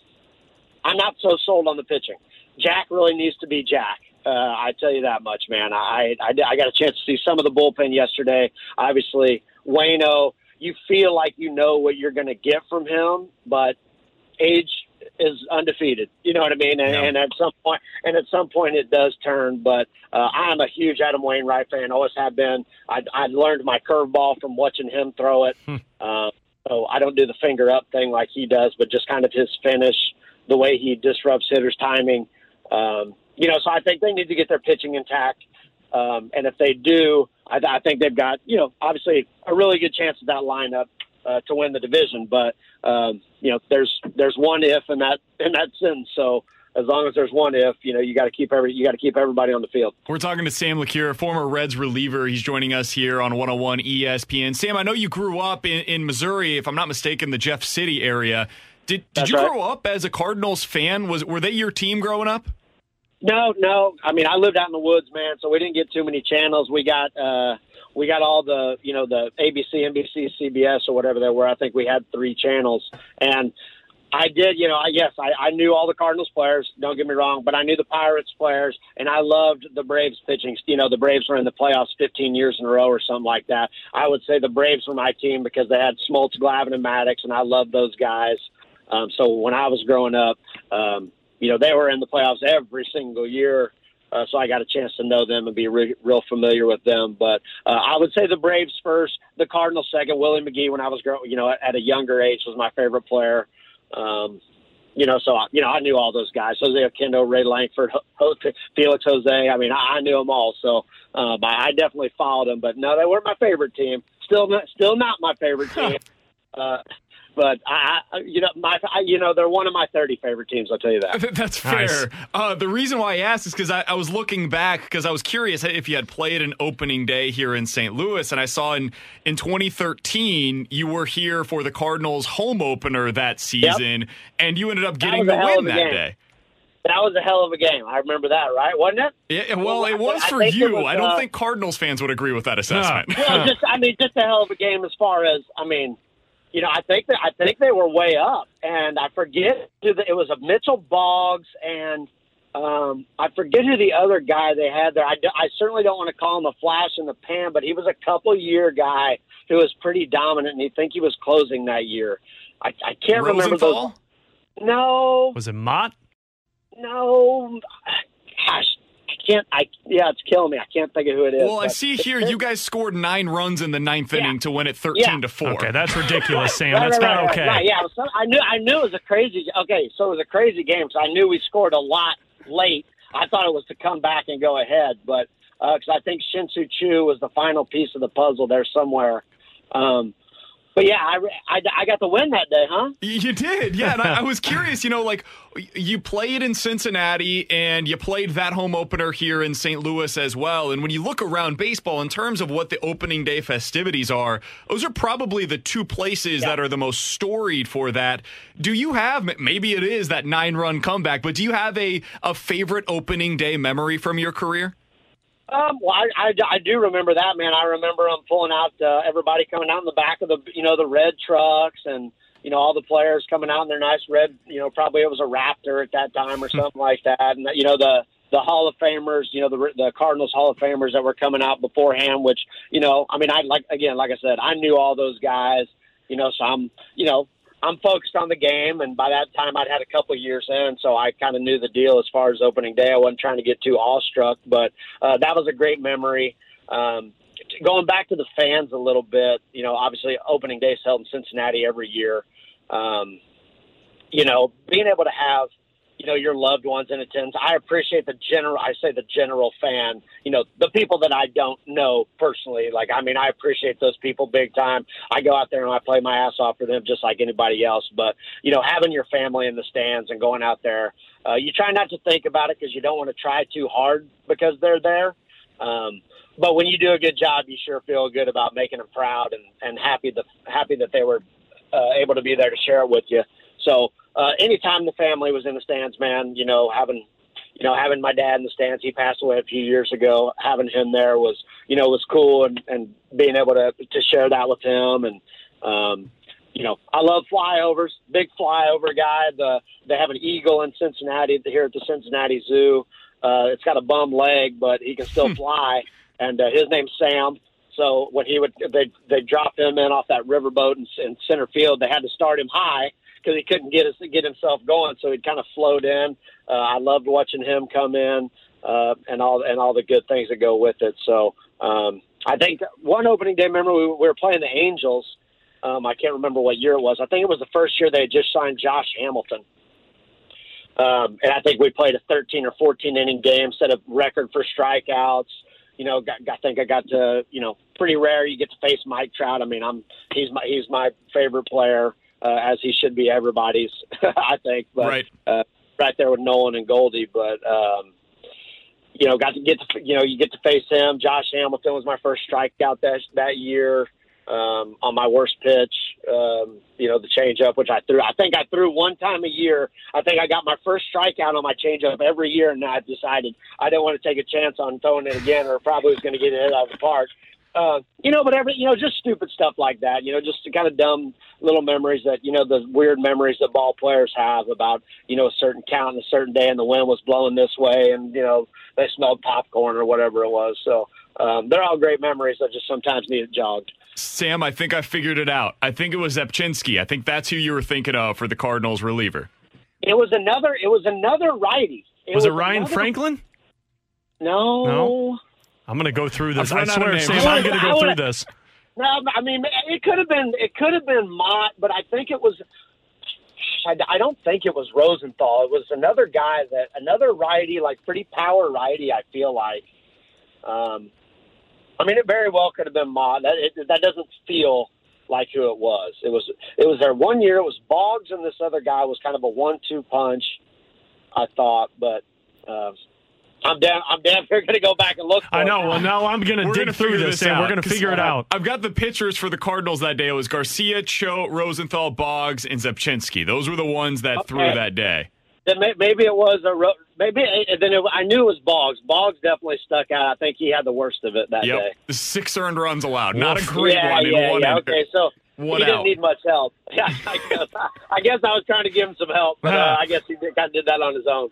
I'm not so sold on the pitching. Jack really needs to be Jack. Uh, I tell you that much, man. I, I I got a chance to see some of the bullpen yesterday. Obviously, Wayno, you feel like you know what you're going to get from him, but age is undefeated. You know what I mean? And, and at some point, and at some point, it does turn. But uh, I'm a huge Adam Wainwright fan. Always have been. I, I learned my curveball from watching him throw it. uh, so I don't do the finger up thing like he does, but just kind of his finish, the way he disrupts hitters' timing. Um, you know, so I think they need to get their pitching intact. Um, and if they do, I, I think they've got, you know, obviously a really good chance of that lineup uh, to win the division. But um, you know, there's there's one if in that in that sense. So as long as there's one if, you know, you got to keep every you got to keep everybody on the field. We're talking to Sam LeCure, former Reds reliever. He's joining us here on 101 ESPN. Sam, I know you grew up in, in Missouri, if I'm not mistaken, the Jeff City area. Did did you grow up as a Cardinals fan? Was were they your team growing up? No, no. I mean, I lived out in the woods, man, so we didn't get too many channels. We got uh we got all the, you know, the ABC, NBC, CBS or whatever they were. I think we had three channels. And I did, you know, I yes, I, I knew all the Cardinals players, don't get me wrong, but I knew the Pirates players and I loved the Braves pitching. You know, the Braves were in the playoffs 15 years in a row or something like that. I would say the Braves were my team because they had Smoltz, Glavine, and Maddux, and I loved those guys. Um, so when I was growing up, um, you know, they were in the playoffs every single year. Uh, so I got a chance to know them and be re- real familiar with them. But uh, I would say the Braves first, the Cardinals second. Willie McGee, when I was growing, you know, at, at a younger age, was my favorite player. Um, you know, so you know, I knew all those guys: Jose Oquendo, Ray Lankford, Ho- Felix Jose. I mean, I, I knew them all. So um, I, I definitely followed them. But no, they weren't my favorite team. Still, not, still not my favorite team. uh, but I, I, you know, my, I, you know, they're one of my thirty favorite teams. I'll tell you that. That's fair. Uh, the reason why I asked is because I, I was looking back because I was curious if you had played an opening day here in St. Louis, and I saw in in 2013 you were here for the Cardinals home opener that season, and you ended up getting the win that game. day. That was a hell of a game. I remember that, right? Wasn't it? Yeah, well, it was I for think it you. was, I don't uh, think Cardinals fans would agree with that assessment. well, just I mean, just a hell of a game as far as I mean, you know, I think that I think they were way up, and I forget who the, it was a Mitchell Boggs and um, I forget who the other guy they had there. I certainly don't want to call him a flash in the pan, but he was a couple year guy who was pretty dominant, and you think he was closing that year. I, I can't remember those. Rosenthal? No, Was it Motte? no, gosh, I can't. I yeah, it's killing me. I can't think of who it is. Well, I see here you guys scored nine runs in the ninth inning to win it 13 Yeah. to four. Okay, that's ridiculous, Sam. Right, That's right, not right, okay. Right, yeah, it was some- I knew I knew it was a crazy. Okay, so it was a crazy game. So I knew we scored a lot late. I thought it was to come back and go ahead, but because I think Shin-Soo Choo was the final piece of the puzzle there somewhere. Um, but yeah, I, I, I got the win that day, huh? You did, yeah. And I, I was curious, you know, like you played in Cincinnati and you played that home opener here in St. Louis as well. And when you look around baseball in terms of what the opening day festivities are, those are probably the two places that are the most storied for that. Do you have, maybe it is that nine run comeback, but do you have a, a favorite opening day memory from your career? Um, well, I, I, I do remember that, man. I remember them pulling out uh, everybody coming out in the back of the, you know, the red trucks and, you know, all the players coming out in their nice red, you know, probably it was a Raptor at that time or something like that. And, you know, the, the Hall of Famers, you know, the, the Cardinals Hall of Famers that were coming out beforehand, which, you know, I mean, I like, again, like I said, I knew all those guys, you know, so I'm, you know, I'm focused on the game, and by that time I'd had a couple years in, so I kind of knew the deal as far as opening day. I wasn't trying to get too awestruck, but uh, that was a great memory. Um, going back to the fans a little bit, you know, obviously opening day is held in Cincinnati every year. Um, you know, being able to have you know your loved ones in attendance. I appreciate the general. I say the general fan. You know the people that I don't know personally. Like I mean, I appreciate those people big time. I go out there and I play my ass off for them just like anybody else. But you know, having your family in the stands and going out there, uh, you try not to think about it because you don't want to try too hard because they're there. Um, but when you do a good job, you sure feel good about making them proud and, and happy that happy that they were uh, able to be there to share it with you. So uh, anytime the family was in the stands, man, you know, having you know, having my dad in the stands, he passed away a few years ago. Having him there was, you know, was cool, and and being able to to share that with him, and um, you know, I love flyovers. Big flyover guy. The they have an eagle in Cincinnati here at the Cincinnati Zoo. Uh, it's got a bum leg, but he can still fly, and uh, his name's Sam. So when he would, they they drop him in off that riverboat in, in center field. They had to start him high because he couldn't get his, get himself going. So he'd kind of flowed in. Uh, I loved watching him come in uh, and all and all the good things that go with it. So um, I think one opening day, remember we, we were playing the Angels. Um, I can't remember what year it was. I think it was the first year they had just signed Josh Hamilton. Um, and I think we played a 13 or 14 inning game, set a record for strikeouts. You know, got, I think I got to, you know, pretty rare. You get to face Mike Trout. I mean, I'm he's my he's my favorite player uh, as he should be everybody's, I think. But right. Uh, right there with Nolan and Goldie, but um, you know, got to get to you know you get to face him. Josh Hamilton was my first strikeout that that year um, on my worst pitch. Um, you know, the changeup, which I threw. I think I threw one time a year. I think I got my first strikeout on my changeup every year, and I decided I didn't want to take a chance on throwing it again, or probably was going to get it out of the park. Uh, you know, but every, you know, just stupid stuff like that, you know, just kind of dumb little memories that, you know, the weird memories that ball players have about, you know, a certain count and a certain day and the wind was blowing this way and, you know, they smelled popcorn or whatever it was. So, um, they're all great memories that just sometimes need it jogged. Sam, I think I figured it out. I think it was Rzepczynski. I think that's who you were thinking of for the Cardinals reliever. It was another, it was another righty. It was, was, it Ryan another, Franklin? No. No. I'm going to go through this. I swear, Sam, I'm going to go through this. No, I mean it could have been it could have been Motte, but I think it was. I, I don't think it was Rosenthal. It was another guy that another righty, like pretty power righty. I feel like. Um, I mean, it very well could have been Motte. That it, that doesn't feel like who it was. It was it was there one year. It was Boggs and this other guy was kind of a one-two punch. I thought, but uh, I'm damn, I'm damn sure going to go back and look. I know. Well, now I'm going to dig through this, and we're going to figure it out. I've got the pitchers for the Cardinals that day. It was Garcia, Cho, Rosenthal, Boggs, and Rzepczynski. Those were the ones that okay. threw that day. Then maybe it was a maybe then it, I knew it was Boggs. Boggs definitely stuck out. I think he had the worst of it that yep. day. Six earned runs allowed. Not a great yeah, one yeah, in one. Yeah, okay, so one he out. didn't need much help. Yeah, I guess I guess I was trying to give him some help, but uh, I guess he did, kind of did that on his own.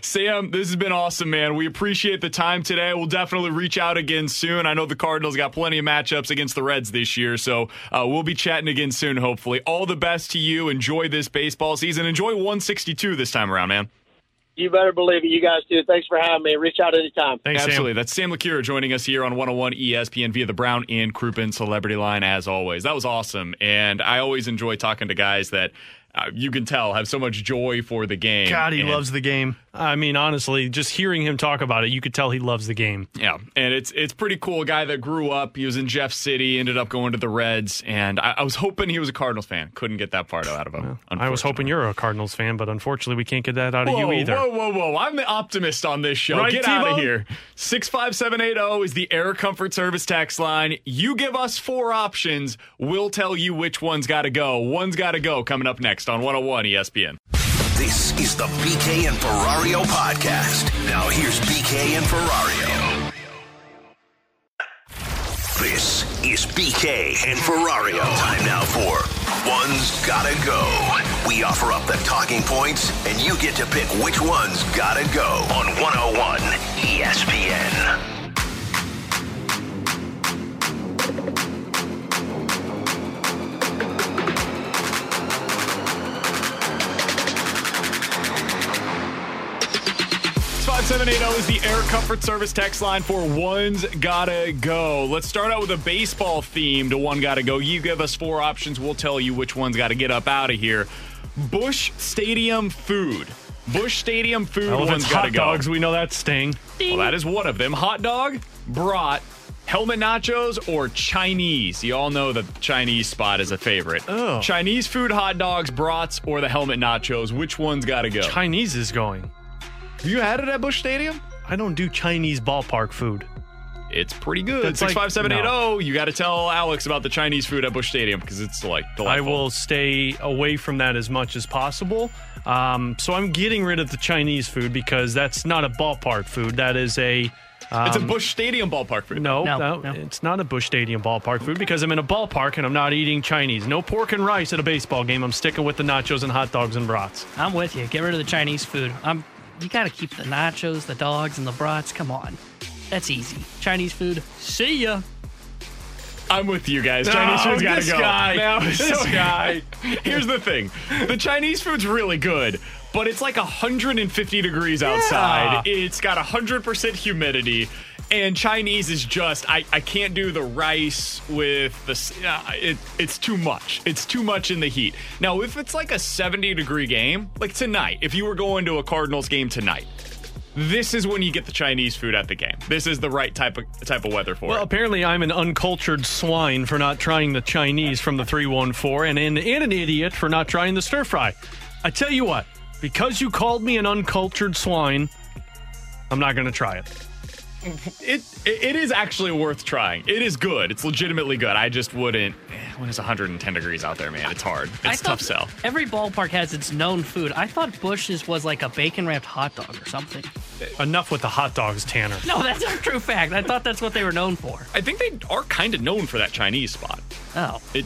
Sam, this has been awesome, man. We appreciate the time today. We'll definitely reach out again soon. I know the Cardinals got plenty of matchups against the Reds this year, so uh, we'll be chatting again soon, hopefully. All the best to you. Enjoy this baseball season. Enjoy 162 this time around, man. You better believe it. You guys do. Thanks for having me. Reach out anytime. Thanks, Absolutely. Sam. That's Sam LeCure joining us here on 101 ESPN via the Brown and Crouppen Celebrity Line, as always. That was awesome. And I always enjoy talking to guys that uh, you can tell have so much joy for the game. God, he and loves the game. I mean, honestly, just hearing him talk about it, you could tell he loves the game. Yeah, and it's it's pretty cool. A guy that grew up, he was in Jeff City, ended up going to the Reds, and I, I was hoping he was a Cardinals fan. Couldn't get that part out of him. I was hoping you're a Cardinals fan, but unfortunately, we can't get that out of you either. Whoa, whoa, whoa! I'm the optimist on this show. Right, Get out of here. Six five seven eight zero is the Air Comfort Service tax line. You give us four options. We'll tell you which one's got to go. One's got to go. Coming up next on 101 ESPN. This is the BK and Ferrario podcast. Now here's BK and Ferrario. This is BK and Ferrario. Time now for One's Gotta Go. We offer up the talking points, and you get to pick which one's gotta go on 101 ESPN. Seven eight zero is the Air Comfort Service text line for One's Gotta Go. Let's start out with a baseball theme to One Gotta Go. You give us four options. We'll tell you which one's got to get up out of here. Busch Stadium food. Busch Stadium food. Well, one's got to go. hot dogs, we know that Sting. Well, that is one of them. Hot dog, brat, helmet nachos, or Chinese. You all know the Chinese spot is a favorite. Oh. Chinese food, hot dogs, brats, or the helmet nachos. Which one's got to go? Chinese is going. Have you had it at Busch Stadium? I don't do Chinese ballpark food. It's pretty good. That's Six like- five seven eight You got to tell Alex about the Chinese food at Busch Stadium because it's like I delightful. will stay away from that as much as possible. Um, so I'm getting rid of the Chinese food because that's not a ballpark food. That is a. Um, It's a Busch Stadium ballpark food. No, No, no, no. it's not a Busch Stadium ballpark food because I'm in a ballpark and I'm not eating Chinese. No pork and rice at a baseball game. I'm sticking with the nachos and hot dogs and brats. I'm with you. Get rid of the Chinese food. I'm. You got to keep the nachos, the dogs, and the brats. Come on, that's easy. Chinese food. See ya. I'm with you guys. No, Chinese food's got to this go. guy. No, This so- guy. Here's the thing: the Chinese food's really good, but it's like 150 degrees outside. It's got 100% humidity. And Chinese is just I, I can't do the rice with the uh, it, it's too much. It's too much in the heat. Now if it's like a 70 degree game, like tonight, if you were going to a Cardinals game tonight, this is when you get the Chinese food at the game. This is the right type of type of weather for Well, it. apparently I'm an uncultured swine for not trying the Chinese from the 314 and an, and an idiot for not trying the stir fry. I tell you what, because you called me an uncultured swine, I'm not going to try it. It it is actually worth trying. It is good. It's legitimately good. I just wouldn't. eh, When it's 110 degrees out there, man, it's hard. It's thought tough sell. Every ballpark has its known food. I thought Busch's was like a bacon wrapped hot dog or something. Enough with the hot dogs, Tanner. No, that's not a true fact. I thought that's what they were known for. I think they are kind of known for that Chinese spot. Oh. It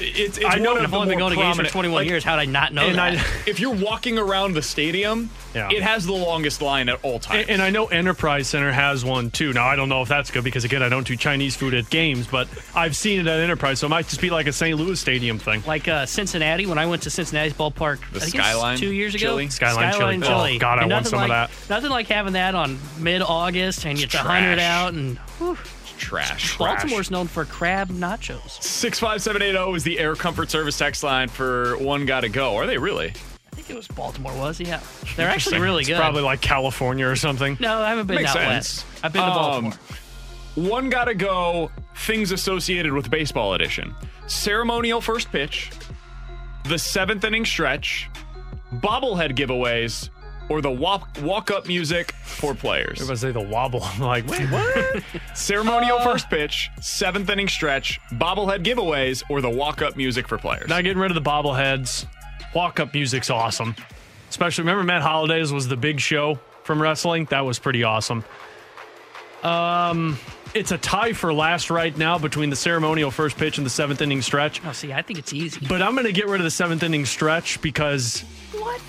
it's, it's I know one I've the only been more going to games for 21 like, years. How did I not know and that? I- If you're walking around the stadium, Yeah. it has the longest line at all times. And, and I know Enterprise Center has one too. Now I don't know if that's good because again I don't do Chinese food at games, but I've seen it at Enterprise, so it might just be like a St. Louis Stadium thing. like uh, Cincinnati, when I went to Cincinnati's ballpark, The I think Skyline two years ago. chili? Skyline chili. Oh, God, I And want nothing some of like, that. Nothing like having that on mid-August and it's a Trash. hundred out, and whew, Trash. Baltimore's known for crab nachos. Six five seven eight zero is the Air Comfort Service text line for one got to go. Are they really? I think it was Baltimore, was yeah. They're actually really It's good. probably like California or something. no, I haven't been Makes out sense. west. I've been to Um, Baltimore. One gotta go. Things associated with baseball edition: ceremonial first pitch, the seventh inning stretch, bobblehead giveaways, or the walk walk up music for players. Everybody say the wobble. I'm like, wait, what? Ceremonial Uh. first pitch, seventh inning stretch, bobblehead giveaways, or the walk up music for players. Not getting rid of the bobbleheads. Walk up music's awesome. Especially remember Matt Holliday's was the big show from wrestling. That was pretty awesome. Um, it's a tie for last right now between the ceremonial first pitch and the seventh inning stretch. Oh, see, I think it's easy. But I'm going to get rid of the seventh inning stretch because What?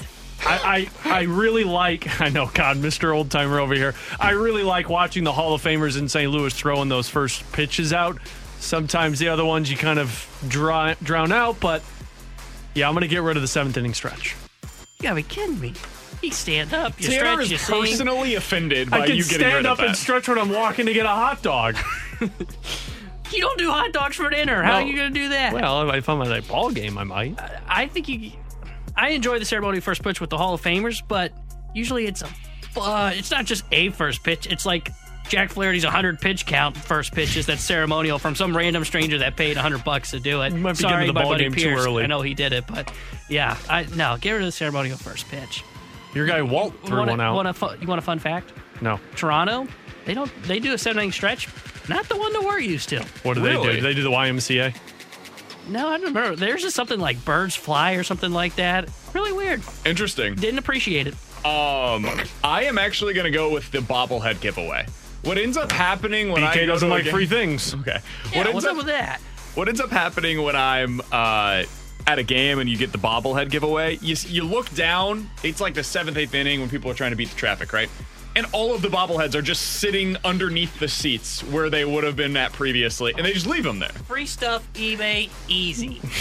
I, I I really like I know God Mr. Old Timer over here. I really like watching the Hall of Famers in St. Louis throwing those first pitches out. Sometimes the other ones you kind of draw, drown out, but yeah, I'm going to get rid of the seventh inning stretch. You gotta be kidding me. You stand up, you Tanner stretch, you is sing. personally offended by I can you getting rid stand of up that. and stretch when I'm walking to get a hot dog. You don't do hot dogs for dinner. How are No. you gonna do that? well, if I'm at a ball game, I might. I think you. I enjoy the ceremony first pitch with the Hall of Famers, but usually it's a, uh, it's not just a first pitch. It's like Jack Flaherty's 100 pitch count first pitches that's ceremonial from some random stranger that paid 100 bucks to do it. You might be Sorry, the my ball buddy game too early. I know he did it, but yeah, I no, get rid of the ceremonial first pitch. Your guy Walt threw want one out. Want a fu- you want a fun fact? no. Toronto, they don't they do a seven inning stretch, not the one that we're used to. What do they do? Do they do the YMCA? No, I don't remember. There's just something like birds fly or something like that. Really weird. Interesting. Didn't appreciate it. Um, I am actually going to go with the bobblehead giveaway. What ends up happening when I BK go doesn't to a like game- free things. Okay. Yeah, what ends what's up up with that? What ends up happening when I'm uh, at a game and you get the bobblehead giveaway? You you look down. It's like the seventh, eighth inning when people are trying to beat the traffic, right? And all of the bobbleheads are just sitting underneath the seats where they would have been at previously, and they just leave them there. Free stuff, eBay, easy.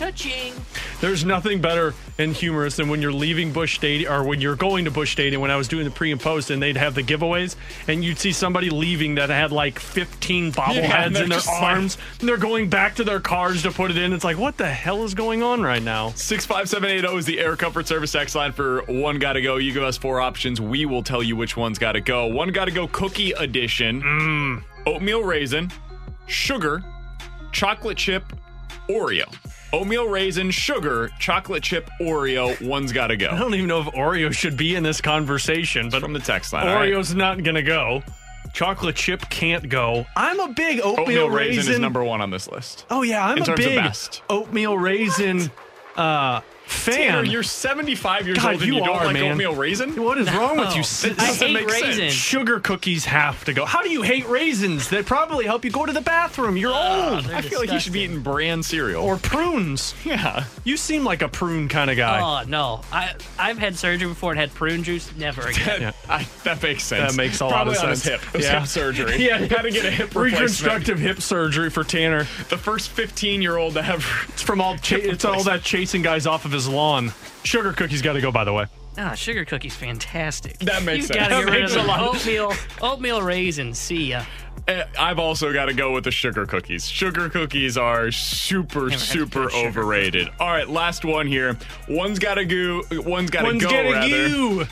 Cha-ching. There's nothing better and humorous than when you're leaving Busch Stadium or when you're going to Busch Stadium when I was doing the pre and post and they'd have the giveaways and you'd see somebody leaving that had like 15 bobbleheads they're in their just like- arms and they're going back to their cars to put it in. It's like, what the hell is going on right now? 65780 is the Air Comfort Service X line for One Gotta Go. You give us four options. We will tell you which one's gotta go. One Gotta Go Cookie Edition, mm. oatmeal raisin, sugar, chocolate chip, Oreo. Oatmeal raisin, sugar, chocolate chip, Oreo. One's gotta go. I don't even know if Oreo should be in this conversation, but From the text line. Oreo's not going to go. Chocolate chip can't go. I'm a big oatmeal, Oatmeal raisin, is number one on this list. Oh yeah, I'm in a terms of big best. oatmeal raisin uh, fan. Tanner, you're 75 years God, old and you, you don't are, like man. oatmeal raisin? What is wrong with you? No. I doesn't hate make sense. raisins. Sugar cookies have to go. How do you hate raisins? They probably help you go to the bathroom. You're ah, old. they're I feel like you should be eating bran cereal. Or prunes. yeah. You seem like a prune kind of guy. Oh no, I I've had surgery before and had prune juice. Never again. That, I, that makes sense. That makes a lot Probably of on sense. his hip. It was Yeah. hip surgery. Yeah. Had to get a hip replacement. Reconstructive hip surgery for Tanner. The first 15 year old to have. It's from all cha- it's all that chasing guys off of his lawn. Sugar cookies got to go. By the way, Ah, sugar cookies, fantastic. That makes you sense. gotta get rid makes of the oatmeal, oatmeal raisins. See ya. Eh, I've also got to go with the sugar cookies. Sugar cookies are super, super good sugar overrated. All right, last one here. One's got to go. One's got to one's go. getting rather. you.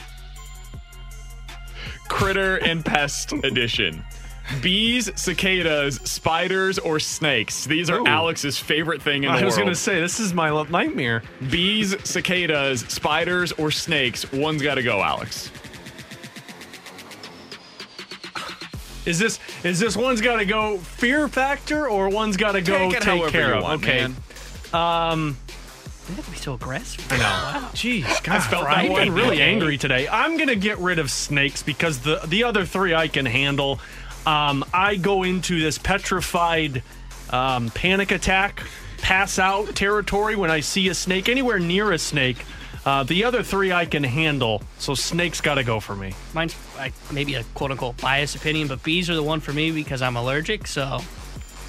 Critter and Pest Edition. Bees, cicadas, spiders, or snakes. These are Ooh. Alex's favorite thing in the world. I was gonna say this is my nightmare. Bees, cicadas, spiders, or snakes. One's got to go, Alex. Is this is this one's got to go fear factor or one's got to go Take take care of? want, okay. man. Um, You have to be so aggressive. I know. Jeez, God, felt that I've been really angry today. I'm gonna get rid of snakes because the the other three I can handle. Um, I go into this petrified um, panic attack, pass out territory when I see a snake anywhere near a snake. Uh, the other three I can handle, so snakes got to go for me. Mine's like, maybe a quote unquote biased opinion, but bees are the one for me because I'm allergic. So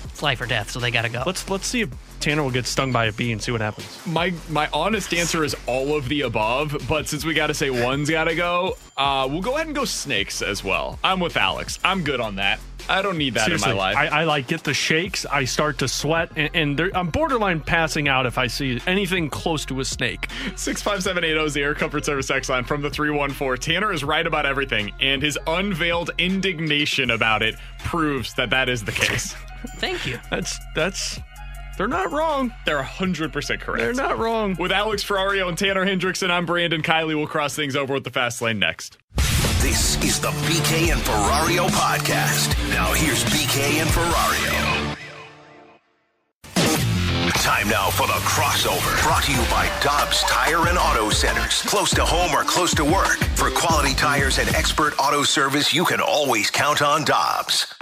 it's life or death. So they gotta go. Let's let's see if Tanner will get stung by a bee and see what happens. My my honest answer is all of the above, but since we got to say one's got to go, uh, we'll go ahead and go snakes as well. I'm with Alex. I'm good on that. I don't need that Seriously, in my life. I, I like get the shakes. I start to sweat, and, and there, I'm borderline passing out if I see anything close to a snake. 65780 is the Air Comfort Service X line from the 314. Tanner is right about everything, and his unveiled indignation about it proves that that is the case. Thank you. That's that's they're not wrong. They're 100% correct. They're not wrong. With Alex Ferrario and Tanner Hendrickson, I'm Brandon Kiley. We'll cross things over with the fast lane next. This is the BK and Ferrario podcast. Now here's BK and Ferrario. Time now for the crossover. Brought to you by Dobbs Tire and Auto Centers. Close to home or close to work. For quality tires and expert auto service, you can always count on Dobbs.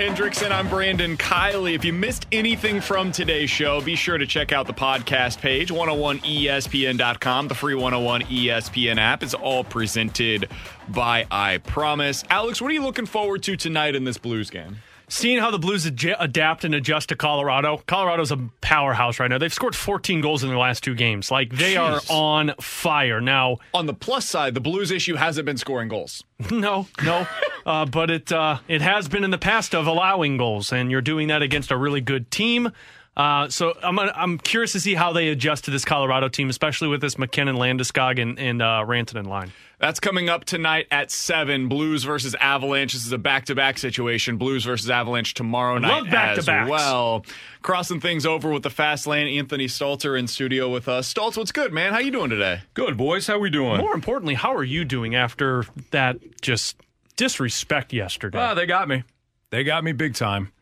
Hendrickson, I'm Brandon Kiley. If you missed anything from today's show, be sure to check out the podcast page, 101ESPN.com. The free 101 ESPN app is all presented by I Promise. Alex, what are you looking forward to tonight in this Blues game? Seeing how the Blues ad- adapt and adjust to Colorado, Colorado's a powerhouse right now. They've scored 14 goals in their last two games. Like they are on fire now. On the plus side, the Blues issue hasn't been scoring goals. No, no, uh, but it uh, it has been in the past of allowing goals, and you're doing that against a really good team. Uh, so I'm I'm curious to see how they adjust to this Colorado team, especially with this MacKinnon, Landeskog, and, and uh, Rantanen line. That's coming up tonight at 7. Blues versus Avalanche. This is a back to back situation. Blues versus Avalanche tomorrow night love as well. Crossing things over with the fast lane, Anthony Stalter in studio with us. Stoltz, what's good, man? How you doing today? Good, boys. How we doing? More importantly, how are you doing after that just disrespect yesterday? Ah, they got me. They got me big time.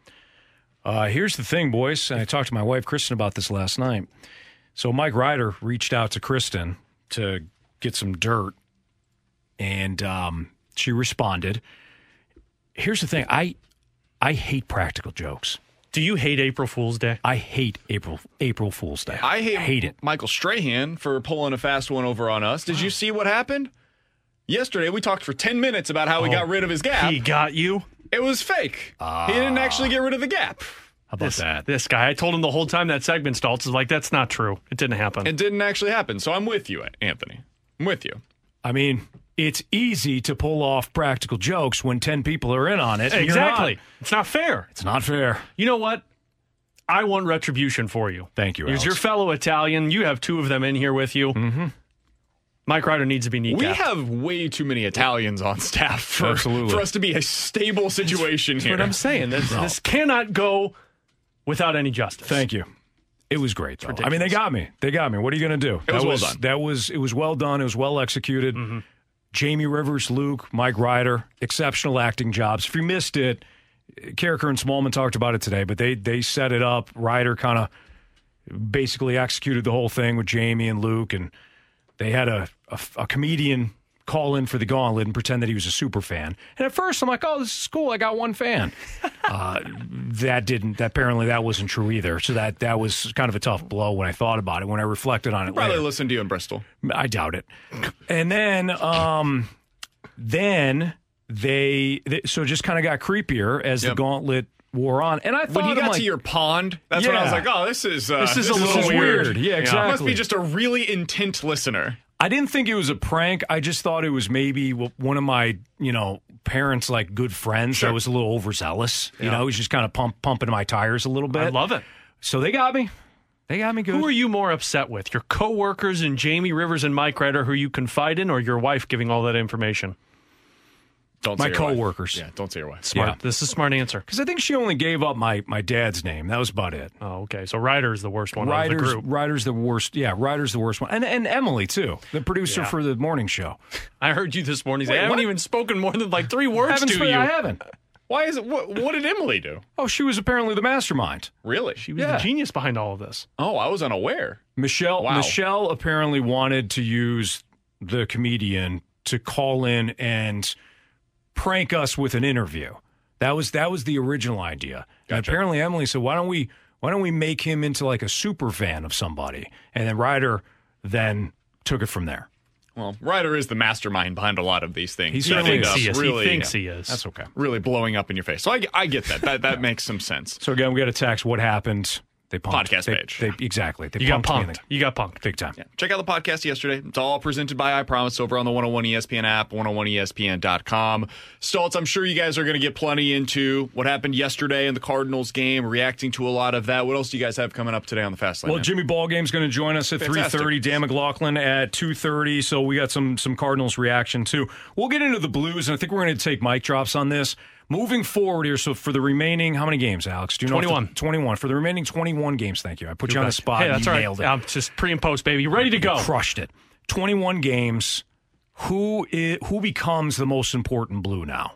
Uh, here's the thing, boys. And I talked to my wife, Kristen, about this last night. So Mike Ryder reached out to Kristen to get some dirt, and um, she responded. Here's the thing. I I hate practical jokes. Do you hate April Fool's Day? I hate April April Fool's Day. I hate, hate it. Michael Strahan for pulling a fast one over on us. Did you see what happened? Yesterday, we talked for 10 minutes about how we Oh, got rid of his gap. He got you. It was fake. he didn't actually get rid of the gap. How about This, that? this guy, I told him the whole time that segment Stoltz is like, that's not true. It didn't happen. It didn't actually happen. So I'm with you, Anthony. I'm with you. I mean, it's easy to pull off practical jokes when 10 people are in on it. exactly. not. It's not fair. It's not fair. You know what? I want retribution for you. Thank you, As your fellow Italian, you have two of them in here with you. Mm-hmm. Mike Ryder needs to be kneecapped. We have way too many Italians on staff for, Absolutely. for us to be a stable situation That's here. what I'm saying. This, No. this cannot go without any justice. Thank you. It was great, though. I mean, they got me. They got me. What are you going to do? It was that well done. That was it was well done. It was well executed. Mm-hmm. Jamie Rivers, Luke, Mike Ryder, exceptional acting jobs. If you missed it, Karraker and Smallman talked about it today, but they they set it up. Ryder kind of basically executed the whole thing with Jamie and Luke, and they had a, a, a comedian call in for the gauntlet and pretend that he was a super fan. And at first, I'm like, "Oh, this is cool. I got one fan." uh, that didn't. That apparently that wasn't true either. So that that was kind of a tough blow when I thought about it. When I reflected on it, Probably later. listen to you in Bristol. I doubt it. And then, um, then they, they so it just kind of got creepier as the gauntlet wore on. And I thought, When you got like, to your pond, that's when I was like, oh, this is uh, This is a little weird. Yeah, exactly. Must be just a really intent listener. I didn't think it was a prank. I just thought it was maybe one of my, you know, parents' like good friends that was a little overzealous. You know, he was just kind of pump, pumping my tires a little bit. I love it. So they got me. They got me good. Who are you more upset with? Your coworkers and Jamie Rivers and Mike Ryder, who you confide in, or your wife giving all that information? Don't My say your wife. coworkers. Yeah, don't say your wife. Smart. Yeah. This is a smart answer. Because I think she only gave up my my dad's name. That was about it. Oh, okay. So Ryder is the worst one Ryder's the group. Ryder's the worst. Yeah, Ryder's the worst one, and and Emily too, the producer Yeah. for the morning show. I heard you this morning. say, Wait, I haven't what? even spoken more than like three words to sp- you. I haven't. Why is it? What, what did Emily do? Oh, she was apparently the mastermind. Really? She was Yeah. the genius behind all of this. Oh, I was unaware. Michelle Wow. Michelle apparently wanted to use the comedian to call in and prank us with an interview. That was that was the original idea. And Gotcha. apparently Emily said, "Why don't we why don't we make him into like a super fan of somebody?" And then Ryder then took it from there. Well, Ryder is the mastermind behind a lot of these things. He thinks he is. Really, he thinks he is. That's okay. really blowing up in your face. So I, I get that. That that makes some sense. So again, we got to text. What happened? They punked. Podcast they, page. They, exactly. They you got punked. You got punked. big time. Yeah. Check out the podcast yesterday. It's all presented by I Promise over on the 101 ESPN app, 101ESPN.com. Stoltz, I'm sure you guys are going to get plenty into what happened yesterday in the Cardinals game, reacting to a lot of that. What else do you guys have coming up today on the Fast Lane? Well? Jimmy Ballgame's going to join us at Fantastic. 3:30. Dan McLaughlin at 2:30. So we got some some Cardinals reaction too. We'll get into the Blues, and I think we're going to take mic drops on this. Moving forward here, so for the remaining, how many games, Alex? Do you know? if the- 21. 21 for the remaining 21 games. Thank you. I put you on the spot. Hey, that's you all right. nailed it. I'm just pre and post, baby. Ready to go. Crushed it. 21 games. Who who becomes the most important blue now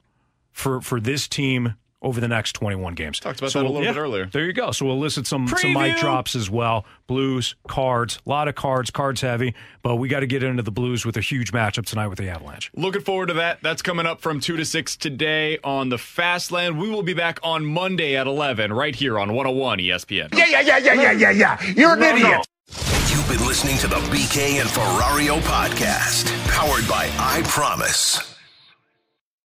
for for this team over the next 21 games? Talked about So that a we'll- little yeah. bit earlier. There you go. So we'll elicit some some mic drops as well. Blues, cards, a lot of cards, cards heavy, but we got to get into the Blues with a huge matchup tonight with the Avalanche. Looking forward to that. That's coming up from 2 to 6 today on the Fast Lane. We will be back on Monday at 11 right here on 101 ESPN. Yeah, yeah, yeah, yeah, yeah, yeah, yeah. You're an idiot. You've been listening to the BK and Ferrario podcast, powered by I Promise.